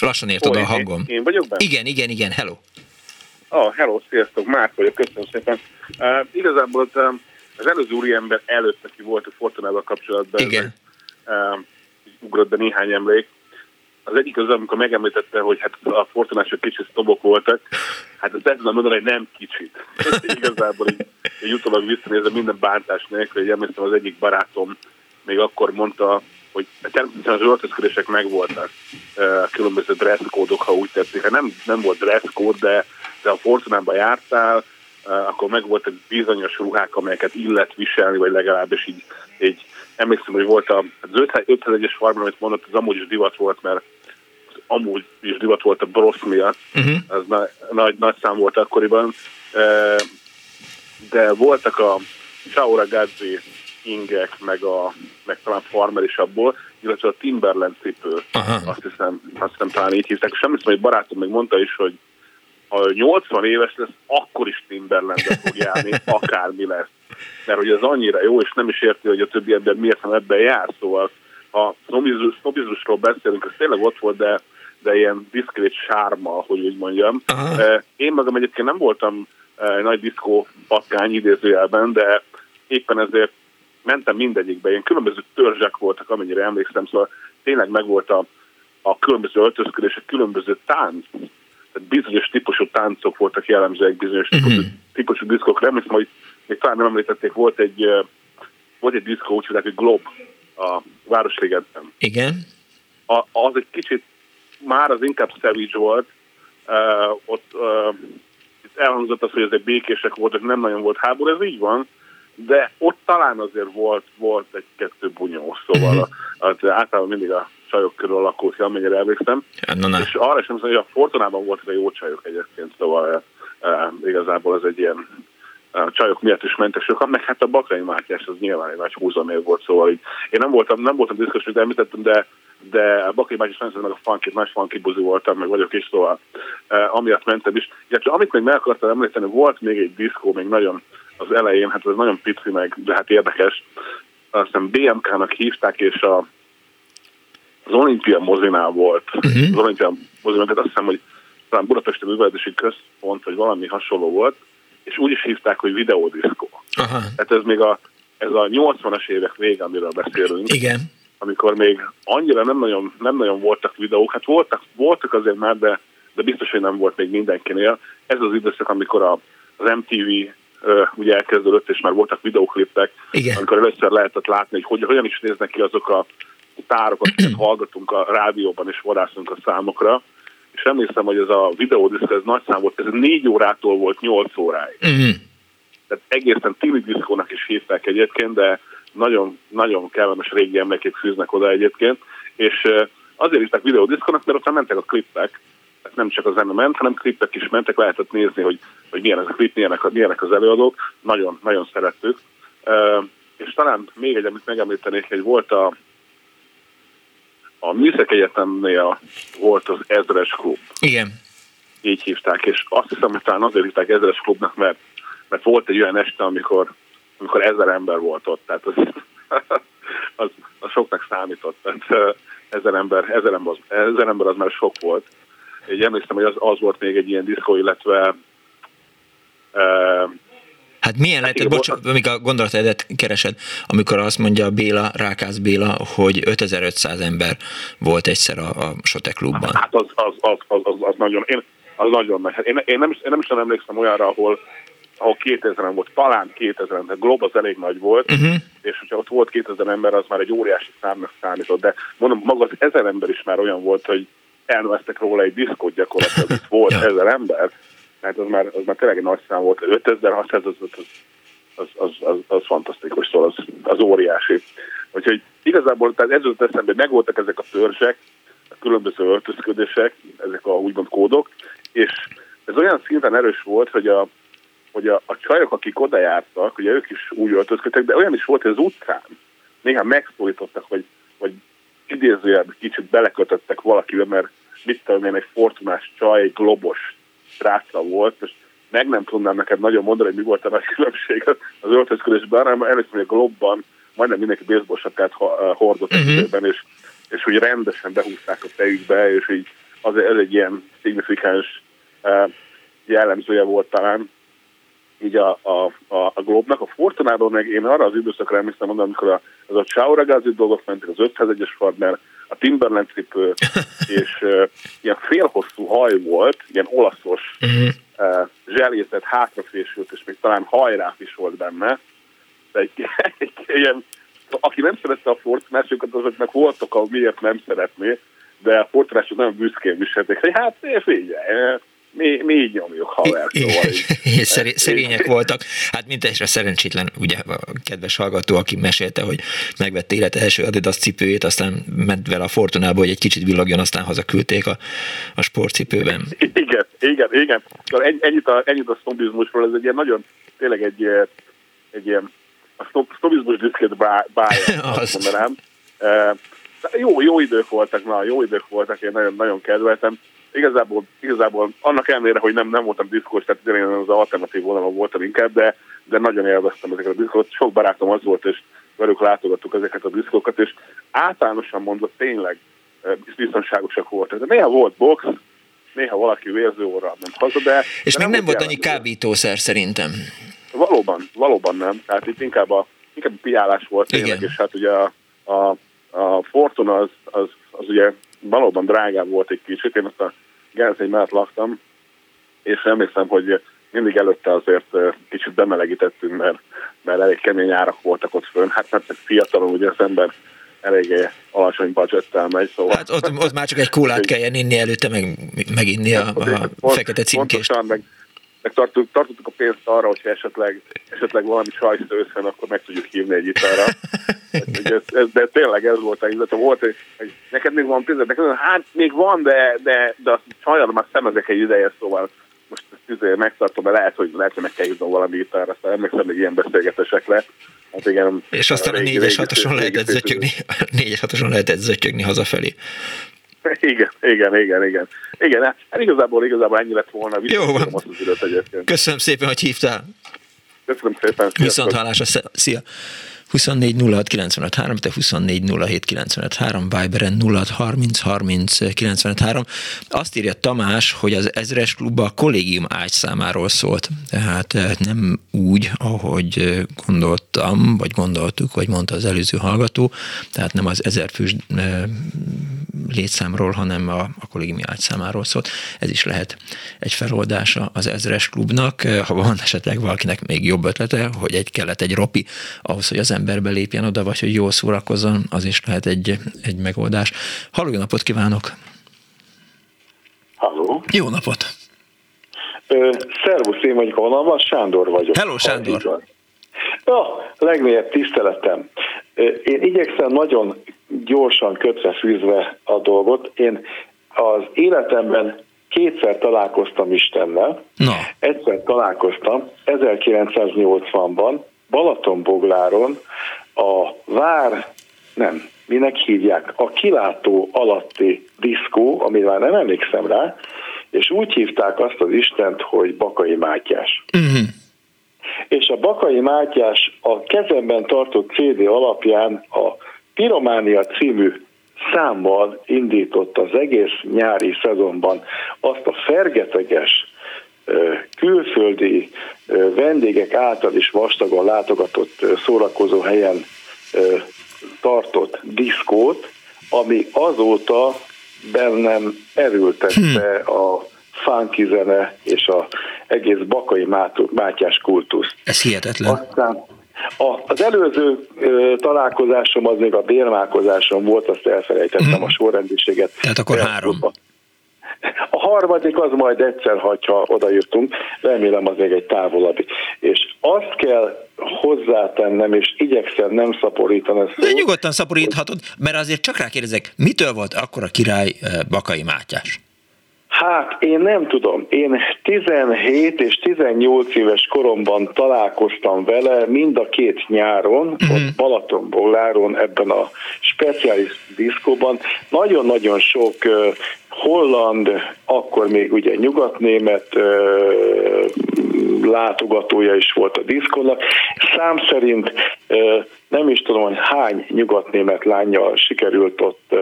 S1: Lassan ért oda a hangom.
S12: Én, én vagyok benne?
S1: Igen, igen, igen, hello.
S12: Ah, hello, sziasztok, Márk vagyok, köszönöm szépen. Uh, igazából um, az előző úriember előtt, aki volt a Fortunával kapcsolatban,
S1: igen.
S12: Uh, ugrott be néhány emlék. Az egyik az, amikor megemlítette, hogy hát a fortunások kicsit sztobok voltak, hát ezt tudom mondani, hogy nem kicsit. Igazából így, így utólag visszanézve minden bántás nélkül, hogy emlékszem az egyik barátom még akkor mondta, hogy természetesen az öltözködések megvoltak, különböző dresszkódok, ha úgy tetszik. Hát nem, nem volt dresszkód, de, de a Fortunában jártál, akkor meg voltak bizonyos ruhák, amelyeket illet viselni, vagy legalábbis így, így emlékszem, hogy volt az 501-es farm, amit mondott, az amúgy is divat volt, mert amúgy is divat volt a brosz miatt, uh-huh. ez na- nagy, nagy szám volt akkoriban, de voltak a Chaura Gadzi ingek, meg, a, meg talán Farmer is abból, illetve a Timberland cipő, uh-huh. azt hiszem, azt hiszem talán így hívták, és emlékszem, hogy barátom még mondta is, hogy ha 80 éves lesz, akkor is Timberlandbe fog járni, akármi lesz. Mert hogy ez annyira jó, és nem is érti, hogy a többi ember miért nem ebben jár, szóval ha sznobizmusról beszélünk, ez tényleg ott volt, de de ilyen diszkrét sárma, hogy úgy mondjam. Aha. Én magam egyébként nem voltam nagy diszkó patkány idézőjelben, de éppen ezért mentem mindegyikbe. Ilyen különböző törzsek voltak, amennyire emlékszem, szóval tényleg megvolt a, a különböző öltözködések, különböző tánc. Tehát bizonyos típusú táncok voltak jellemzőek bizonyos uh-huh. típusú, típusú diszkókra. Emlékszem, hogy még talán nem említették, volt egy, volt egy diszkó, úgy hogy Glob a Városligetben.
S1: Igen.
S12: A, az egy kicsit már az inkább Savage volt, uh, ott uh, elhangzott az, hogy ezek békések voltak, nem nagyon volt háború, ez így van, de ott talán azért volt, volt egy-kettő bunyó, szóval mm-hmm. az, általában mindig a csajok körül alakult ki, amennyire elvégztem. Ja, és arra sem hogy a Fortunában voltak a jó csajok egyébként, szóval uh, igazából ez egy ilyen a csajok miatt is mentek sokan, meg hát a Bakai Mátyás az nyilván egy nagy húzamér volt, szóval így, én nem voltam, nem voltam diszkos, hogy említettem, de de a Bakai Mátyás rendszerűen meg a funky, nagy funky buzi voltam, meg vagyok is, szóval eh, amiatt mentem is. Illetve amit még meg akartam említeni, volt még egy diszkó, még nagyon az elején, hát ez nagyon pici meg, de hát érdekes. Azt hiszem BMK-nak hívták, és a, az Olimpia mozinál volt. Uh-huh. Az Olimpia mozinál, tehát azt hiszem, hogy talán Budapesti Művelési Központ, vagy valami hasonló volt, és úgy is hívták, hogy videódiszkó. Uh-huh. Tehát ez még a, ez a 80-as évek vége, amiről beszélünk.
S1: Igen
S12: amikor még annyira nem nagyon, nem nagyon voltak videók, hát voltak, voltak azért már, de, de biztos, hogy nem volt még mindenkinél. Ez az időszak, amikor a, az MTV ugye elkezdődött, és már voltak videoklipek, Igen. amikor először lehetett látni, hogy, hogy hogyan is néznek ki azok a tárok, akiket hallgatunk a rádióban, és vadászunk a számokra. És emlékszem, hogy ez a videódiszk, ez nagy szám volt, ez négy órától volt nyolc óráig. Uh-huh. Tehát egészen tini diszkónak is hívták egyébként, de nagyon, nagyon kellemes régi emlékek fűznek oda egyébként, és azért is videódiszkonak, mert ott mentek a klippek, tehát nem csak a zene ment, hanem klippek is mentek, lehetett nézni, hogy, hogy milyen ez a klip, milyenek, milyenek az előadók, nagyon, nagyon szerettük. És talán még egy, amit megemlítenék, hogy volt a, a Műszek Egyetemnél volt az Ezres Klub.
S1: Igen.
S12: Így hívták, és azt hiszem, hogy talán azért hívták Ezres Klubnak, mert, mert volt egy olyan este, amikor, amikor ezer ember volt ott, tehát az, az, az soknak számított. Tehát ezer ember, ezer ember, az, ezer ember az már sok volt. Én emlékszem, hogy az, az volt még egy ilyen diszkó, illetve
S1: uh, Hát milyen hát lehet, bocsánat, amíg a gondolatedet keresed, amikor azt mondja Béla, Rákász Béla, hogy 5500 ember volt egyszer a, a Sote klubban.
S12: Hát az, az, az, az, az, az nagyon, én, az nagyon nagy. Hát én, én, nem, én nem is emlékszem olyanra, ahol ahol 2000-en volt, talán 2000-en, de Glob az elég nagy volt, uh-huh. és hogyha ott volt 2000 ember, az már egy óriási számnak számított, de mondom, maga az ezer ember is már olyan volt, hogy elneveztek róla egy diszkot gyakorlatilag, itt volt ja. ezer ember, mert az már, az már tényleg egy nagy szám volt, 5600 az, az, az, az, az, az fantasztikus, szóval az, az óriási. Úgyhogy igazából tehát ez jutott eszembe, hogy megvoltak ezek a törzsek, a különböző öltözködések, ezek a úgymond kódok, és ez olyan szinten erős volt, hogy a, hogy a, a csajok, akik oda jártak, ugye ők is úgy öltözködtek, de olyan is volt, hogy az utcán néha megszólítottak, vagy, vagy idézőjelben kicsit belekötöttek valakivel, mert mit tudom én, egy fortunás csaj, egy globos srácra volt, és meg nem tudnám neked nagyon mondani, hogy mi volt a nagy különbség az öltözködésben, hanem először, hogy a globban majdnem mindenki baseball sapkát hordott uh-huh. és, és hogy rendesen behúzták a fejükbe, és így az, ez egy ilyen szignifikáns uh, jellemzője volt talán így a, a, a, a Globnak. A Fortunában meg én arra az időszakra emlékszem mondani, amikor a, az a Ciao Ragazzi dolgok mentek, az 501-es Fardner, a Timberland cipő, és uh, ilyen félhosszú haj volt, ilyen olaszos, uh-huh. uh, hátrafésült, és még talán hajráp is volt benne. De egy, egy, ilyen, aki nem szerette a fortunásokat, azoknak voltak, ahol miért nem szeretné, de a fortunások nagyon büszkén viselték, hogy hát figyelj, mi, mi így nyomjuk, haver.
S1: Szóval Szerények voltak. Hát mindesre szerencsétlen, ugye a kedves hallgató, aki mesélte, hogy megvette élete első Adidas cipőjét, aztán ment vele a Fortunába, hogy egy kicsit villogjon, aztán hazaküldték a, a sportcipőben.
S12: Igen, igen, igen. Szóval ennyit a, ennyit a sznobizmusról, ez egy ilyen nagyon, tényleg egy, egy ilyen a sznobizmus diszkét bája, azt mondanám. Jó, jó idők voltak, na, jó idők voltak, én nagyon, nagyon kedveltem igazából, igazából annak ellenére, hogy nem, nem voltam diszkós, tehát én az alternatív vonalon voltam inkább, de, de nagyon élveztem ezeket a diszkókat. Sok barátom az volt, és velük látogattuk ezeket a diszkókat, és általánosan mondva tényleg eh, biztonságosak voltak. De néha volt box, néha valaki vérzőóra nem haza, de...
S1: És
S12: de
S1: még nem, nem volt annyi kábítószer szerintem.
S12: Valóban, valóban nem. Tehát itt inkább a, inkább a piálás volt tényleg, Igen. és hát ugye a, a, a Fortuna az, az, az ugye valóban drágább volt egy kicsit. Én azt a Genzegy mellett laktam, és emlékszem, hogy mindig előtte azért kicsit bemelegítettünk, mert, mert elég kemény árak voltak ott fönn. Hát mert fiatalon ugye az ember eléggé alacsony budgettel megy, szóval...
S1: Hát ott, ott már csak egy kólát kelljen inni előtte, meg, meginni a, a, a fekete címkést.
S12: Pontosan, meg, meg tartottuk, tartottuk a pénzt arra, hogyha esetleg, esetleg valami sajszó összen, akkor meg tudjuk hívni egy italra. de tényleg ez volt a illetve volt, hogy, hogy neked még van pénzed, neked hát még van, de, de, de azt sajnálom, már szemezek egy ideje, szóval most ezt megtartom, de lehet, hogy lehet, hogy meg kell hívnom valami italra, aztán emlékszem, hogy ilyen beszélgetések le. Hát igen,
S1: és aztán a, a négyes hatoson lehetett zötyögni, négyes hatoson lehetett zötyögni hazafelé.
S12: Igen, igen, igen, igen. Igen, hát igazából, igazából ennyi lett volna.
S1: Jó van. Az időt Köszönöm szépen, hogy hívtál.
S12: Köszönöm szépen.
S1: Viszont hallásra, szia. 24 06 95 3, te 24 07 95 3, Viberen 06 30 30 95 3. Azt írja Tamás, hogy az ezres klubba a kollégium ágy számáról szólt. Tehát eh, nem úgy, ahogy gondoltam, vagy gondoltuk, vagy mondta az előző hallgató, tehát nem az ezer eh,
S8: létszámról, hanem a, a kollégiumi ágyszámáról szólt. Ez is lehet egy feloldása az ezres klubnak, ha van esetleg valakinek még jobb ötlete, hogy egy kellett egy ropi ahhoz, hogy az ember belépjen oda, vagy hogy jól szórakozzon, az is lehet egy, egy megoldás. Halló, jó napot kívánok!
S13: Halló!
S8: Jó napot!
S13: Ö, szervusz, én vagyok a Sándor vagyok.
S8: Hello, Sándor!
S13: Ja, legmélyebb tiszteletem. Én igyekszem nagyon gyorsan kötve fűzve a dolgot. Én az életemben kétszer találkoztam Istennel.
S8: No.
S13: Egyszer találkoztam 1980-ban Balatonbogláron a Vár, nem, minek hívják, a kilátó alatti diszkó, amit már nem emlékszem rá, és úgy hívták azt az Istent, hogy Bakai Mátyás. Uh-huh. És a Bakai Mátyás a kezemben tartott CD alapján a Pirománia című számmal indított az egész nyári szezonban azt a fergeteges, külföldi vendégek által is vastagon látogatott szórakozó helyen tartott diszkót, ami azóta bennem erőltette hmm. a funky zene és a egész bakai mátyás kultusz.
S8: Ez hihetetlen.
S13: Aztán a, az előző ö, találkozásom az még a bérmálkozásom volt, azt elfelejtettem hmm. a sorrendiséget.
S8: Tehát akkor három.
S13: A harmadik az majd egyszer, ha oda jutunk, remélem az még egy távolabbi. És azt kell hozzátennem, és igyekszem nem szaporítani ezt.
S8: De nyugodtan szaporíthatod, mert azért csak rákérdezek, mitől volt akkor a király Bakai Mátyás?
S13: Hát én nem tudom. Én 17 és 18 éves koromban találkoztam vele mind a két nyáron, uh-huh. ott Balatonbóláron, ebben a speciális diszkóban. Nagyon-nagyon sok uh, holland, akkor még ugye nyugatnémet uh, látogatója is volt a diszkónak. Szám szerint uh, nem is tudom, hogy hány nyugatnémet lányjal sikerült ott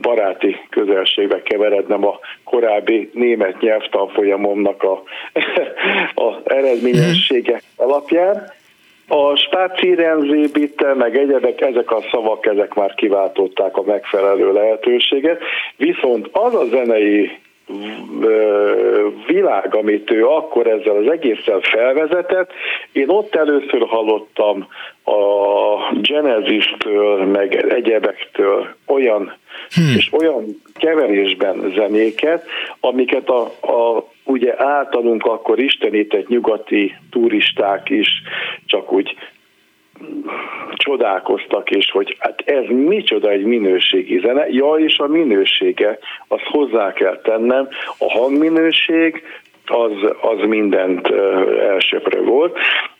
S13: baráti közelségbe keverednem a korábbi német nyelvtanfolyamomnak a, a eredményessége alapján. A spácírenzébite, meg egyebek, ezek a szavak, ezek már kiváltották a megfelelő lehetőséget, viszont az a zenei világ, amit ő akkor ezzel az egésszel felvezetett. Én ott először hallottam a Genesis-től, meg egyebektől olyan hmm. és olyan keverésben zenéket, amiket a, a ugye általunk akkor istenített nyugati turisták is csak úgy csodálkoztak, és hogy hát ez micsoda egy minőségi zene. Ja, és a minősége, azt hozzá kell tennem, a hangminőség az, az mindent elsőpre volt,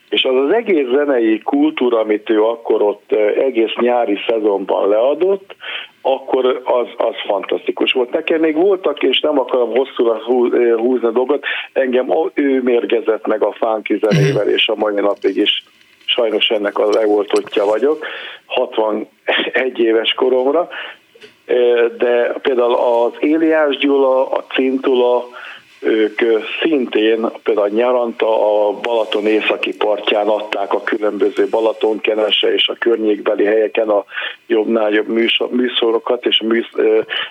S13: és az az egész zenei kultúra, amit ő akkor ott egész nyári szezonban leadott, akkor az, az fantasztikus volt. Nekem még voltak, és nem akarom hosszúra húzni a dolgot, engem ő mérgezett meg a fánki zenével, és a mai napig is sajnos ennek a legoltottja vagyok, 61 éves koromra, de például az Éliás Gyula, a Cintula, ők szintén például nyaranta a Balaton északi partján adták a különböző Balatonkenese és a környékbeli helyeken a jobbnál jobb műsorokat és, műsz,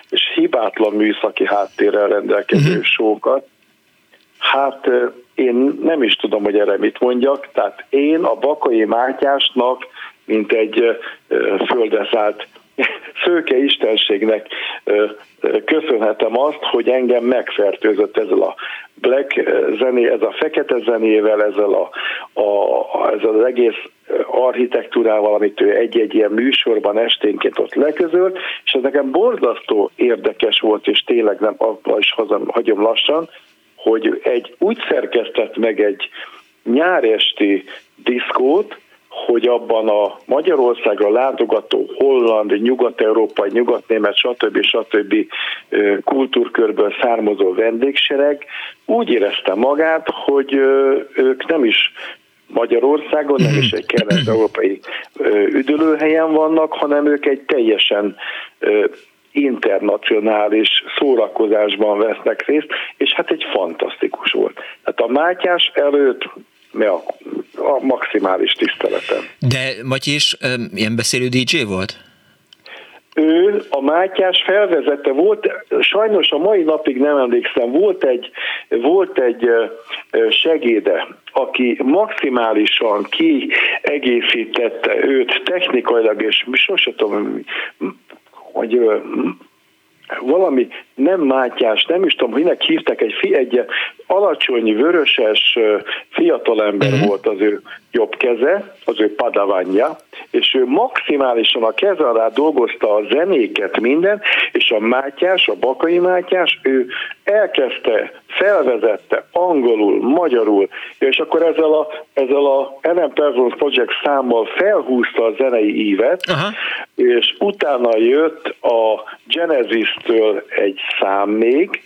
S13: és hibátlan műszaki háttérrel rendelkező uh-huh. sókat. Hát én nem is tudom, hogy erre mit mondjak, tehát én a Bakai Mátyásnak, mint egy földeszállt szőke istenségnek köszönhetem azt, hogy engem megfertőzött ezzel a black zené, ez a fekete zenével, ezzel, a, a, ezzel az egész architektúrával, amit ő egy-egy ilyen műsorban esténként ott leközölt, és ez nekem borzasztó érdekes volt, és tényleg nem abban is hagyom lassan, hogy egy úgy szerkesztett meg egy nyáresti diszkót, hogy abban a Magyarországra látogató holland, nyugat-európai, nyugat-német, stb. stb. kultúrkörből származó vendégsereg úgy érezte magát, hogy ők nem is Magyarországon, nem is egy kelet-európai üdülőhelyen vannak, hanem ők egy teljesen internacionális szórakozásban vesznek részt, és hát egy fantasztikus volt. Tehát a Mátyás előtt a, a maximális tiszteletem.
S8: De Matyi is um, ilyen beszélő DJ volt?
S13: ő, a Mátyás felvezette, volt, sajnos a mai napig nem emlékszem, volt egy, volt egy segéde, aki maximálisan kiegészítette őt technikailag, és sosem tudom, hogy valami nem Mátyás, nem is tudom, hogy hívták, egy, egy alacsony, vöröses fiatalember uh-huh. volt az ő jobb keze, az ő padavanya, és ő maximálisan a keze alá dolgozta a zenéket minden, és a Mátyás, a Bakai Mátyás, ő elkezdte, felvezette angolul, magyarul, és akkor ezzel a, ezzel a Ellen Performance Project számmal felhúzta a zenei ívet, uh-huh. és utána jött a Genesis-től egy szám még,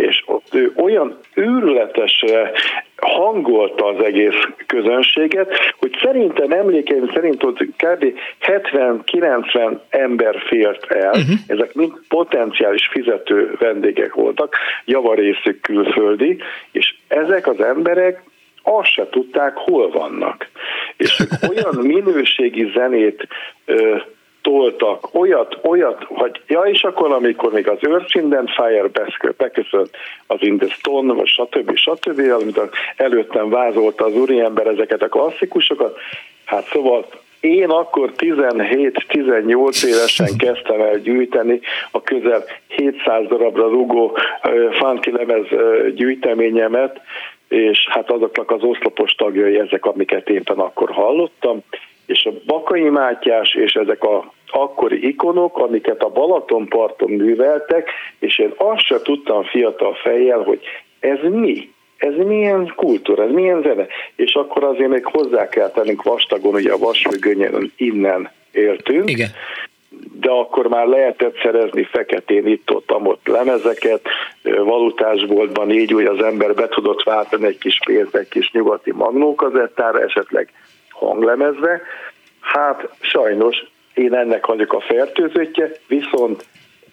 S13: és ott ő olyan őrületesre hangolta az egész közönséget, hogy szerintem emlékeim szerint ott kb. 70-90 ember fért el, uh-huh. ezek mind potenciális fizető vendégek voltak, javarészük külföldi, és ezek az emberek azt se tudták, hol vannak. És olyan minőségi zenét ö, toltak olyat, olyat, hogy ja, és akkor, amikor még az Earth, Wind and Fire beköszönt az In the Stone, vagy stb. stb., amit előttem vázolta az úriember ezeket a klasszikusokat, hát szóval én akkor 17-18 évesen kezdtem el gyűjteni a közel 700 darabra rugó funky lemez gyűjteményemet, és hát azoknak az oszlopos tagjai ezek, amiket éppen akkor hallottam, és a Bakai Mátyás és ezek a akkori ikonok, amiket a Balatonparton műveltek, és én azt sem tudtam fiatal fejjel, hogy ez mi? Ez milyen kultúra, ez milyen zene? És akkor azért még hozzá kell tennünk vastagon, ugye a vasfüggönyen innen éltünk, Igen. de akkor már lehetett szerezni feketén itt-ott, ott lemezeket, valutásboltban így, hogy az ember be tudott váltani egy kis pénzt, egy kis nyugati magnókazettára, esetleg hanglemezve. Hát sajnos én ennek vagyok a fertőzöttje, viszont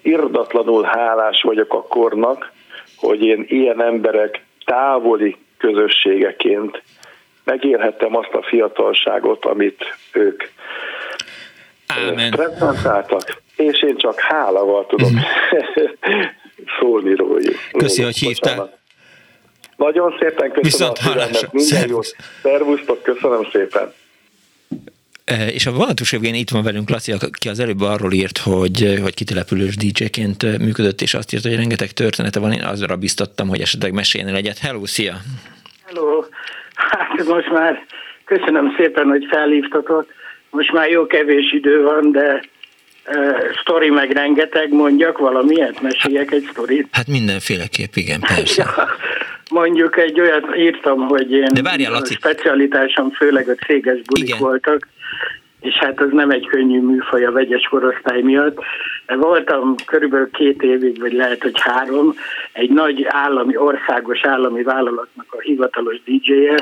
S13: irdatlanul hálás vagyok a kornak, hogy én ilyen emberek távoli közösségeként megélhettem azt a fiatalságot, amit ők Ámen. reprezentáltak, és én csak hálával tudom mm. szólni róluk.
S8: Köszi, hogy hívtál.
S13: Nagyon szépen köszönöm Viszont a figyelmet, minden jót. Szervusztok, köszönöm szépen.
S8: Eh, és a vonatos Evgén itt van velünk, Laci, aki az előbb arról írt, hogy, hogy kitelepülős DJ-ként működött, és azt írt, hogy rengeteg története van. Én azra biztattam, hogy esetleg mesélni egyet. Hello, szia!
S14: Hello! Hát most már köszönöm szépen, hogy felhívtatok. Most már jó kevés idő van, de uh, sztori meg rengeteg, mondjak valamilyet, meséljek egy sztorit.
S8: Hát mindenféleképp, igen, persze. ja,
S14: mondjuk egy olyat írtam, hogy én
S8: De várjál, Laci.
S14: a specialitásom főleg a céges bulik igen. voltak, és hát az nem egy könnyű műfaj a vegyes korosztály miatt. Voltam körülbelül két évig, vagy lehet, hogy három, egy nagy állami, országos állami vállalatnak a hivatalos DJ-je,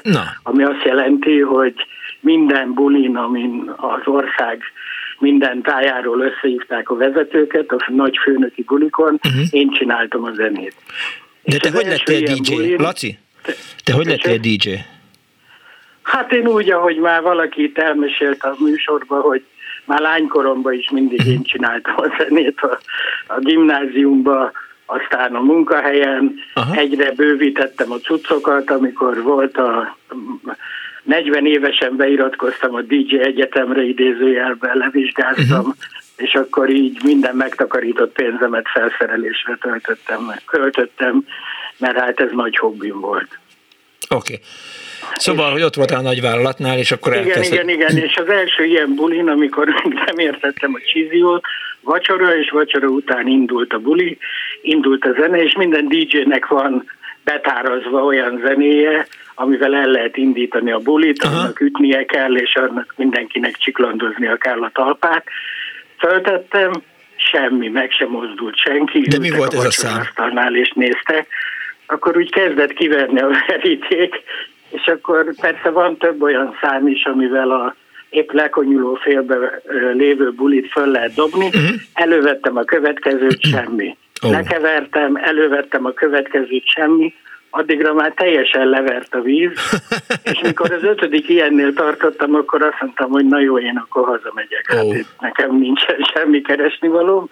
S14: ami azt jelenti, hogy minden bulin, amin az ország minden tájáról összehívták a vezetőket, a nagy főnöki bulikon, uh-huh. én csináltam a zenét.
S8: De te hogy lettél DJ? Bulin, Laci? Te, te hogy lettél DJ?
S14: Hát én úgy, ahogy már valaki itt elmesélt a műsorban, hogy már lánykoromban is mindig én csináltam a zenét a, a gimnáziumban, aztán a munkahelyen Aha. egyre bővítettem a cuccokat, amikor volt a 40 évesen beiratkoztam a DJ Egyetemre idézőjelben, levizsgáztam, uh-huh. és akkor így minden megtakarított pénzemet felszerelésre töltöttem, költöttem, mert hát ez nagy hobbim volt.
S8: Oké. Okay. Szóval, hogy ott voltál a nagyvállalatnál, és akkor
S14: Igen, igen, igen, és az első ilyen bulin, amikor még nem értettem a csíziót, vacsora és vacsora után indult a buli, indult a zene, és minden DJ-nek van betárazva olyan zenéje, amivel el lehet indítani a bulit, Aha. annak ütnie kell, és annak mindenkinek csiklandoznia kell a talpát. Föltettem, semmi, meg sem mozdult senki.
S8: De mi volt a ez a
S14: szám? és néztek. Akkor úgy kezdett kiverni a veríték, és akkor persze van több olyan szám is, amivel a épp lekonyuló félbe lévő bulit föl lehet dobni. Uh-huh. Elővettem a következőt, semmi. Oh. Lekevertem, elővettem a következőt, semmi. Addigra már teljesen levert a víz, és mikor az ötödik ilyennél tartottam, akkor azt mondtam, hogy na jó, én akkor hazamegyek. Hát oh. nekem nincsen semmi keresni valóm.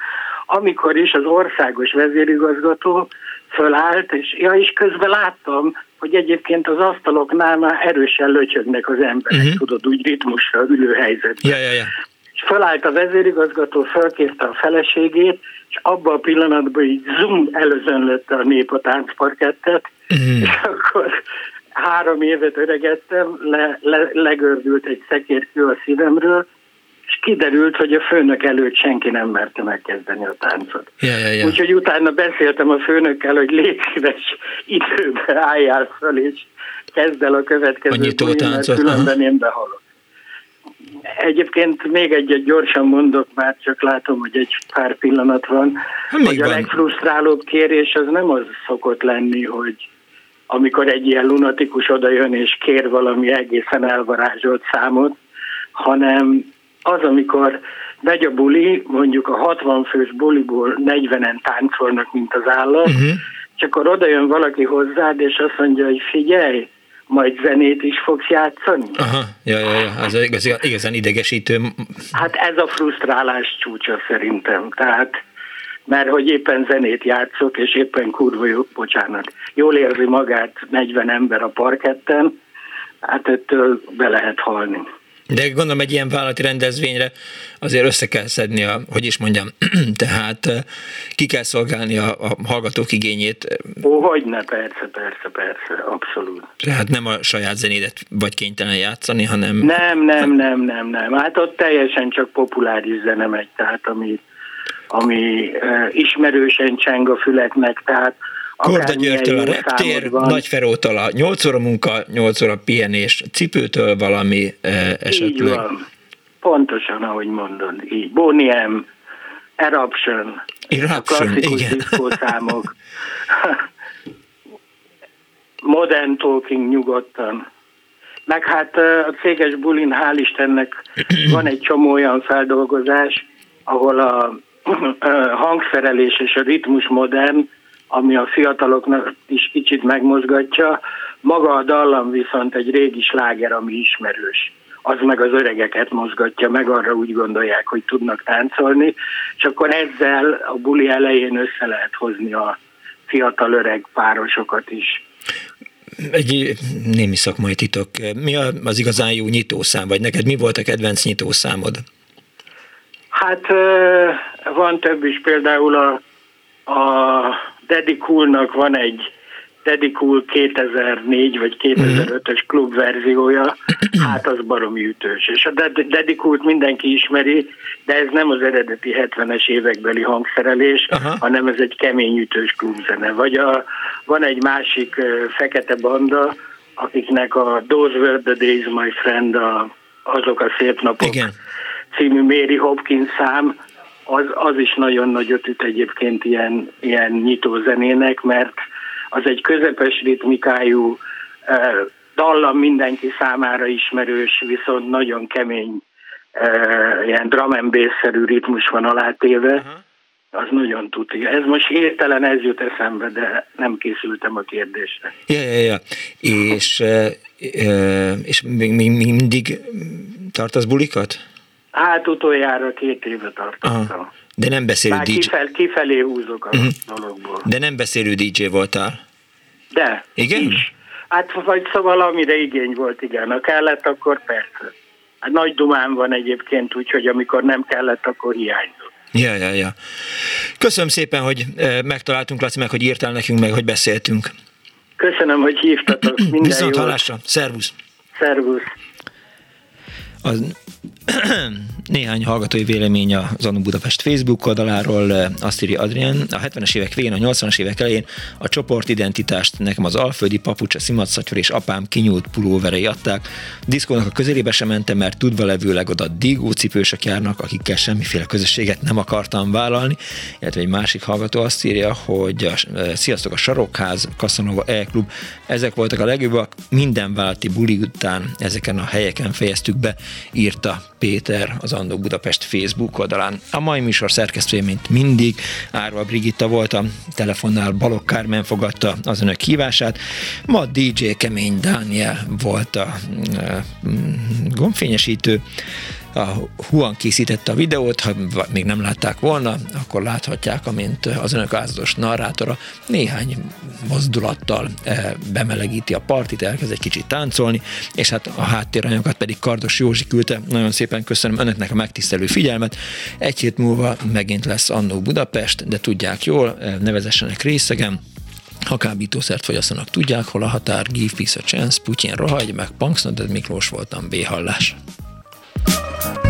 S14: Amikor is az országos vezérigazgató fölállt, és ja, és közben láttam, hogy egyébként az asztaloknál már erősen löcsögnek az emberek, uh-huh. tudod, úgy ritmusra ülő helyzetben.
S1: Ja, ja, ja.
S14: És fölállt a vezérigazgató, fölkérte a feleségét, és abban a pillanatban így zoom előzönlött a nép a táncparkettet, uh-huh. és akkor három évet öregettem, le, le, legördült egy szekérkő a szívemről, és kiderült, hogy a főnök előtt senki nem merte megkezdeni a táncot.
S1: Ja, ja, ja.
S14: Úgyhogy utána beszéltem a főnökkel, hogy légy szíves, időben álljál föl, és kezd el a következő
S1: a táncot,
S14: különben én behalok. Egyébként még egyet gyorsan mondok, már csak látom, hogy egy pár pillanat van,
S1: ha,
S14: hogy a van. legfrusztrálóbb kérés az nem az szokott lenni, hogy amikor egy ilyen lunatikus odajön és kér valami egészen elvarázsolt számot, hanem az, amikor megy a buli, mondjuk a 60 fős buliból 40-en táncolnak, mint az állat, uh-huh. és akkor oda jön valaki hozzád, és azt mondja, hogy figyelj, majd zenét is fogsz játszani.
S1: Aha, ja, ja, ja. Ez igaz, igazán idegesítő.
S14: Hát ez a frusztrálás csúcsa szerintem. Tehát mert hogy éppen zenét játszok, és éppen kurva jó, bocsánat, jól érzi magát 40 ember a parketten, hát ettől be lehet halni.
S1: De gondolom egy ilyen vállalati rendezvényre azért össze kell szedni, a, hogy is mondjam, tehát eh, ki kell szolgálni a, a hallgatók igényét.
S14: Ó, hogyne, persze, persze, persze, abszolút.
S1: Tehát nem a saját zenédet vagy kénytelen játszani, hanem...
S14: Nem, nem, nem, nem, nem. Hát ott teljesen csak populáris zene megy, tehát ami, ami ismerősen cseng a füleknek, tehát
S1: Korda Györgytől a reptér, Nagy Ferótól a 8 óra munka, 8 óra pihenés, cipőtől valami esetleg. Így van.
S14: Pontosan, ahogy mondod. Így. Boniem, Eruption,
S1: Eruption
S14: a
S1: igen.
S14: számok. Modern Talking nyugodtan. Meg hát a céges bulin, hál' Istennek van egy csomó olyan feldolgozás, ahol a hangszerelés és a ritmus modern, ami a fiataloknak is kicsit megmozgatja. Maga a dallam viszont egy régi sláger, ami ismerős. Az meg az öregeket mozgatja, meg arra úgy gondolják, hogy tudnak táncolni, és akkor ezzel a buli elején össze lehet hozni a fiatal-öreg párosokat is.
S1: Egy némi szakmai titok. Mi az igazán jó nyitószám, vagy neked mi volt a kedvenc nyitószámod?
S14: Hát van több is, például a, a Dedikúlnak van egy Dedikul 2004 vagy 2005-ös klubverziója, hát az baromi ütős. És a Dedikult mindenki ismeri, de ez nem az eredeti 70-es évekbeli hangszerelés, Aha. hanem ez egy kemény ütős klubzene. Vagy a, van egy másik fekete banda, akiknek a Those Were the Days, My Friend, a, azok a szép napok
S1: Igen.
S14: című Mary Hopkins szám, az, az is nagyon nagyot üt egyébként ilyen, ilyen nyitó zenének, mert az egy közepes ritmikájú dallam mindenki számára ismerős, viszont nagyon kemény ilyen drum and bass-szerű ritmus van alátéve. Uh-huh. Az nagyon tudja. Ez most értelen ez jut eszembe, de nem készültem a kérdésre.
S1: Ja, ja, ja. És, és még mindig tartasz bulikat?
S14: Hát utoljára két éve tartottam. Aha.
S1: De nem beszélő
S14: Már DJ. Kifel, kifelé húzok a uh-huh. dologból.
S1: De nem beszélő DJ voltál?
S14: De.
S1: Igen?
S14: Is. Hát vagy szóval amire igény volt, igen. Ha kellett, akkor persze. Hát nagy dumám van egyébként, úgyhogy amikor nem kellett, akkor hiányzott.
S1: Ja, ja, ja. Köszönöm szépen, hogy megtaláltunk, Laci, meg hogy írtál nekünk, meg hogy beszéltünk.
S14: Köszönöm, hogy hívtatok. Minden
S1: Viszont hallásra. Szervusz.
S14: Szervusz.
S1: Az néhány hallgatói vélemény az Anu Budapest Facebook oldaláról. Azt írja Adrián, a 70-es évek végén, a 80-as évek elején a csoportidentitást nekem az alföldi papucs, a szimatszatyor és apám kinyúlt pulóverei adták. Diszkónak a közelébe sem mentem, mert tudva levőleg oda digó cipősök járnak, akikkel semmiféle közösséget nem akartam vállalni. Illetve egy másik hallgató azt írja, hogy a, sziasztok a Sarokház, Casanova E-klub, ezek voltak a legjobbak, minden válti buli után ezeken a helyeken fejeztük be, írta Péter az Andó Budapest Facebook oldalán. A mai műsor szerkesztője, mint mindig, Árva Brigitta volt a telefonnál, Balok Kármen fogadta az önök hívását. Ma DJ Kemény Dániel volt a mm, gombfényesítő a Huan készítette a videót, ha még nem látták volna, akkor láthatják, amint az önök ázados narrátora néhány mozdulattal eh, bemelegíti a partit, elkezd egy kicsit táncolni, és hát a háttéranyagokat pedig Kardos Józsi küldte. Nagyon szépen köszönöm önöknek a megtisztelő figyelmet. Egy hét múlva megint lesz Annó Budapest, de tudják jól, eh, nevezessenek részegen, ha kábítószert fogyasztanak, tudják, hol a határ, give peace a chance, Putyin rohagy, meg Punksnoded Miklós voltam, B-hallás.
S15: Thank you.